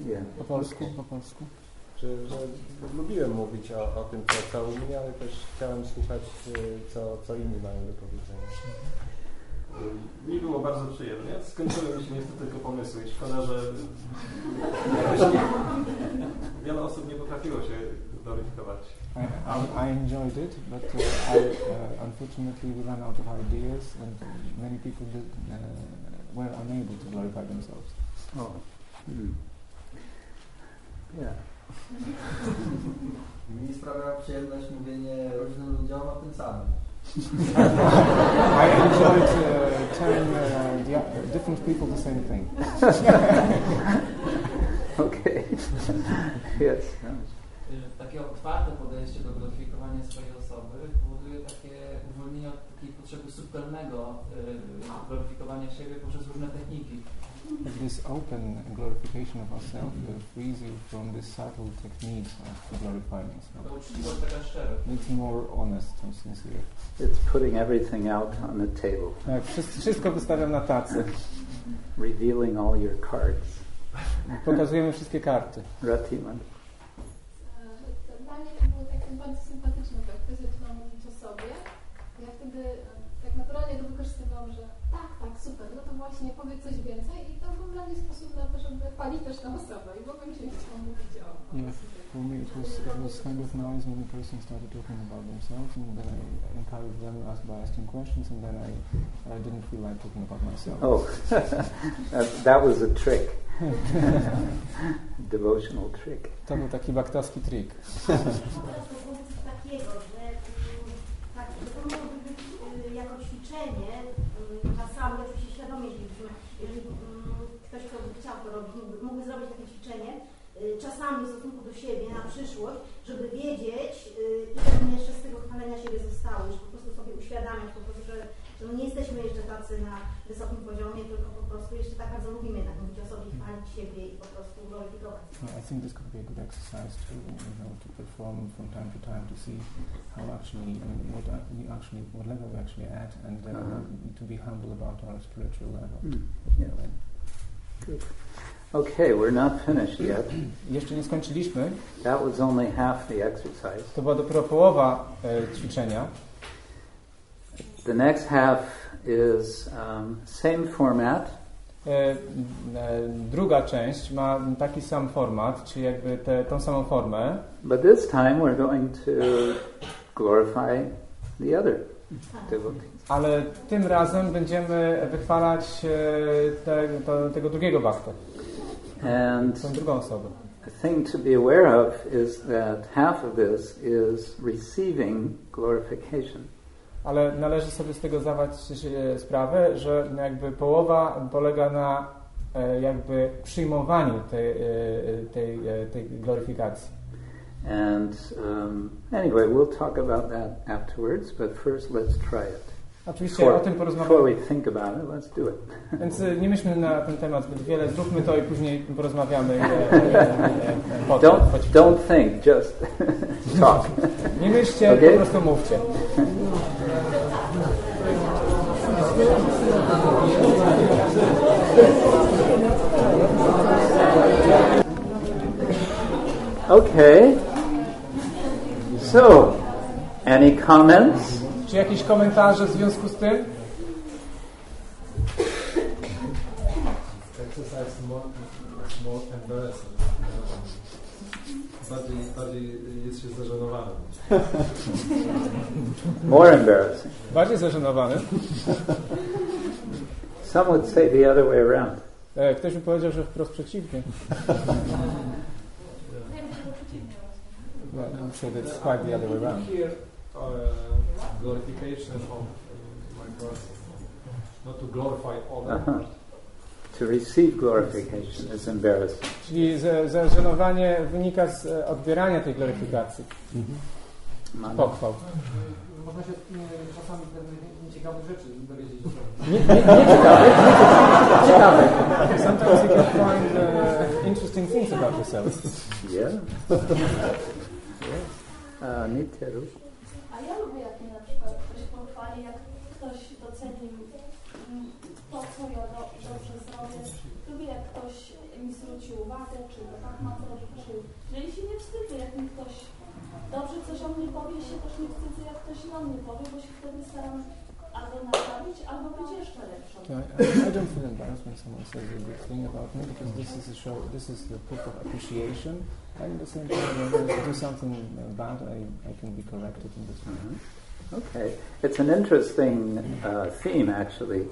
Yeah. Po polsku, po polsku. Że, że lubiłem mówić o, o tym, co, co u mnie, ale też chciałem słuchać, y, co, co inni mają do powiedzenia. Mi było bardzo przyjemnie. Skończyły mi się niestety tylko pomysły i szkoda, że [laughs] wiele osób nie potrafiło się gloryfikować. I, I, I enjoyed it, but uh, I, uh, unfortunately we ran out of ideas and many people did, uh, were unable to glorify themselves. Oh. Mm. Yeah. [laughs] Mi sprawia przyjemność mówienie różnym ludziom o tym samym. I enjoyed uh, telling uh, the, uh, different people the same thing. [laughs] Okay. yes. Y, Takie otwarte podejście do gloryfikowania swojej osoby powoduje takie uwolnienie od takiej potrzeby subtelnego y, gloryfikowania siebie poprzez różne techniki. This open glorification of ourselves uh, frees you from the subtle techniques of glorifying szczerość. It's more honest and sincere. It's putting everything out on the table, Tak, wszystko, wystawiam na tacy. revealing all your cards. Pokazujemy wszystkie karty. Ratiman. Dla mnie to było takie bardzo sympatyczne, ktoś zaczynał mówić o sobie. Ja wtedy tak naturalnie to wykorzystywałam, że tak, tak, super, no to właśnie powiedz coś więcej palić też na osobę i mogłem się chciał mówić o, Yeah, for me it was it was kind of nice when the person started talking about themselves, and then I encouraged them as by asking questions, and then I, I didn't feel like talking about myself. Oh, that, that was a trick. Devotional trick. To był taki baktowski trik. Takiego, że mm, tak, to mogłoby być y, jako ćwiczenie, mógłby zrobić takie ćwiczenie, y, czasami w stosunku do siebie na przyszłość, żeby wiedzieć, y, ile jeszcze z tego chwalenia siebie zostało, już po prostu sobie uświadamiać, po prostu, że, że no nie jesteśmy jeszcze tacy na wysokim poziomie, tylko po prostu jeszcze tak bardzo lubimy jednak mówić o sobie, chwalić siebie i po prostu gloryfikować. I think this could be a good exercise to, you know, to perform from time to time to see how actually, I mean, what we actually, what level we actually at, and uh, Uh-huh. to be humble about our spiritual level. Mm, yeah. Good. Okay, we're not finished yet. [clears throat] Jeszcze nie skończyliśmy. That was only half the exercise. To była dopiero połowa e, ćwiczenia. The next half is um, same format, E, e, druga część ma taki sam format, czyli jakby tę tą samą formę, but this time we're going to glorify the other ale tym razem będziemy wychwalać e, te, to, tego drugiego bhaktę, And the thing to be aware of is that half of this is receiving glorification. Ale należy sobie z tego zdawać sprawę, że jakby połowa polega na e, jakby przyjmowaniu tej, e, tej, e, tej gloryfikacji. And um, anyway, we'll talk about that afterwards, but first let's try it. Oczywiście Before, o tym porozmawiamy. we think about it, let's do it. Więc nie myślmy na ten temat zbyt wiele, zróbmy to i później porozmawiamy. Po Don't, po don't think, just [laughs] talk. Nie myślcie, Okay. po prostu mówcie. Okay. So, any comments? Czy jakieś komentarze w związku z tym? Bardziej, bardziej jest się zażenowanym. More embarrassing. Bardziej zażenowany. Some would say the other way around. E, Ktoś mi powiedział, że wprost przeciwnie. Well, I'm sure that's quite the other way around. Glorification of uh, my brother. Not to glorify all Uh-huh. To receive glorification is embarrassing. Czyli za- zażenowanie wynika z e, odbierania tej gloryfikacji. Mano? Pochwał. Można się e, czasami pewnych nieciekawych rzeczy dowiedzieć o sobie. Nie, nie, nie ciekawe, nie ciekawe. Sometimes you can find uh, interesting things about yourself. Yeah. [laughs] Uh, Nitya, A ja lubię, jak mnie na przykład ktoś pochwali, jak ktoś docenił mm, to, co ja do, dobrze zrobię. Lubię, jak ktoś mi zwróci uwagę, czy to tak ma zrobić, czy... Jeżeli się nie wstydzę, jak mi ktoś dobrze coś o mnie powie, się też nie wstydzę, jak ktoś na mnie powie, bo się wtedy staram albo naprawić, albo być jeszcze lepszą. I, I don't feel embarrassed when someone says a good thing about me because this is a show, this is the proof of appreciation. And at the same time, when I do something bad, I, I can be corrected in this way. Okay. It's an interesting uh, theme, actually,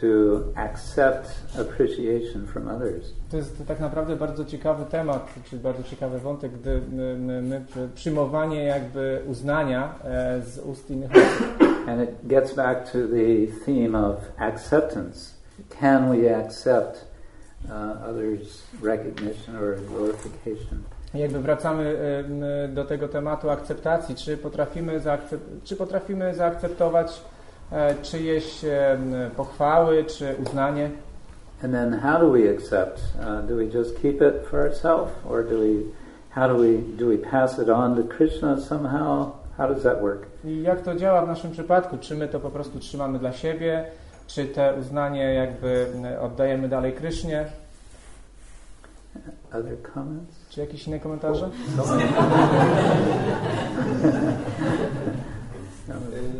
to accept appreciation from others. To jest tak naprawdę bardzo ciekawy temat, czy bardzo ciekawy wątek, gdy my, my, my przy- przyjmowanie jakby uznania e, z ust innych osób. And it gets back to the theme of acceptance. Can we accept uh, others' recognition or glorification? Jakby wracamy do tego tematu akceptacji, czy potrafimy, zaakcep- czy potrafimy zaakceptować e, czyjeś pochwały, czy uznanie. And then how do we accept? Uh, do we just keep it for ourselves, or do we? How do we? Do we pass it on to Krishna somehow? How does that work? I jak to działa w naszym przypadku? Czy my to po prostu trzymamy dla siebie, czy te uznanie jakby oddajemy dalej Krysznie? Other comments? Czy jakieś inne komentarze?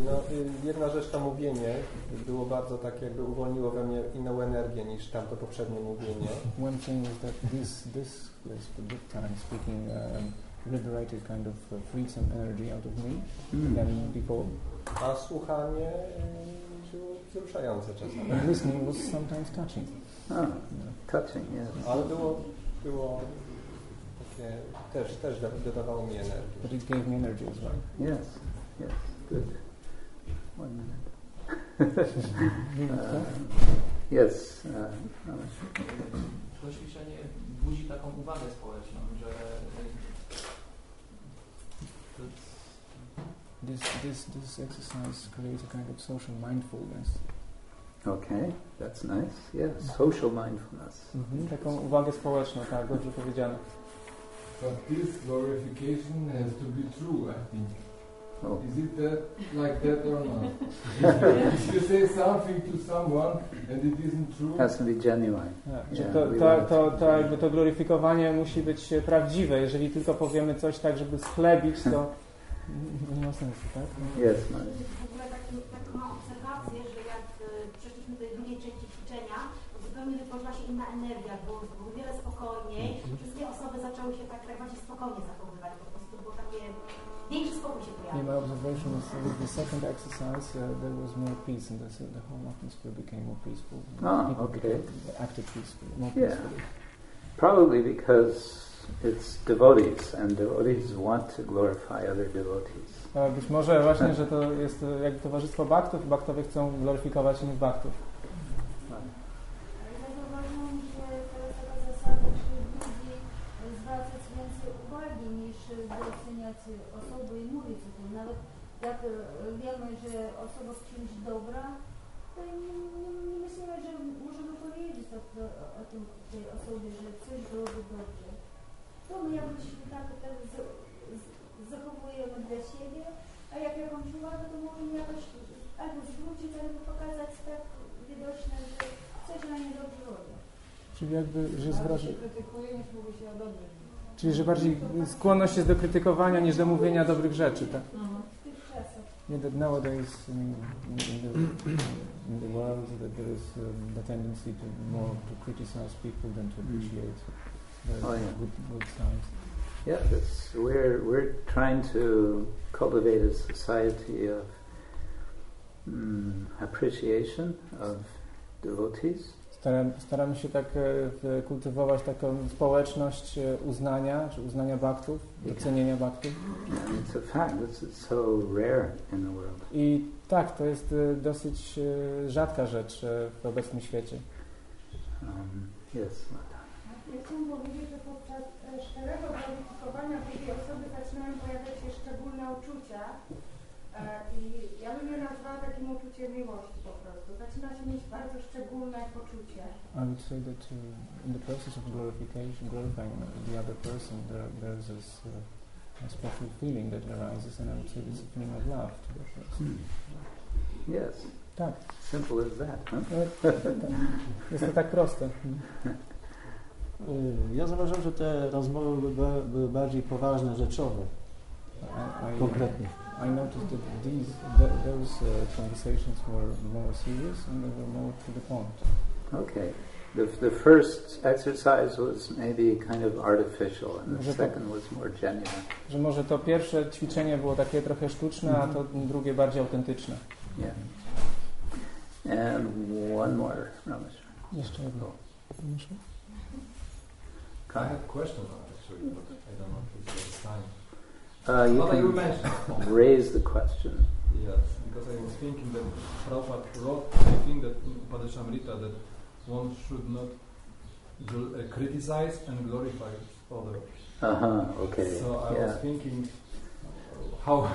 No, y, jedna rzecz to mówienie było bardzo tak jakby uwolniło we mnie inną energię niż tamto poprzednie mówienie. One thing is that this this is the good time speaking um, liberated kind of uh, freed some energy out of me Hmm. than before. A słuchanie y, było wzruszające czasami. And listening was sometimes touching. Oh, touching, yes. Ale było, było też, też da- dodawało mi energii. But it gave me energy as well. Yes, yes, good. One minute. [laughs] Uh, yes, uh. To ćwiczenie budzi taką uwagę społeczną, że This, this, this exercise creates a kind of social mindfulness. Okay, that's nice. Yeah, social mindfulness. Mhm, taką uwagę społeczną, tak, dobrze powiedziane. But this glorification has to be true, I think. Oh. Is it that like that or not? if you say something to someone and it isn't true, Has to be genuine. Tak, że Yeah, to, to, to, to, jakby to gloryfikowanie musi być prawdziwe. Jeżeli tylko powiemy coś tak, żeby schlebić, to [laughs] nie ma sensu, tak? Yes, Mary. W ogóle taką, taką mam obserwację, że jak e, przeszliśmy do tej drugiej części ćwiczenia, to zupełnie wytworzyła się inna energia, observation, is with the second exercise, uh, there was more peace, and the, the whole atmosphere became more peaceful. Ah, People okay. became- acted peacefully, more Yeah. peacefully. Probably because it's devotees, and devotees want to glorify other devotees. A Być może właśnie, że to jest jakby towarzystwo baktów baktowie chcą gloryfikować innych baktów. Ja zauważyłam, że teraz taka zasada, czy ludzi zwracać więcej uwagi niż doceniać wiemy, że osoba w czymś dobra, to nie, nie, nie myślimy, że możemy powiedzieć o, o, o tym, tej osobie, że coś byłoby dobrze. To my jakoś tak, tak z, z, zachowujemy dla siebie, a jak jakąś uwagę, to możemy jakoś albo zwrócić, albo pokazać tak widoczne, że coś na nie dobrze robią. Czyli jakby, że zwraca... krytykuje, niż mówi się o dobrym. Czyli, że bardziej skłonność jest do krytykowania niż do mówienia dobrych rzeczy, tak? Czasach. Yeah, that nowadays in, in, the, in the world that there is um, the tendency to more to criticize people than to appreciate the Oh, yeah. good, good sides. Yeah, that's, we're we're trying to cultivate a society of mm, appreciation of devotees, Staram, staramy się tak e, kultywować taką społeczność e, uznania, czy uznania baktów, docenienia baktów. the world. I tak, to jest e, dosyć rzadka rzecz w obecnym świecie. Um, yes. Ja chciałam powiedzieć, że podczas szczerego kwalifikowania drugiej osoby zaczynają pojawiać się szczególne uczucia i ja bym je nazwała takim uczuciem miłości mieć bardzo szczególne poczucie. I would say that uh, in the process of glorification, glorifying the other person, there, there's this uh, a special feeling that arises, and I would say it's a feeling of love to the person. Yes. Tak. Simple as that, huh? Jest to tak proste. Y, Ja zauważyłem, że te rozmowy były, były bardziej poważne, rzeczowe. Konkretnie. I noticed that these, th those uh, conversations were more serious and they were more to the point. Okay. The, the first exercise was maybe kind of artificial, and the Może to- second was more genuine. Że może to pierwsze ćwiczenie było takie trochę sztuczne, a to drugie bardziej autentyczne. Yeah. And one more, Ramesh. Jeszcze jedno. I have a question actually, but I don't know if it's time. Uh, you But I will can [laughs] raise the question. Yes, because I was thinking that Prabhupada wrote, I think that in Upadeshamrita that one should not uh, criticize and glorify others. Uh huh. Okay. So I yeah. was thinking how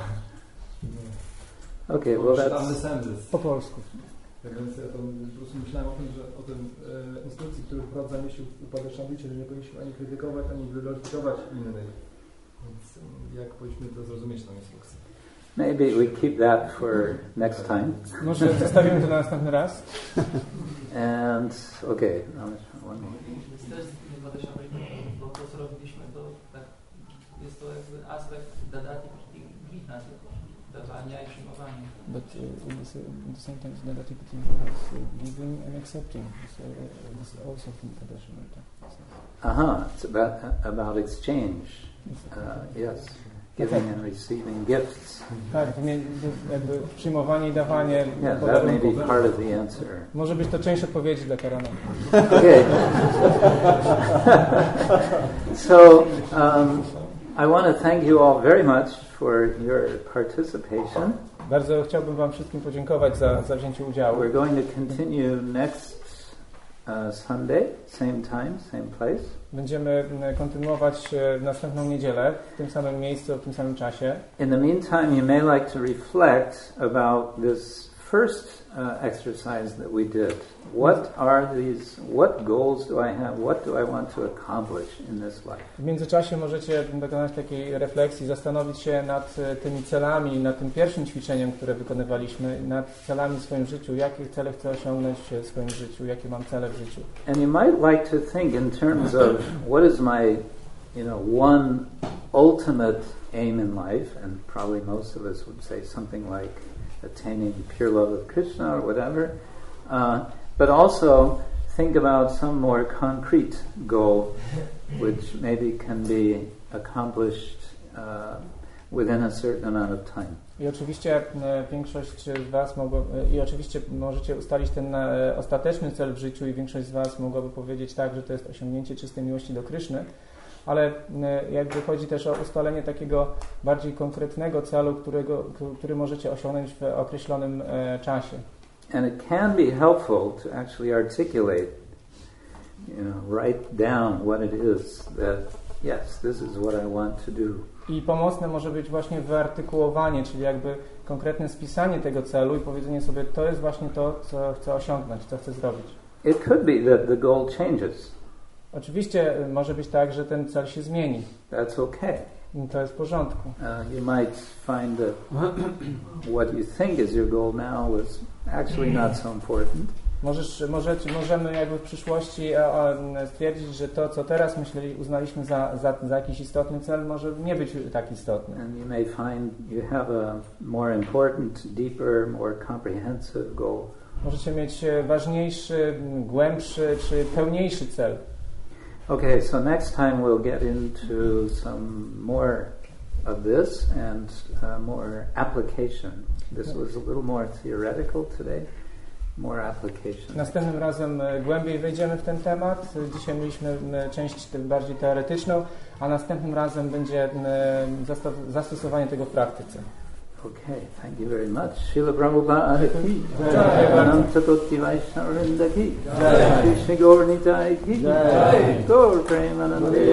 Okay. one Well, should that's understand this. Po polsku. Tak więc ja to po prostu myślałem o tym, że o tym e, instrukcji, który wprowadza zamieścił w Upadeshamricie, że nie powinniśmy ani krytykować, ani glorifikować innych. Maybe we keep that for next time. Może zostawimy to na następny raz. And okay, Ramesh, one more. Więc też nie Badesza bo to co robiliśmy to tak, jest to jakby aspekt dadati glina, tylko dawania i przyjmowania. But uh, in, the, sa- in the same time, Nadatipati is uh, giving and accepting. So uh, this is also from Padashamrita. Uh huh. It's about about exchange. Uh, yes, giving and receiving gifts. Tak, jakby przyjmowanie i dawanie Yeah, that may be part of the answer. Może być to część odpowiedzi dla Karana. Okay. [laughs] so um, I want to thank you all very much for your participation. Bardzo chciałbym Wam wszystkim podziękować za, za wzięcie udziału. We're going to continue next Sunday, same time, same place. Będziemy mm, kontynuować e, w następną niedzielę w tym samym miejscu, w tym samym czasie. In the meantime, you may like to reflect about this first uh, exercise that we did. What are these, what goals do I have? What do I want to accomplish in this life? W międzyczasie możecie dokonać takiej refleksji, zastanowić się nad tymi celami, nad tym pierwszym ćwiczeniem, które wykonywaliśmy, nad celami w swoim życiu, jakie cele chcę osiągnąć w swoim życiu, jakie mam cele w życiu. And you might like to think in terms of what is my, you know, one ultimate aim in life, and probably most of us would say something like attaining pure love of Krishna or whatever. Uh, but also think about some more concrete goal, which maybe can be accomplished uh, within a certain amount of time. I oczywiście e, większość z Was mogło, e, i oczywiście możecie ustalić ten e, ostateczny cel w życiu i większość z Was mogłaby powiedzieć tak, że to jest osiągnięcie czystej miłości do Kryszny, ale e, jakby chodzi też o ustalenie takiego bardziej konkretnego celu, którego, który możecie osiągnąć w określonym e, czasie. And it can be helpful to actually articulate, you know, write down what it is that, yes, this is what I want to do. I pomocne może być właśnie wyartykułowanie, czyli jakby konkretne spisanie tego celu i powiedzenie sobie, to jest właśnie to, co chcę osiągnąć, co chcę zrobić. It could be that the goal changes. Oczywiście y, może być tak, że ten cel się zmieni. That's okay. I to jest w porządku. Uh, you might find that [clears throat] what you think is your goal now is actually not so important. Możesz, możecie, możemy jakby w przyszłości stwierdzić, że to, co teraz myśleli, uznaliśmy za, za, za jakiś istotny cel, może nie być tak istotny. And you may find you have a more important, deeper, more comprehensive goal. Możecie mieć e, ważniejszy, głębszy czy pełniejszy cel. Okay, so next time we'll get into some more of this and uh, more application. This was a little more theoretical today, more application. Następnym razem e, głębiej wejdziemy w ten temat. Dzisiaj mieliśmy część bardziej teoretyczną, a następnym razem będzie zastosowanie tego w praktyce. Okay, thank you very much. Srila Prabhupada ki Jai. Ananta Koti Vaishnavrinda ki Krishna Gaur Nitai ki Gaur Premanande.